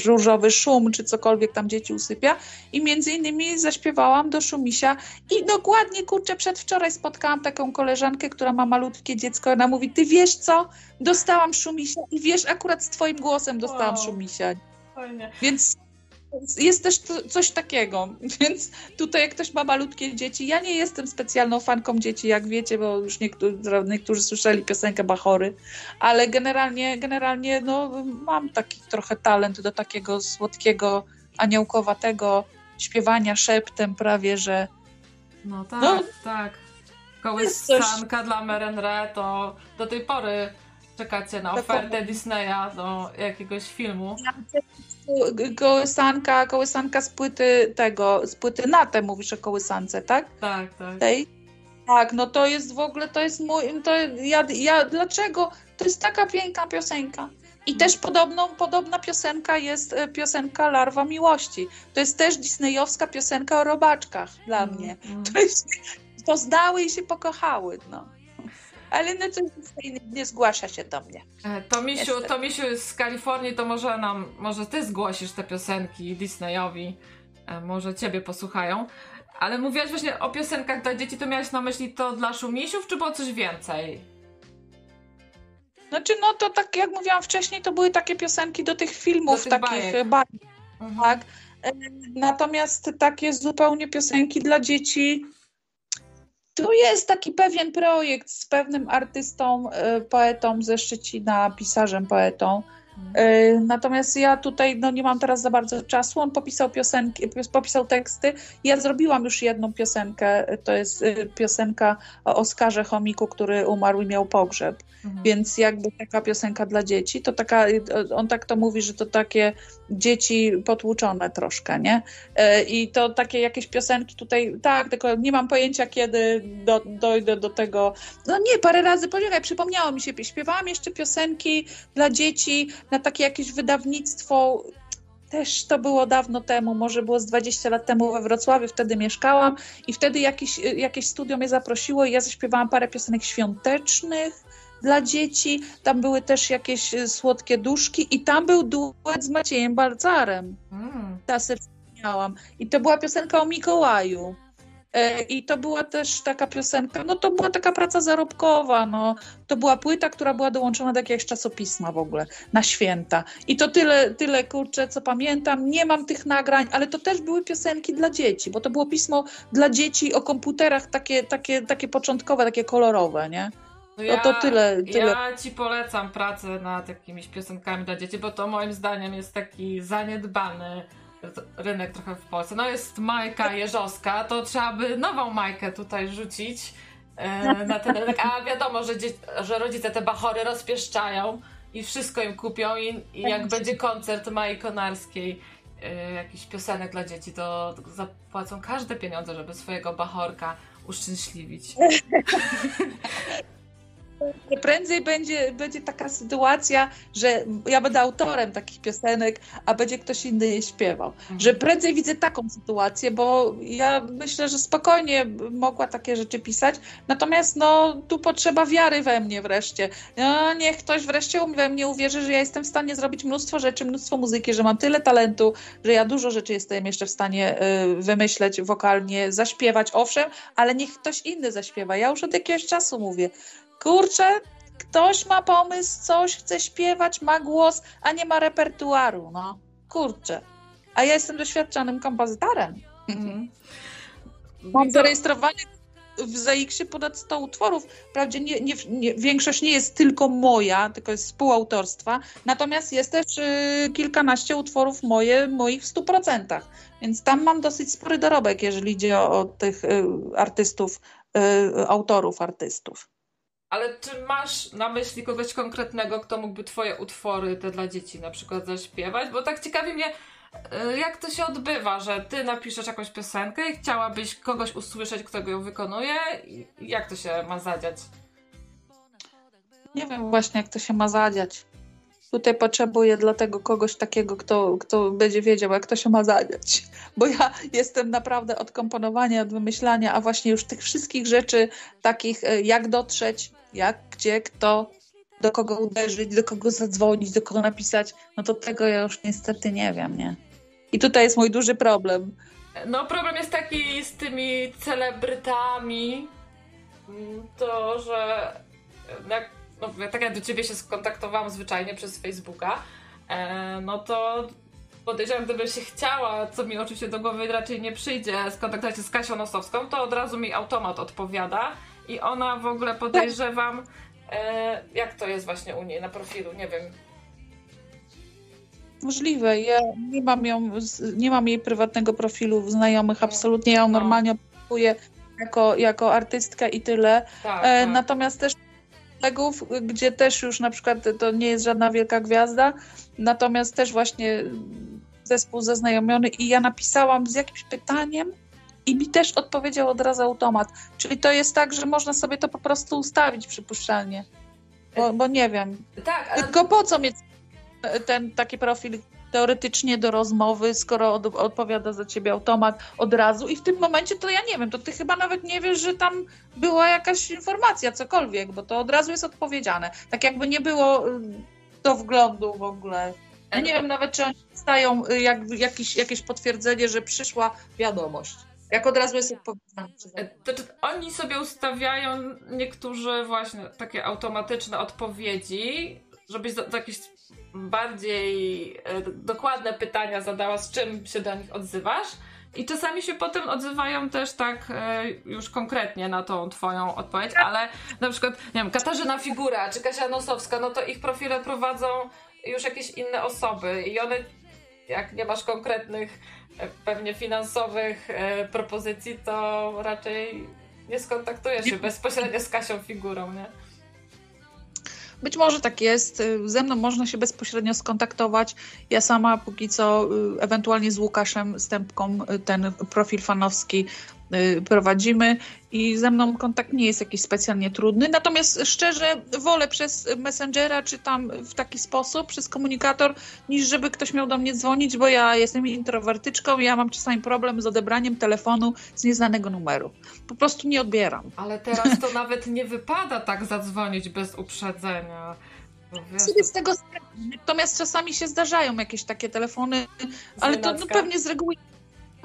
różowy szum, czy cokolwiek tam dzieci usypia. I między innymi zaśpiewałam do szumisia i dokładnie, kurczę, przedwczoraj spotkałam taką koleżankę, która ma malutkie dziecko. Ona mówi, ty wiesz co? Dostałam szumisia i wiesz, akurat z twoim głosem dostałam wow. szumisia. Fajnie. Więc jest też coś takiego, (laughs) więc tutaj jak ktoś ma malutkie dzieci, ja nie jestem specjalną fanką dzieci, jak wiecie, bo już niektórzy, niektórzy słyszeli piosenkę Bachory, ale generalnie, generalnie no, mam taki trochę talent do takiego słodkiego, aniołkowatego śpiewania szeptem prawie, że no tak, no, tak. Kołysanka coś... dla Merenre to do tej pory czekacie na ofertę Disneya do jakiegoś filmu kołysanka, kołysanka z płyty tego, z płyty Nate mówisz o kołysance, tak? Tak, tak. Tej? Tak, no to jest w ogóle, to jest mój, to ja, ja, dlaczego? To jest taka piękna piosenka. I mm. też podobną, podobna piosenka jest e, piosenka Larwa Miłości. To jest też disneyowska piosenka o robaczkach dla mm, mnie. Mm. To, jest, to znały i się pokochały, no ale no to nie zgłasza się do mnie. E, to Misiu, to Misiu z Kalifornii, to może nam, może ty zgłosisz te piosenki Disneyowi, e, może ciebie posłuchają. Ale mówiłaś właśnie o piosenkach dla dzieci, to miałaś na myśli to dla szumisiów, czy było coś więcej? Znaczy, no to tak jak mówiłam wcześniej, to były takie piosenki do tych filmów, do tych takich bajek. Mhm. Tak. E, natomiast takie zupełnie piosenki dla dzieci, tu jest taki pewien projekt z pewnym artystą, e, poetą ze Szczecina, pisarzem, poetą, natomiast ja tutaj no, nie mam teraz za bardzo czasu. On popisał piosenki, popisał teksty. Ja zrobiłam już jedną piosenkę. To jest y, piosenka o Oskarze Chomiku, który umarł i miał pogrzeb. Mhm. Więc jakby taka piosenka dla dzieci, to taka, y, on tak to mówi, że to takie dzieci potłuczone troszkę, nie? E, I to takie jakieś piosenki tutaj, tak, tylko nie mam pojęcia, kiedy do, dojdę do tego. No nie, parę razy, poczekaj, przypomniało mi się, śpiewałam jeszcze piosenki dla dzieci na takie jakieś wydawnictwo, też to było dawno temu, może było z 20 lat temu we Wrocławiu, wtedy mieszkałam i wtedy jakieś, jakieś studio mnie zaprosiło i ja zaśpiewałam parę piosenek świątecznych dla dzieci, tam były też jakieś słodkie duszki i tam był duet z Maciejem Balcarem. Mm. Sobie wspomniałam. I to była piosenka o Mikołaju. E, I to była też taka piosenka, no to była taka praca zarobkowa, no. To była płyta, która była dołączona do jakiegoś czasopisma w ogóle, na święta. I to tyle, tyle kurczę, co pamiętam. Nie mam tych nagrań, ale to też były piosenki dla dzieci, bo to było pismo dla dzieci o komputerach takie, takie, takie początkowe, takie kolorowe, nie? No, ja, no to tyle, tyle. Ja ci polecam pracę nad jakimiś piosenkami dla dzieci, bo to moim zdaniem jest taki zaniedbany rynek trochę w Polsce. No jest Majka Jeżowska, to trzeba by nową Majkę tutaj rzucić e, na ten rynek. A wiadomo, że, że rodzice te bachory rozpieszczają i wszystko im kupią i, i jak będzie koncert Mai Konarskiej, e, jakiś piosenek dla dzieci, to zapłacą każde pieniądze, żeby swojego bachorka uszczęśliwić. (laughs) Prędzej będzie, będzie taka sytuacja, że ja będę autorem takich piosenek, a będzie ktoś inny je śpiewał. Mhm. Że prędzej widzę taką sytuację, bo ja myślę, że spokojnie mogła takie rzeczy pisać. Natomiast no, tu potrzeba wiary we mnie wreszcie. No, niech ktoś wreszcie we mnie uwierzy, że ja jestem w stanie zrobić mnóstwo rzeczy, mnóstwo muzyki, że mam tyle talentu, że ja dużo rzeczy jestem jeszcze w stanie y, wymyśleć wokalnie, zaśpiewać, owszem, ale niech ktoś inny zaśpiewa. Ja już od jakiegoś czasu mówię, kurczę, ktoś ma pomysł, coś chce śpiewać, ma głos, a nie ma repertuaru, no. Kurczę. A ja jestem doświadczonym kompozytorem. Mhm. Mam zarejestrowane w ZX-ie ponad 100 utworów. Wprawdzie nie, nie, nie, większość nie jest tylko moja, tylko jest współautorstwa, natomiast jest też y, kilkanaście utworów moje, moich w 100%. Więc tam mam dosyć spory dorobek, jeżeli idzie o, o tych y, artystów, y, autorów artystów. Ale czy masz na myśli kogoś konkretnego, kto mógłby twoje utwory te dla dzieci na przykład zaśpiewać? Bo tak ciekawi mnie, e, jak to się odbywa, że ty napiszesz jakąś piosenkę i chciałabyś kogoś usłyszeć, kto ją wykonuje? Jak to się ma zadziać? Nie wiem właśnie, jak to się ma zadziać. Tutaj potrzebuję dlatego kogoś takiego, kto, kto będzie wiedział, jak to się ma zadziać. Bo ja jestem naprawdę od komponowania, od wymyślania, a właśnie już tych wszystkich rzeczy, takich e, jak dotrzeć, jak, gdzie, kto, do kogo uderzyć, do kogo zadzwonić, do kogo napisać, no to tego ja już niestety nie wiem, nie? I tutaj jest mój duży problem. No problem jest taki z tymi celebrytami, to, że jak, no, tak jak do ciebie się skontaktowałam zwyczajnie przez Facebooka, e, no to podejrzewam, gdybym się chciała, co mi oczywiście do głowy raczej nie przyjdzie, skontaktować się z Kasią Nosowską, to od razu mi automat odpowiada i ona w ogóle podejrzewam, e, jak to jest właśnie u niej na profilu, nie wiem. Możliwe. Ja nie mam, ją, nie mam jej prywatnego profilu w znajomych, absolutnie. Ja ją no. normalnie obserwuję jako, jako artystkę i tyle. Tak, e, tak. Natomiast też kolegów, gdzie też już na przykład to nie jest żadna wielka gwiazda, natomiast też właśnie zespół zaznajomiony i ja napisałam z jakimś pytaniem i mi też odpowiedział od razu automat. Czyli to jest tak, że można sobie to po prostu ustawić przypuszczalnie. Bo, bo nie wiem. Tak, ale... Tylko po co mieć ten taki profil teoretycznie do rozmowy, skoro od, odpowiada za ciebie automat od razu i w tym momencie to ja nie wiem, to ty chyba nawet nie wiesz, że tam była jakaś informacja, cokolwiek, bo to od razu jest odpowiedziane. Tak jakby nie było y, do wglądu w ogóle. Ja nie wiem nawet, czy oni dostają y, jak, jakieś, jakieś potwierdzenie, że przyszła wiadomość. Jak od razu jest odpowiedziane. E, oni sobie ustawiają niektórzy właśnie takie automatyczne odpowiedzi, żebyś za, za jakieś bardziej e, dokładne pytania zadała, z czym się do nich odzywasz. I czasami się potem odzywają też tak e, już konkretnie na tą twoją odpowiedź, ale na przykład, nie wiem, Katarzyna Figura czy Kasia Nosowska, no to ich profile prowadzą już jakieś inne osoby i one, jak nie masz konkretnych, e, pewnie finansowych propozycji, to raczej nie skontaktujesz się bezpośrednio z Kasią figurą, nie? Być może tak jest. Ze mną można się bezpośrednio skontaktować. Ja sama póki co, y, ewentualnie z Łukaszem Stępką, y, ten profil fanowski Y, prowadzimy i ze mną kontakt nie jest jakiś specjalnie trudny. Natomiast szczerze wolę przez Messengera czy tam w taki sposób, przez komunikator, niż żeby ktoś miał do mnie dzwonić, bo ja jestem introwertyczką i ja mam czasami problem z odebraniem telefonu z nieznanego numeru. Po prostu nie odbieram. Ale teraz to (laughs) nawet nie wypada tak zadzwonić bez uprzedzenia. Sobie z tego Natomiast czasami się zdarzają jakieś takie telefony, ale to no, pewnie z reguły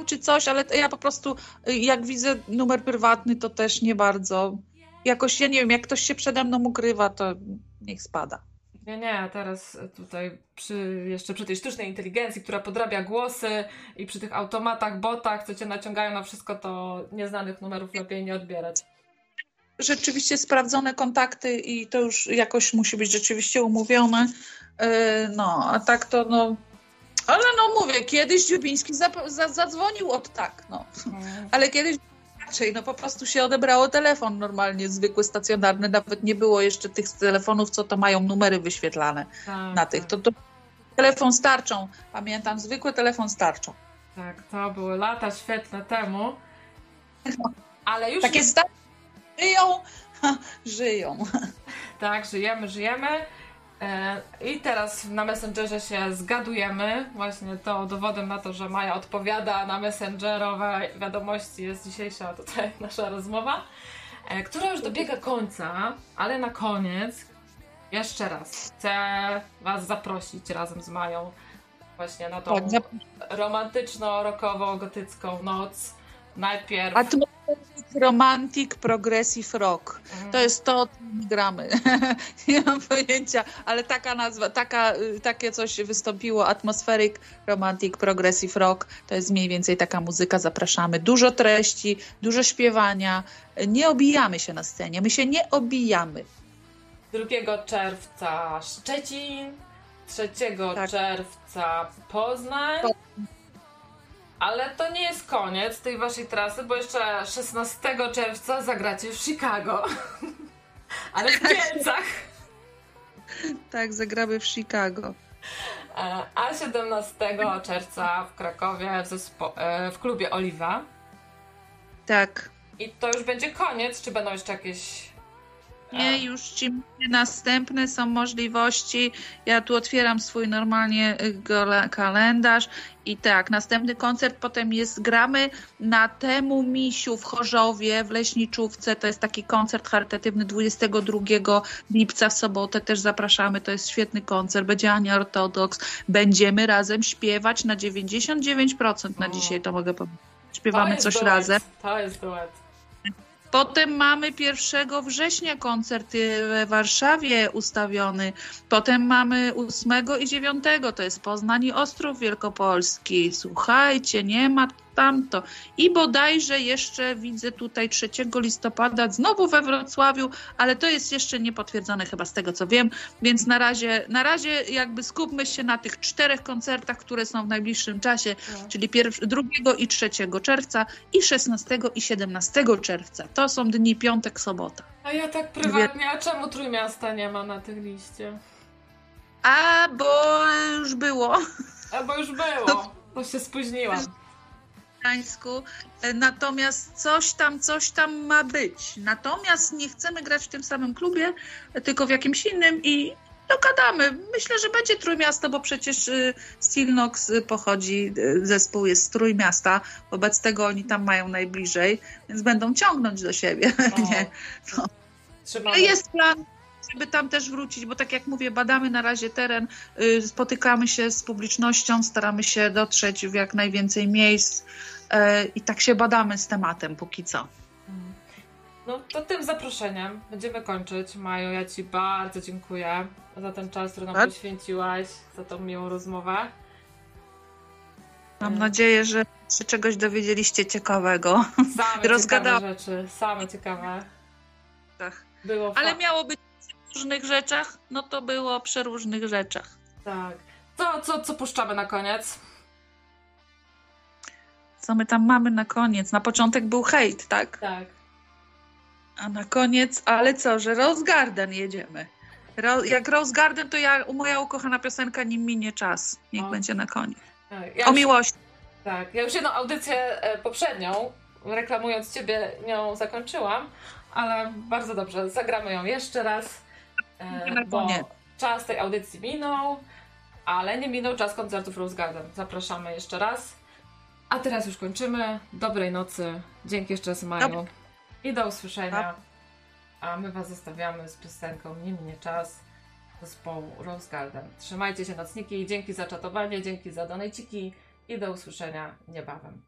czy coś, ale ja po prostu y, jak widzę numer prywatny, to też nie bardzo. Jakoś, ja nie wiem, jak ktoś się przede mną ukrywa, to niech spada. Nie, nie, teraz tutaj przy, jeszcze przy tej sztucznej inteligencji, która podrabia głosy i przy tych automatach, botach, co cię naciągają na wszystko, to nieznanych numerów lepiej nie odbierać. Rzeczywiście sprawdzone kontakty i to już jakoś musi być rzeczywiście umówione. Y, no, a tak to no, ale no mówię, kiedyś Dziubiński za, za, zadzwonił od tak, no. Mhm. Ale kiedyś inaczej, no po prostu się odebrało telefon normalnie, zwykły, stacjonarny, nawet nie było jeszcze tych telefonów, co to mają numery wyświetlane tak, na tych. Tak. To, to telefon starczą, pamiętam, zwykły telefon starczą. Tak, to były lata świetne temu. Ale już... Takie nie... stare żyją, (laughs) żyją. Tak, żyjemy, żyjemy. E, I teraz na Messengerze się zgadujemy. Właśnie to dowodem na to, że Maja odpowiada na messengerowe wiadomości jest dzisiejsza tutaj (laughs) nasza rozmowa, e, która już dobiega końca, ale na koniec jeszcze raz chcę Was zaprosić razem z Mają właśnie na tą tak, romantyczno-rokowo-gotycką noc. Najpierw. Romantic Progressive Rock. To jest to, co gramy. (laughs) Nie mam pojęcia, ale taka nazwa, taka, y, takie coś wystąpiło. Atmospheric Romantic Progressive Rock. To jest mniej więcej taka muzyka. Zapraszamy. Dużo treści, dużo śpiewania. Nie obijamy się na scenie. My się nie obijamy. 2 czerwca Szczecin, 3 tak. czerwca Poznań. Ale to nie jest koniec tej waszej trasy, bo jeszcze 16 czerwca zagracie w Chicago. (laughs) Ale w Kielcach. tak, zagramy w Chicago. E, a 17 czerwca w Krakowie w, zespo- e, w klubie Oliwa. Tak. I to już będzie koniec, czy będą jeszcze jakieś nie, już ci następne są możliwości. Ja tu otwieram swój normalnie y, kalendarz i tak, następny koncert potem jest gramy na temu misiu w Chorzowie, w Leśniczówce. To jest taki koncert charytatywny 22 lipca w sobotę. Też zapraszamy. To jest świetny koncert. Będzie Ania Ortodoks. Będziemy razem śpiewać na 99% na dzisiaj, to mogę powiedzieć. Śpiewamy coś duet. razem. To jest duet. Potem mamy 1 września koncert w Warszawie ustawiony. Potem mamy 8 i 9, to jest Poznań i Ostrów Wielkopolski. Słuchajcie, nie ma tamto. I bodajże jeszcze widzę tutaj 3 listopada znowu we Wrocławiu, ale to jest jeszcze niepotwierdzone chyba z tego co wiem, więc na razie, na razie jakby skupmy się na tych czterech koncertach, które są w najbliższym czasie, no. czyli 2 i 3 czerwca i 16 i 17 czerwca. To są dni piątek, sobota. A ja tak prywatnie, a czemu Trójmiasta nie ma na tych liście? A, bo już było. A, bo już było. Bo się spóźniłam. (laughs) Gdańsku. E, natomiast coś tam, coś tam ma być. Natomiast nie chcemy grać w tym samym klubie, tylko w jakimś innym i dogadamy. Myślę, że będzie Trójmiasto, bo przecież y, Stilnox pochodzi, zespół jest z Trójmiasta, wobec tego oni tam mają najbliżej, więc będą ciągnąć do siebie. (laughs) nie? No. Jest plan żeby tam też wrócić, bo tak jak mówię, badamy na razie teren, y, spotykamy się z publicznością, staramy się dotrzeć w jak najwięcej miejsc y, i tak się badamy z tematem póki co. No to tym zaproszeniem będziemy kończyć. Maju, ja Ci bardzo dziękuję za ten czas, który nam tak? poświęciłaś, za tą miłą rozmowę. Mam nadzieję, że się czegoś dowiedzieliście ciekawego. Same (laughs) ciekawe rzeczy, same ciekawe. Tak. Było Ale miało być różnych rzeczach, no to było przy różnych rzeczach. Tak. To, co, co puszczamy na koniec? Co my tam mamy na koniec? Na początek był hejt, tak? Tak. A na koniec, ale co, że Rose Garden jedziemy. Ro, jak Rose Garden, to ja, moja ukochana piosenka Nim minie czas. Niech O. będzie na koniec. tak. Ja O już, miłości. tak. Ja już jedną audycję e, poprzednią, reklamując ciebie, nią zakończyłam, ale bardzo dobrze, zagramy ją jeszcze raz, bo koniec. czas tej audycji minął, ale nie minął czas koncertów Rose Garden. Zapraszamy jeszcze raz. A teraz już kończymy. Dobrej nocy. Dzięki jeszcze raz Maju. Dob- I do usłyszenia. A my was zostawiamy z piosenką Nie minie czas zespołu Rose Garden. Trzymajcie się nocniki i dzięki za czatowanie, dzięki za donejciki i do usłyszenia niebawem.